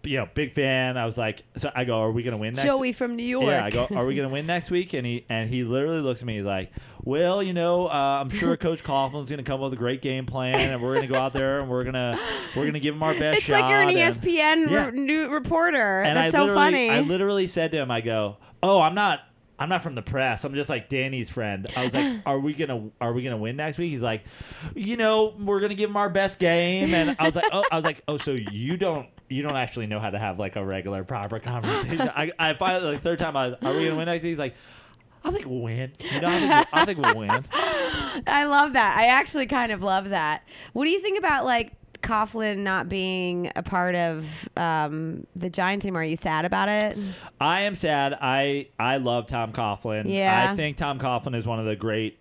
you know, big fan. I was like, so I go, are we going to win next Joey from New York. Yeah, I go, are we going to win next week? And he and he literally looks at me. He's like, well, you know, uh, I'm sure Coach Coughlin's going to come up with a great game plan, and we're going to go out there and we're gonna we're gonna give him our best it's shot. like you're an E and- ESPN Yeah. re- new reporter. and That's I so funny. I literally said to him, I go, "Oh, I'm not, I'm not from the press. I'm just like Danny's friend." I was like, "Are we gonna, are we gonna win next week?" He's like, "You know, we're gonna give him our best game." And I was like, "Oh, I was like, oh, so you don't, you don't actually know how to have like a regular, proper conversation." I, I finally, like third time, I was, "Are we gonna win next week?" He's like. I think we'll win. You know, I think, we'll, I think we'll win. I love that. I actually kind of love that. What do you think about like Coughlin not being a part of um, the Giants anymore. Are you sad about it? I am sad. I I love Tom Coughlin. Yeah. I think Tom Coughlin is one of the great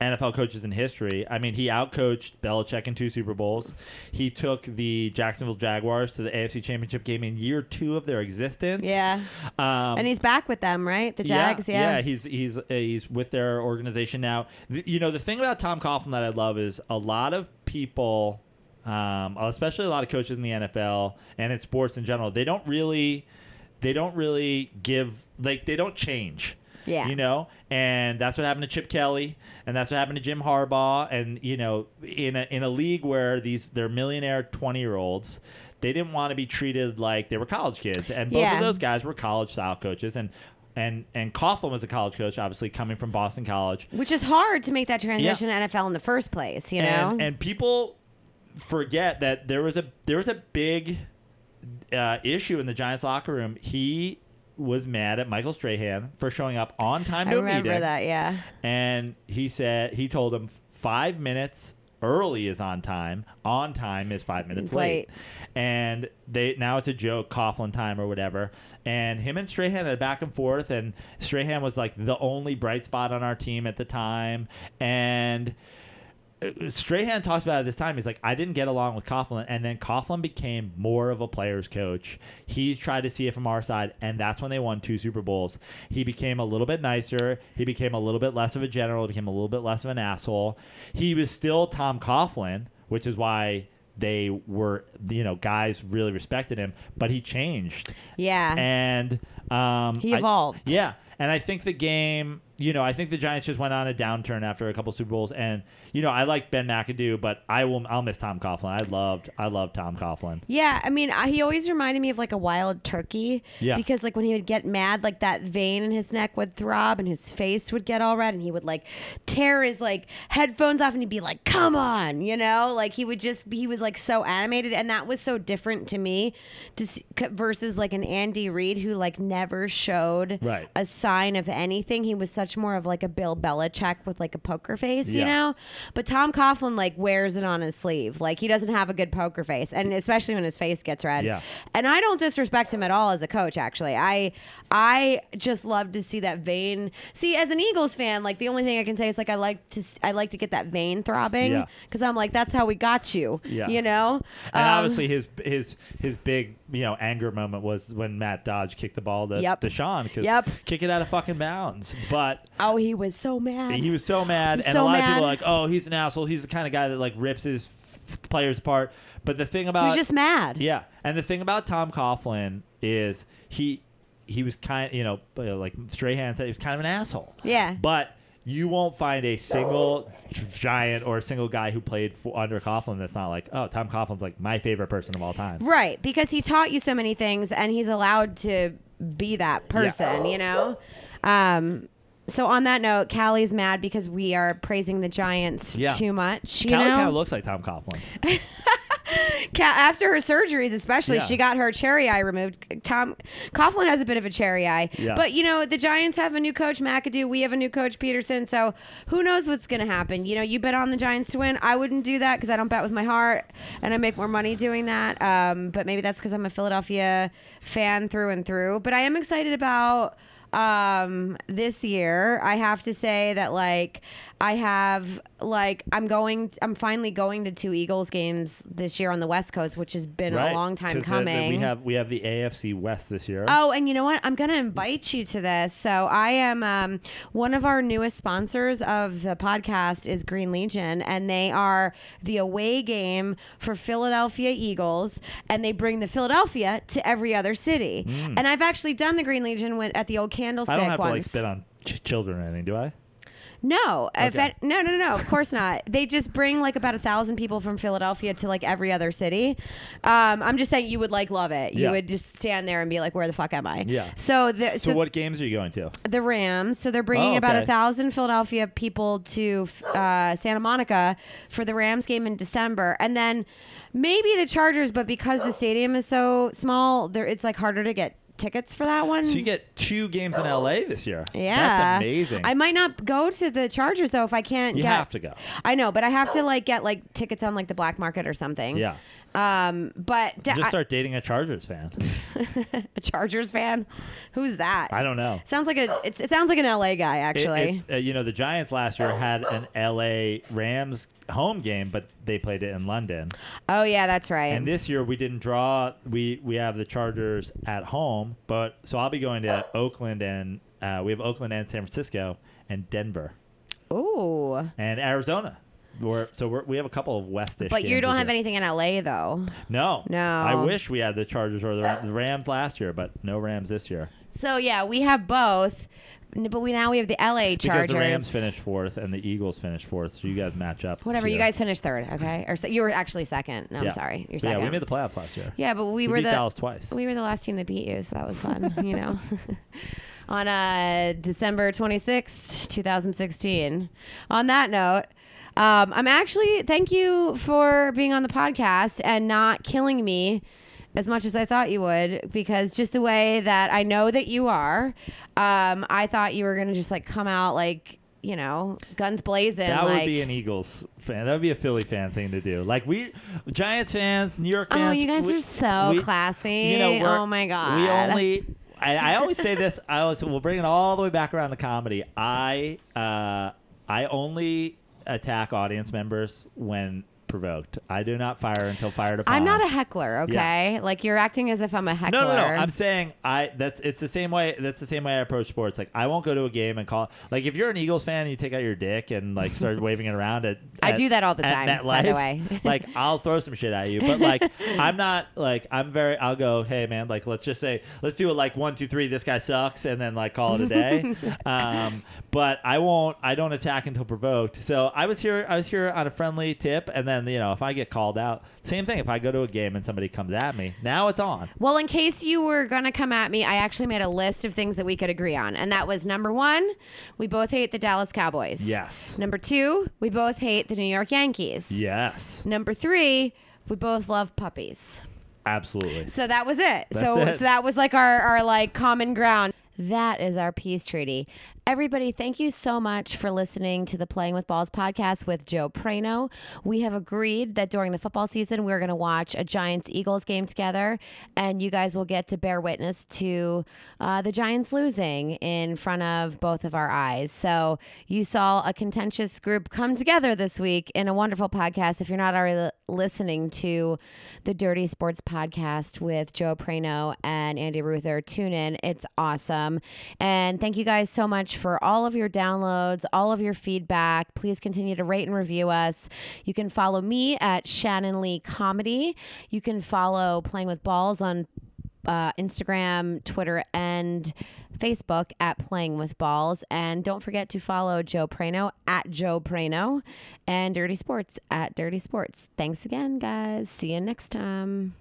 NFL coaches in history. I mean, he outcoached Belichick in two Super Bowls. He took the Jacksonville Jaguars to the AFC Championship game in year two of their existence. Yeah. Um, And he's back with them, right? The Jags, yeah. yeah, he's he's uh, he's with their organization now. Th- you know, the thing about Tom Coughlin that I love is a lot of people, um, especially a lot of coaches in the NFL and in sports in general, they don't really, they don't really give like they don't change. Yeah. You know, and that's what happened to Chip Kelly, and that's what happened to Jim Harbaugh, and you know, in a in a league where these they're millionaire twenty year olds, they didn't want to be treated like they were college kids, and both Yeah. of those guys were college style coaches, and and and Coughlin was a college coach, obviously coming from Boston College, Which is hard to make that transition to NFL in the first place, you know? and, and people forget that there was a there was a big uh, issue in the Giants locker room. He was mad at Michael Strahan for showing up on time I to a remember meeting. that, yeah. and he said he told him five minutes early is on time on time is five minutes late. late. and they now it's a joke coughlin time or whatever and him and strahan had a back and forth and strahan was like the only bright spot on our team at the time and Strahan talks about it this time. He's like, I didn't get along with Coughlin, and then Coughlin became more of a player's coach. He tried to see it from our side, and that's when they won two Super Bowls. He became a little bit nicer. He became a little bit less of a general. He became a little bit less of an asshole. He was still Tom Coughlin, which is why they were, you know, guys really respected him. But he changed, Yeah. and um, he I- evolved. yeah, and I think the game, you know, I think the Giants just went on a downturn after a couple Super Bowls, and you know, I like Ben McAdoo, but I will, I'll miss Tom Coughlin. I loved, I loved Tom Coughlin. Yeah, I mean, he always reminded me of like a wild turkey. Yeah. Because like when he would get mad, like that vein in his neck would throb and his face would get all red, and he would like tear his like headphones off, and he'd be like, "Come on," you know, like he would just he was like so animated, and that was so different to me, to see, versus like an Andy Reid who like never showed Right. a sign of anything. He was such more of like a Bill Belichick with like a poker face, you Yeah. know. But Tom Coughlin like wears it on his sleeve. Like he doesn't have a good poker face, and especially when his face gets red. Yeah. And I don't disrespect him at all as a coach. Actually, I I just love to see that vein. See, as an Eagles fan, like the only thing I can say is like I like to I like to get that vein throbbing Yeah. because I'm like that's how we got you. Yeah. You know. And Um, obviously, his his his big you know anger moment was when Matt Dodge kicked the ball to Yep. DeSean because Yep. kick it out of fucking bounds. But Oh, he was so mad. he was so mad, was and so a lot of people are like, "Oh, he's an asshole. He's the kind of guy that like rips his f- players apart." But the thing He about was just mad. Yeah, and the thing about Tom Coughlin is he he was kind, you know, like Strahan said, he was kind of an asshole. Yeah. But you won't find a single giant or a single guy who played for, under Coughlin that's not like, oh, Tom Coughlin's like my favorite person of all time. Right, because he taught you so many things and he's allowed to be that person, you know? Um, so on that note, Callie's mad because we are praising the Giants Yeah. too much. You Callie kind of looks like Tom Coughlin. After her surgeries, especially, Yeah. she got her cherry eye removed. Tom Coughlin has a bit of a cherry eye, Yeah. but you know the Giants have a new coach, McAdoo. We have a new coach, Pederson. So who knows what's going to happen? You know, you bet on the Giants to win. I wouldn't do that because I don't bet with my heart, and I make more money doing that. Um, but maybe that's because I'm a Philadelphia fan through and through. But I am excited about um this year i have to say that like i have like i'm going i'm finally going to two eagles games this year on the west coast which has been right? a long time 'Cause the- the- coming we have we have the AFC West this year. Oh, and you know what? I'm going to invite you to this. So I am um, one of our newest sponsors of the podcast is Green Legion, and they are the away game for Philadelphia Eagles, and they bring the Philadelphia to every other city. And I've actually done the Green Legion at the old Candlestick Mm. I don't have once. to like spit on ch- children or anything, do I? No, Okay. no, no, no, no. Of course not. They just bring like about a thousand people from Philadelphia to like every other city. Um, I'm just saying you would like love it. You Yeah. would just stand there and be like, "Where the fuck am I?" Yeah. So the So, so, what games are you going to? the Rams. So they're bringing Oh, about a thousand Philadelphia people to uh, Santa Monica for the Rams game in December, and then maybe the Chargers. But because the stadium is so small, there it's like harder to get tickets for that one. So you get two games in LA this year. yeah, That's amazing. I might not go to the Chargers though if I can't you get. have to go. I know, but I have to like get like tickets on like the black market or something. Yeah. Um, but da- Just start dating a Chargers fan. a Chargers fan, who's that? I don't know. Sounds like a. It's, it sounds like an LA guy It- actually. it's, uh, you know, the Giants last year had an LA Rams home game, but they played it in London. oh yeah, that's right. And this year we didn't draw. We we have the Chargers at home, but so I'll be going to Oakland and uh, we have Oakland and San Francisco and Denver Oh. and Arizona. We're, so we're, we have a couple of Westish. But you don't have anything in LA though. No, No. I wish we had the Chargers or the, Rams last year, but no Rams this year So yeah, we have both, but we now we have the LA Chargers. because the Rams finished fourth and the Eagles finished fourth. So you guys match up. Whatever, you guys finished third, okay? Or se- you were actually second. No, Yeah. I'm sorry, you're But second. Yeah, we made the playoffs last year. Yeah, but we, We, were beat the Dallas twice. we were the last team that beat you, so that was fun. you know. On uh, December 26th, 2016. On that note, um, I'm actually thank you for being on the podcast and not killing me as much as I thought you would, because just the way that I know that you are, um, I thought you were gonna just like come out like you know guns blazing. That like, would be an Eagles fan. That would be a Philly fan thing to do. Like we, Giants fans, New York fans. Oh, you guys we- are so we- classy. You know, oh my god. We only. I, I always say this. I always we'll bring it all the way back around to comedy. I uh, I only attack audience members when provoked. I do not fire until fired upon. I'm not a heckler, okay? Like you're acting as if I'm a heckler. No, no, no. I'm saying I. That's it's the same way. That's the same way I approach sports. Like I won't go to a game and call. Like if you're an Eagles fan, and you take out your dick and like start waving it around at. I at- do that all the time, by the way. like I'll throw some shit at you, but like I'm not like I'm very. I'll go. Hey man, like let's just say let's do it like one two three. This guy sucks, and then like call it a day. um, but I won't. I don't attack until provoked. So I was here. I was here on a friendly tip, and then you know if I get called out, same thing. If I go to a game and somebody comes at me, now it's on. Well, in case you were to come at me, I actually made a list of things that we could agree on. And that was number one, we both hate the Dallas Cowboys. Yes. Number two, we both hate the New York Yankees. Yes, Number three, we both love puppies. absolutely. So that was it. That's so, it. so that was like our, our like common ground. That is our peace treaty. Everybody, thank you so much for listening to the Playing with Balls podcast with Joe Prano. We have agreed that during the football season, we're going to watch a Giants Eagles game together, and you guys will get to bear witness to uh, the Giants losing in front of both of our eyes. So you saw a contentious group come together this week in a wonderful podcast. If you're not already listening to the Dirty Sports podcast with Joe Prano and Andy Roth, tune in. It's awesome. And thank you guys so much for all of your downloads, all of your feedback. Please continue to rate and review us. You can follow me at Shannon Lee Comedy. You can follow Playing with Balls on uh, Instagram, Twitter, and Facebook at Playing with Balls. And don't forget to follow Joe Prano at Joe Prano and Dirty Sports at Dirty Sports. Thanks again, guys. See you next time.